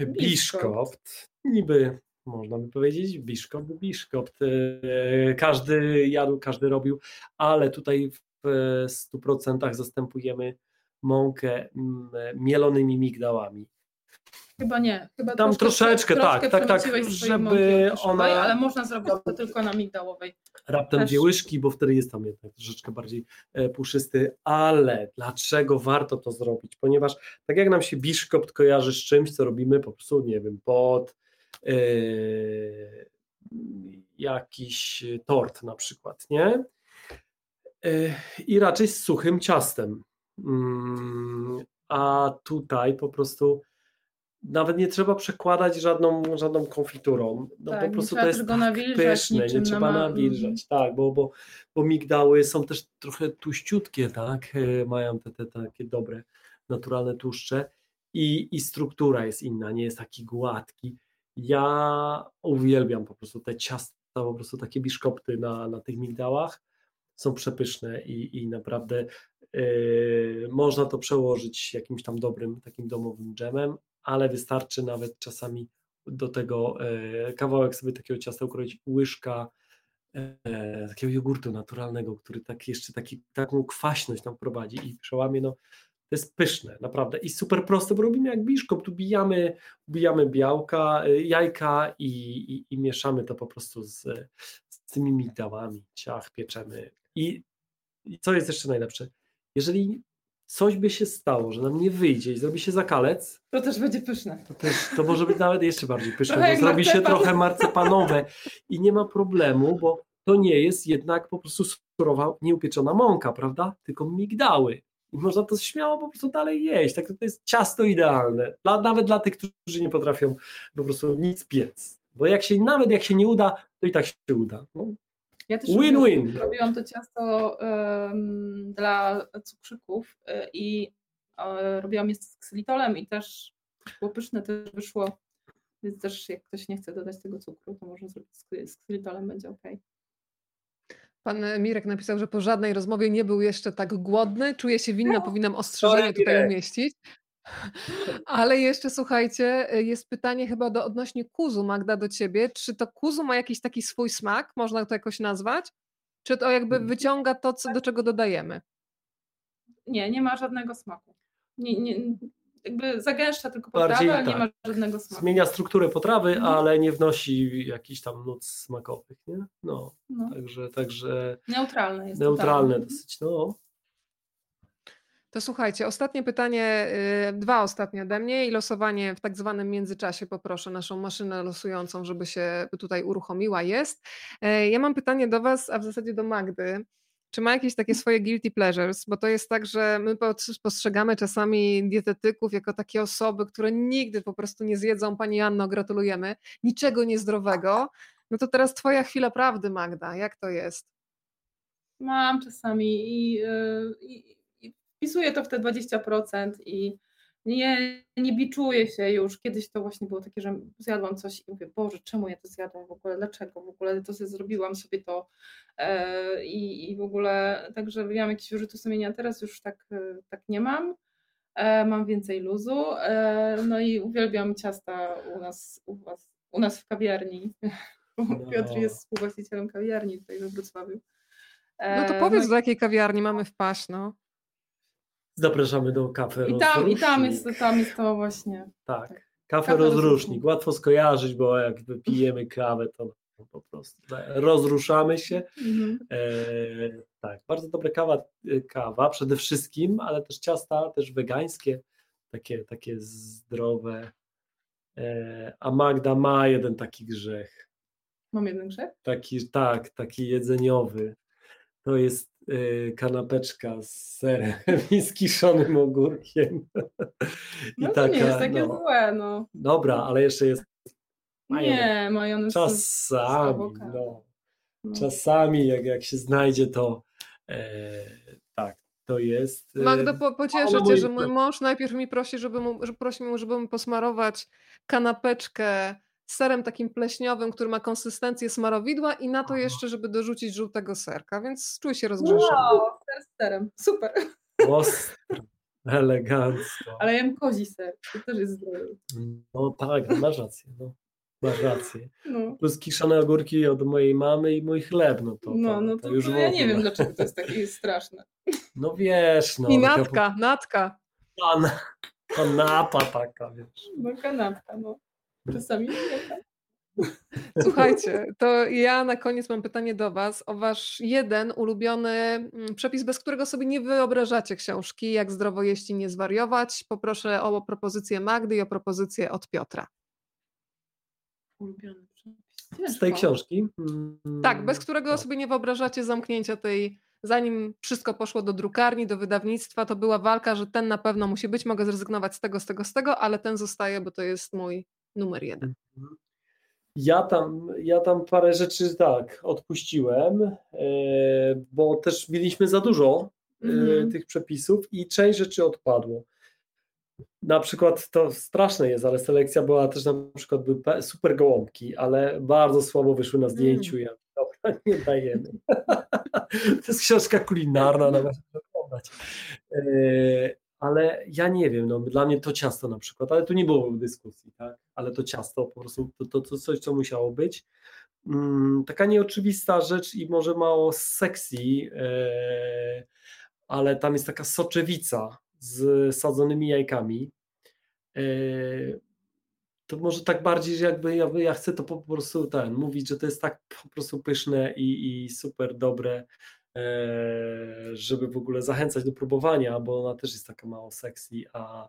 S2: biszkopt. Niby można by powiedzieć biszkopt, biszkopt. E, każdy jadł, każdy robił, ale tutaj w 100% zastępujemy mąkę mielonymi migdałami.
S3: Chyba nie. Chyba
S2: Tam troszeczkę, tak, tak, tak,
S3: swojej
S2: żeby ona-
S3: Ale można zrobić to tylko na migdałowej.
S2: raptem
S3: Też-
S2: dwie łyżki, bo wtedy jest tam jednak troszeczkę bardziej e, puszysty, ale dlaczego warto to zrobić? Ponieważ tak jak nam się biszkopt kojarzy z czymś, co robimy po prostu, nie wiem, pod e, jakiś tort na przykład, nie? E, I raczej z suchym ciastem. Mm, A tutaj po prostu nawet nie trzeba przekładać żadną, żadną konfiturą. No
S3: Tak,
S2: po prostu to jest tak pyszne, nie trzeba nawilżać, tak, bo, bo, bo migdały są też trochę tuściutkie, tak, e, mają te, te takie dobre, naturalne tłuszcze i, i struktura jest inna, nie jest taki gładki. Ja uwielbiam po prostu te ciasta, po prostu takie biszkopty na, na tych migdałach, są przepyszne i, i naprawdę e, można to przełożyć jakimś tam dobrym, takim domowym dżemem, ale wystarczy nawet czasami do tego e, kawałek sobie takiego ciasta ukroić, łyżka e, takiego jogurtu naturalnego, który tak jeszcze taki, taką kwaśność nam prowadzi i przełamie, no to jest pyszne, naprawdę. I super proste, bo robimy jak biszkopt, tu bijamy, bijamy białka, jajka i, i, i mieszamy to po prostu z, z tymi migdałami, ciach pieczemy i, i co jest jeszcze najlepsze, jeżeli coś by się stało, że nam nie wyjdzie i zrobi się zakalec,
S3: To też będzie pyszne.
S2: to, też, to może być nawet jeszcze bardziej pyszne, bo zrobi się trochę marcepanowe i nie ma problemu, bo to nie jest jednak po prostu surowa, nieupieczona mąka, prawda? Tylko migdały. I można to śmiało po prostu dalej jeść. Tak to jest ciasto idealne. Dla, nawet dla tych, którzy nie potrafią po prostu nic piec. Bo jak się, nawet jak się nie uda, to i tak się uda. No,
S3: Ja też
S2: Win-win.
S3: robiłam- robiłam to ciasto em, dla cukrzyków y, i e, robiłam je z ksylitolem i też było pyszne, też wyszło. Więc też jak ktoś nie chce dodać tego cukru, to może zrobić z, ksylitolem, będzie ok.
S1: Pan Mirek napisał, że po żadnej rozmowie nie był jeszcze tak głodny. Czuję się winna, powinnam
S2: Sorry,
S1: ostrzeżenie tutaj umieścić. Ale jeszcze słuchajcie, jest pytanie chyba do odnośnie kuzu, Magda, do ciebie. Czy to kuzu ma jakiś taki swój smak? Można to jakoś nazwać? Czy to jakby
S2: Mhm.
S1: wyciąga to, co, do czego dodajemy?
S3: Nie, nie ma żadnego smaku. Nie, nie, jakby zagęszcza tylko
S2: Bardziej
S3: potrawę, ale nie
S2: tak.
S3: ma żadnego smaku.
S2: Zmienia strukturę potrawy,
S3: Mhm.
S2: ale nie wnosi jakichś tam nut smakowych, nie? No,
S3: No,
S2: także, także
S3: neutralne jest.
S2: neutralne
S3: totalnie.
S2: dosyć, no.
S1: To słuchajcie, ostatnie pytanie, y, dwa ostatnie ode mnie i losowanie w tak zwanym międzyczasie. Poproszę naszą maszynę losującą, żeby się tutaj uruchomiła. Jest. E, Ja mam pytanie do Was, a w zasadzie do Magdy. Czy ma jakieś takie swoje guilty pleasures? Bo to jest tak, że my postrzegamy czasami dietetyków jako takie osoby, które nigdy po prostu nie zjedzą. Pani Anno, gratulujemy. Niczego niezdrowego. No to teraz Twoja chwila prawdy, Magda. Jak to jest?
S3: Mam czasami i, i, i wpisuję to w te 20% i nie, nie biczuję się już. Kiedyś to właśnie było takie, że zjadłam coś i mówię, Boże, czemu ja to zjadłam w ogóle, dlaczego w ogóle to sobie zrobiłam sobie to yy, i, w ogóle także miałam jakieś wyrzuty sumienia, a teraz już tak, yy, tak nie mam. E, Mam więcej luzu, e, no i uwielbiam ciasta u nas, u was, u nas w kawiarni.
S2: No.
S3: Piotr jest współwłaścicielem kawiarni tutaj we Wrocławiu.
S1: No to powiedz,
S3: i-
S1: do jakiej kawiarni mamy wpaść, no.
S2: Zapraszamy do kafe
S3: I tam, I tam
S2: Rozrusznik.
S3: jest, tam jest to właśnie.
S2: Tak,
S3: tak.
S2: kafe
S3: Kafe
S2: rozrusznik.
S3: rozrusznik.
S2: Łatwo skojarzyć, bo jak wypijemy kawę, to po prostu rozruszamy się.
S3: Mhm.
S2: E, tak, bardzo dobra kawa, kawa przede wszystkim, ale też ciasta, też wegańskie, takie, takie zdrowe. E, a Magda ma jeden taki grzech,
S3: Mam jeden grzech?
S2: taki, tak, taki jedzeniowy. To jest e, kanapeczka z serem i z kiszonym ogórkiem. I
S3: No to nie jest takie
S2: no,
S3: złe, no.
S2: dobra, ale jeszcze jest Majonez.
S3: Nie, majonez
S2: czasami, no.
S3: no.
S2: Czasami, jak, jak się znajdzie, to e, tak, to jest. e,
S1: Magdo, po, pocieszę cię, że mój mąż najpierw mi prosi, żeby mu, że prosi mu posmarować kanapeczkę serem takim pleśniowym, który ma konsystencję smarowidła i na to
S2: Aha.
S1: jeszcze, żeby dorzucić żółtego serka, więc czuj się rozgrzeszony.
S3: Wow, ser z serem. Super.
S2: Ostro, elegancko.
S3: Ale jem kozi ser. To też jest zdrowe.
S2: No tak, masz rację. No. Masz rację.
S3: No.
S2: Plus kiszone ogórki od mojej mamy i mój chleb, no to,
S3: No,
S2: to,
S3: no
S2: to
S3: to,
S2: już
S3: to ja nie wiem, dlaczego to jest takie straszne.
S2: No wiesz, no.
S1: I
S2: taka
S1: natka, natka.
S2: Pan, Kanapa taka, wiesz.
S3: No kanapka, no. Czasami nie.
S1: Słuchajcie, to ja na koniec mam pytanie do Was o Wasz jeden ulubiony mm, przepis, bez którego sobie nie wyobrażacie książki, jak zdrowo jeść i nie zwariować. Poproszę o propozycję Magdy i o propozycję od Piotra.
S3: Ulubiony przepis.
S2: Z tej książki. Mm,
S1: Tak, bez którego
S2: no.
S1: sobie nie wyobrażacie zamknięcia tej. Zanim wszystko poszło do drukarni, do wydawnictwa, to była walka, że ten na pewno musi być, mogę zrezygnować z tego, z tego, z tego, ale ten zostaje, bo to jest mój numer jeden.
S2: Mhm. Ja tam, ja tam parę rzeczy tak odpuściłem, e, bo też mieliśmy za dużo e,
S3: Mhm.
S2: tych przepisów i część rzeczy odpadło. Na przykład to straszne jest, ale selekcja była też na przykład były pe- super gołąbki, ale bardzo słabo wyszły na zdjęciu. Ja, dobra, nie dajemy. to jest książka kulinarna, nawet oglądać. E, ale ja nie wiem, no, dla mnie to ciasto na przykład, ale tu nie było dyskusji, tak? ale to ciasto po prostu to, to, to coś, co musiało być. Mm, taka nieoczywista rzecz i może mało sexy, e, ale tam jest taka soczewica z sadzonymi jajkami. E, to może tak bardziej, że jakby ja, ja chcę to po prostu ten, mówić, że to jest tak po prostu pyszne i, i super dobre, żeby w ogóle zachęcać do próbowania, bo ona też jest taka mało sexy, a,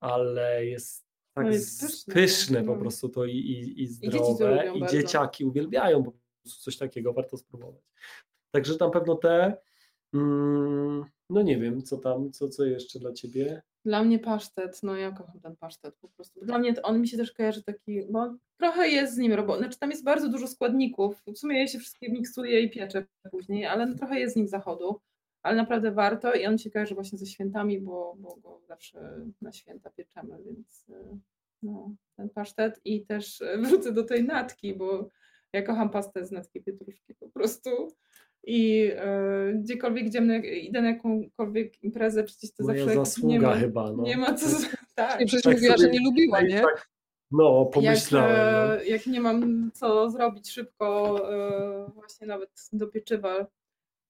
S2: ale jest tak
S3: No jest pyszne,
S2: pyszne po prostu to i, i, i zdrowe i
S3: bardzo.
S2: dzieciaki uwielbiają po prostu coś takiego, warto spróbować. Także na pewno te, mm, no nie wiem, co tam, co, co jeszcze dla Ciebie?
S3: Dla mnie pasztet, no ja kocham ten pasztet po prostu. Dla mnie to- on mi się też kojarzy taki, bo trochę jest z nim roboty, znaczy tam jest bardzo dużo składników, w sumie je się wszystkie miksuje i piecze później, ale no trochę jest z nim zachodu, ale naprawdę warto i on się kojarzy właśnie ze świętami, bo, bo go zawsze na święta pieczemy, więc y, no, ten pasztet i też y, wrócę do tej natki, bo ja kocham pastę z natki pietruszki po prostu. I e, gdziekolwiek gdzie my- idę na jakąkolwiek imprezę, przecież to
S2: Moja
S3: zawsze nie
S2: zasługa
S3: ma,
S2: chyba. No.
S3: nie ma co. Tak.
S1: I przecież
S2: Tak
S1: mówiła,
S2: sobie
S1: że nie lubiła, nie?
S2: Tak, no,
S3: Jak,
S2: pomyślałem.
S3: e, jak nie mam co zrobić szybko, e, właśnie nawet do pieczywa,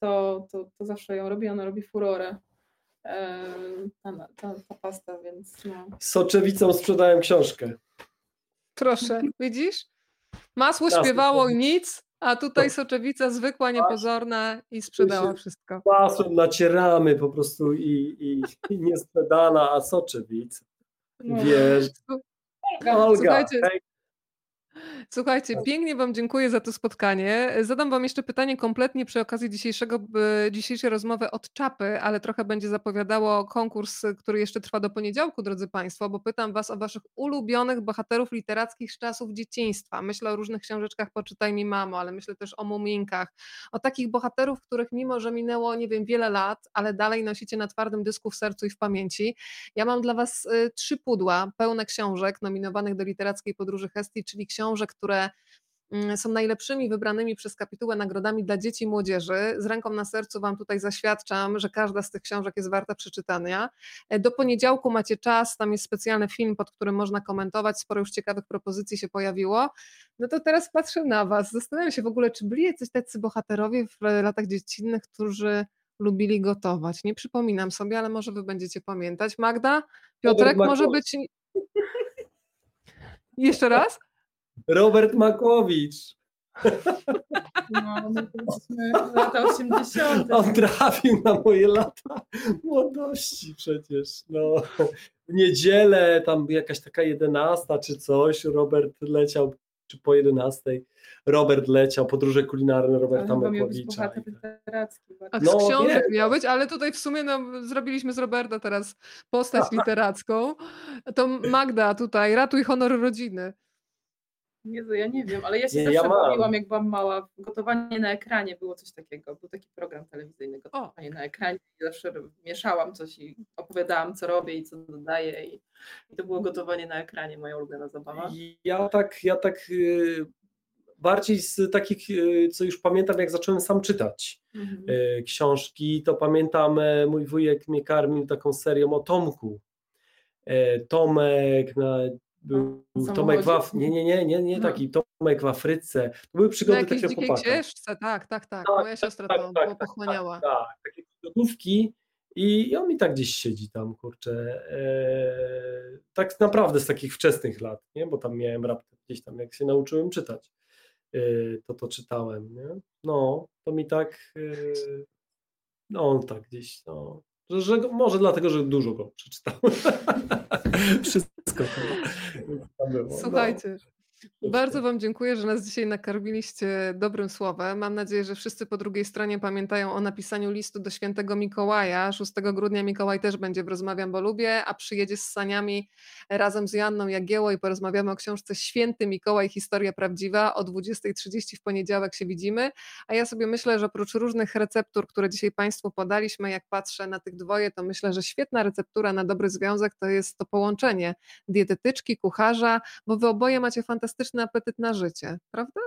S3: to, to, to zawsze ją robię. Ona robi furorę. E, ta, ta, ta pasta, więc no.
S2: No. Soczewicą sprzedałem książkę.
S1: Proszę, widzisz? Masło
S2: Jasne.
S1: śpiewało i nic, a tutaj
S2: To-
S1: soczewica zwykła, niepozorna i sprzedała wszystko.
S2: Masłem nacieramy po prostu i, i, i nie sprzedana, a soczewica.
S3: no.
S2: Wiesz, Olga,
S1: Słuchajcie,
S2: hej,
S1: Słuchajcie,
S2: Tak.
S1: pięknie Wam dziękuję za to spotkanie. Zadam Wam jeszcze pytanie kompletnie przy okazji dzisiejszego, dzisiejszej rozmowy od czapy, ale trochę będzie zapowiadało konkurs, który jeszcze trwa do poniedziałku, drodzy Państwo, bo pytam Was o Waszych ulubionych bohaterów literackich z czasów dzieciństwa. Myślę o różnych książeczkach Poczytaj mi mamo, ale myślę też o muminkach, o takich bohaterów, których mimo, że minęło, nie wiem, wiele lat, ale dalej nosicie na twardym dysku w sercu i w pamięci. Ja mam dla Was y, trzy pudła pełne książek nominowanych do literackiej podróży Hestii, czyli książek, które mm, są najlepszymi wybranymi przez kapitułę nagrodami dla dzieci i młodzieży. Z ręką na sercu Wam tutaj zaświadczam, że każda z tych książek jest warta przeczytania. E, Do poniedziałku macie czas, tam jest specjalny film, pod którym można komentować, sporo już ciekawych propozycji się pojawiło. No to teraz patrzę na Was, zastanawiam się w ogóle, czy byli jacyś tacy bohaterowie w latach dziecinnych, którzy lubili gotować. Nie przypominam sobie, ale może Wy będziecie pamiętać. Magda? Piotrek, może być... Jeszcze raz?
S2: Robert Makłowicz.
S3: No, no lata 80.
S2: On trafił na moje lata młodości przecież. No. W niedzielę, tam jakaś taka jedenasta czy coś, Robert leciał, czy po jedenastej, Robert leciał, podróże kulinarne Roberta
S3: bohater
S2: i tak.
S3: literacki.
S1: A z
S2: No,
S1: książek
S2: wiem.
S1: miał być, ale tutaj w sumie no, zrobiliśmy z Roberta teraz postać literacką. To Magda tutaj, ratuj honor rodziny.
S3: Jezu, ja nie wiem, ale ja się
S2: Nie,
S3: zawsze
S2: ja
S3: bawiłam, jak byłam mała. Gotowanie na ekranie było coś takiego. Był taki program telewizyjny, gotowanie na ekranie. I zawsze mieszałam coś i opowiadałam, co robię i co dodaję. I, i to było gotowanie na ekranie, moja ulubiona zabawa.
S2: Ja tak, ja tak y, bardziej z takich, y, co już pamiętam, jak zacząłem sam czytać
S3: Mhm.
S2: y, książki, to pamiętam, e, mój wujek mnie karmił taką serią o Tomku. E, Tomek, na, był
S3: W
S2: Tomek w? Af- nie, nie, nie, nie, nie
S3: No.
S2: taki Tomek w Afryce. To były
S1: Na
S2: przygody
S1: jakiejś
S2: takiego chłopaka.
S1: ścieżce, tak, tak, tak.
S2: Tak,
S1: Moja
S2: tak,
S1: siostra
S2: tak,
S1: to
S2: tak, tak,
S1: pochłaniała.
S2: Tak, takie przygodówki I, on mi tak gdzieś siedzi tam, kurczę. E, tak naprawdę z takich wczesnych lat, nie? bo tam miałem raptem gdzieś tam, jak się nauczyłem czytać, e, to to czytałem. Nie? No, to mi tak, e, no tak gdzieś, no, że, że, może dlatego, że dużo go przeczytałem. Wszystko
S1: tam było. No. Słuchajcie, bardzo Wam dziękuję, że nas dzisiaj nakarmiliście dobrym słowem. Mam nadzieję, że wszyscy po drugiej stronie pamiętają o napisaniu listu do świętego Mikołaja. 6 grudnia Mikołaj też będzie w Rozmawiam, bo lubię, a przyjedzie z saniami razem z Janną Jagieło i porozmawiamy o książce Święty Mikołaj, historia prawdziwa. O 20.30 w poniedziałek się widzimy. A ja sobie myślę, że oprócz różnych receptur, które dzisiaj Państwu podaliśmy, jak patrzę na tych dwoje, to myślę, że świetna receptura na dobry związek to jest to połączenie dietetyczki, kucharza, bo Wy oboje macie fantastyczne fantastyczny apetyt na życie, prawda?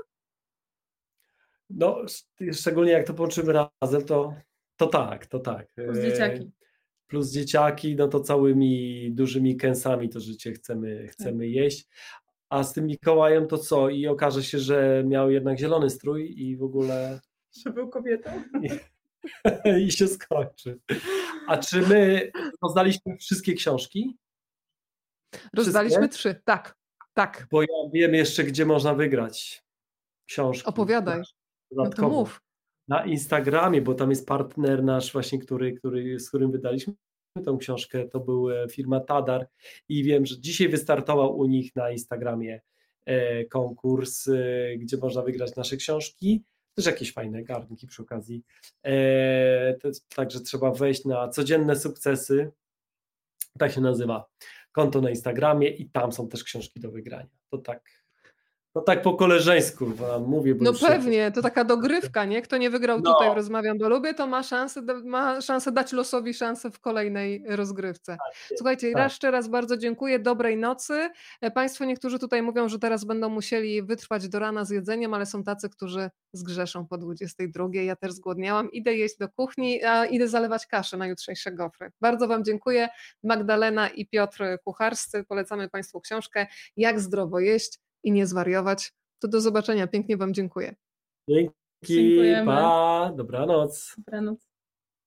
S2: No, szczególnie jak to połączymy razem, to, to tak, to tak.
S3: Plus dzieciaki.
S2: Plus dzieciaki, no to całymi dużymi kęsami to życie chcemy, tak. chcemy tak. jeść. A z tym Mikołajem to co? I okaże się, że miał jednak zielony strój i w ogóle.
S3: Że był kobietą.
S2: I, i się skończy. A czy my rozdaliśmy wszystkie książki?
S1: Rozdaliśmy wszystkie? trzy, tak. Tak.
S2: Bo ja wiem jeszcze, gdzie można wygrać książki.
S1: Opowiadaj. No to mów.
S2: Na Instagramie, bo tam jest partner nasz właśnie, który, który, z którym wydaliśmy tą książkę, to był e, firma Tadar i wiem, że dzisiaj wystartował u nich na Instagramie e, konkurs, e, gdzie można wygrać nasze książki, też jakieś fajne garnki przy okazji. Także trzeba wejść na codzienne sukcesy, tak się nazywa konto na Instagramie i tam są też książki do wygrania. To tak no tak po koleżeńsku wam mówię.
S1: no pewnie, to taka dogrywka, nie? Kto nie wygrał no. tutaj, rozmawiam, bo lubię, to ma szansę, ma szansę dać losowi szansę w kolejnej rozgrywce. Tak, Słuchajcie, tak. jeszcze raz bardzo dziękuję, dobrej nocy. E, państwo niektórzy tutaj mówią, że teraz będą musieli wytrwać do rana z jedzeniem, ale są tacy, którzy zgrzeszą po 22. Ja też zgłodniałam, idę jeść do kuchni, a idę zalewać kaszę na jutrzejsze gofry. Bardzo wam dziękuję. Magdalena i Piotr Kucharscy, polecamy Państwu książkę Jak zdrowo jeść i nie zwariować. To do zobaczenia. Pięknie Wam dziękuję.
S2: Dzięki. Dziękujemy. Pa. Dobranoc.
S3: Dobranoc.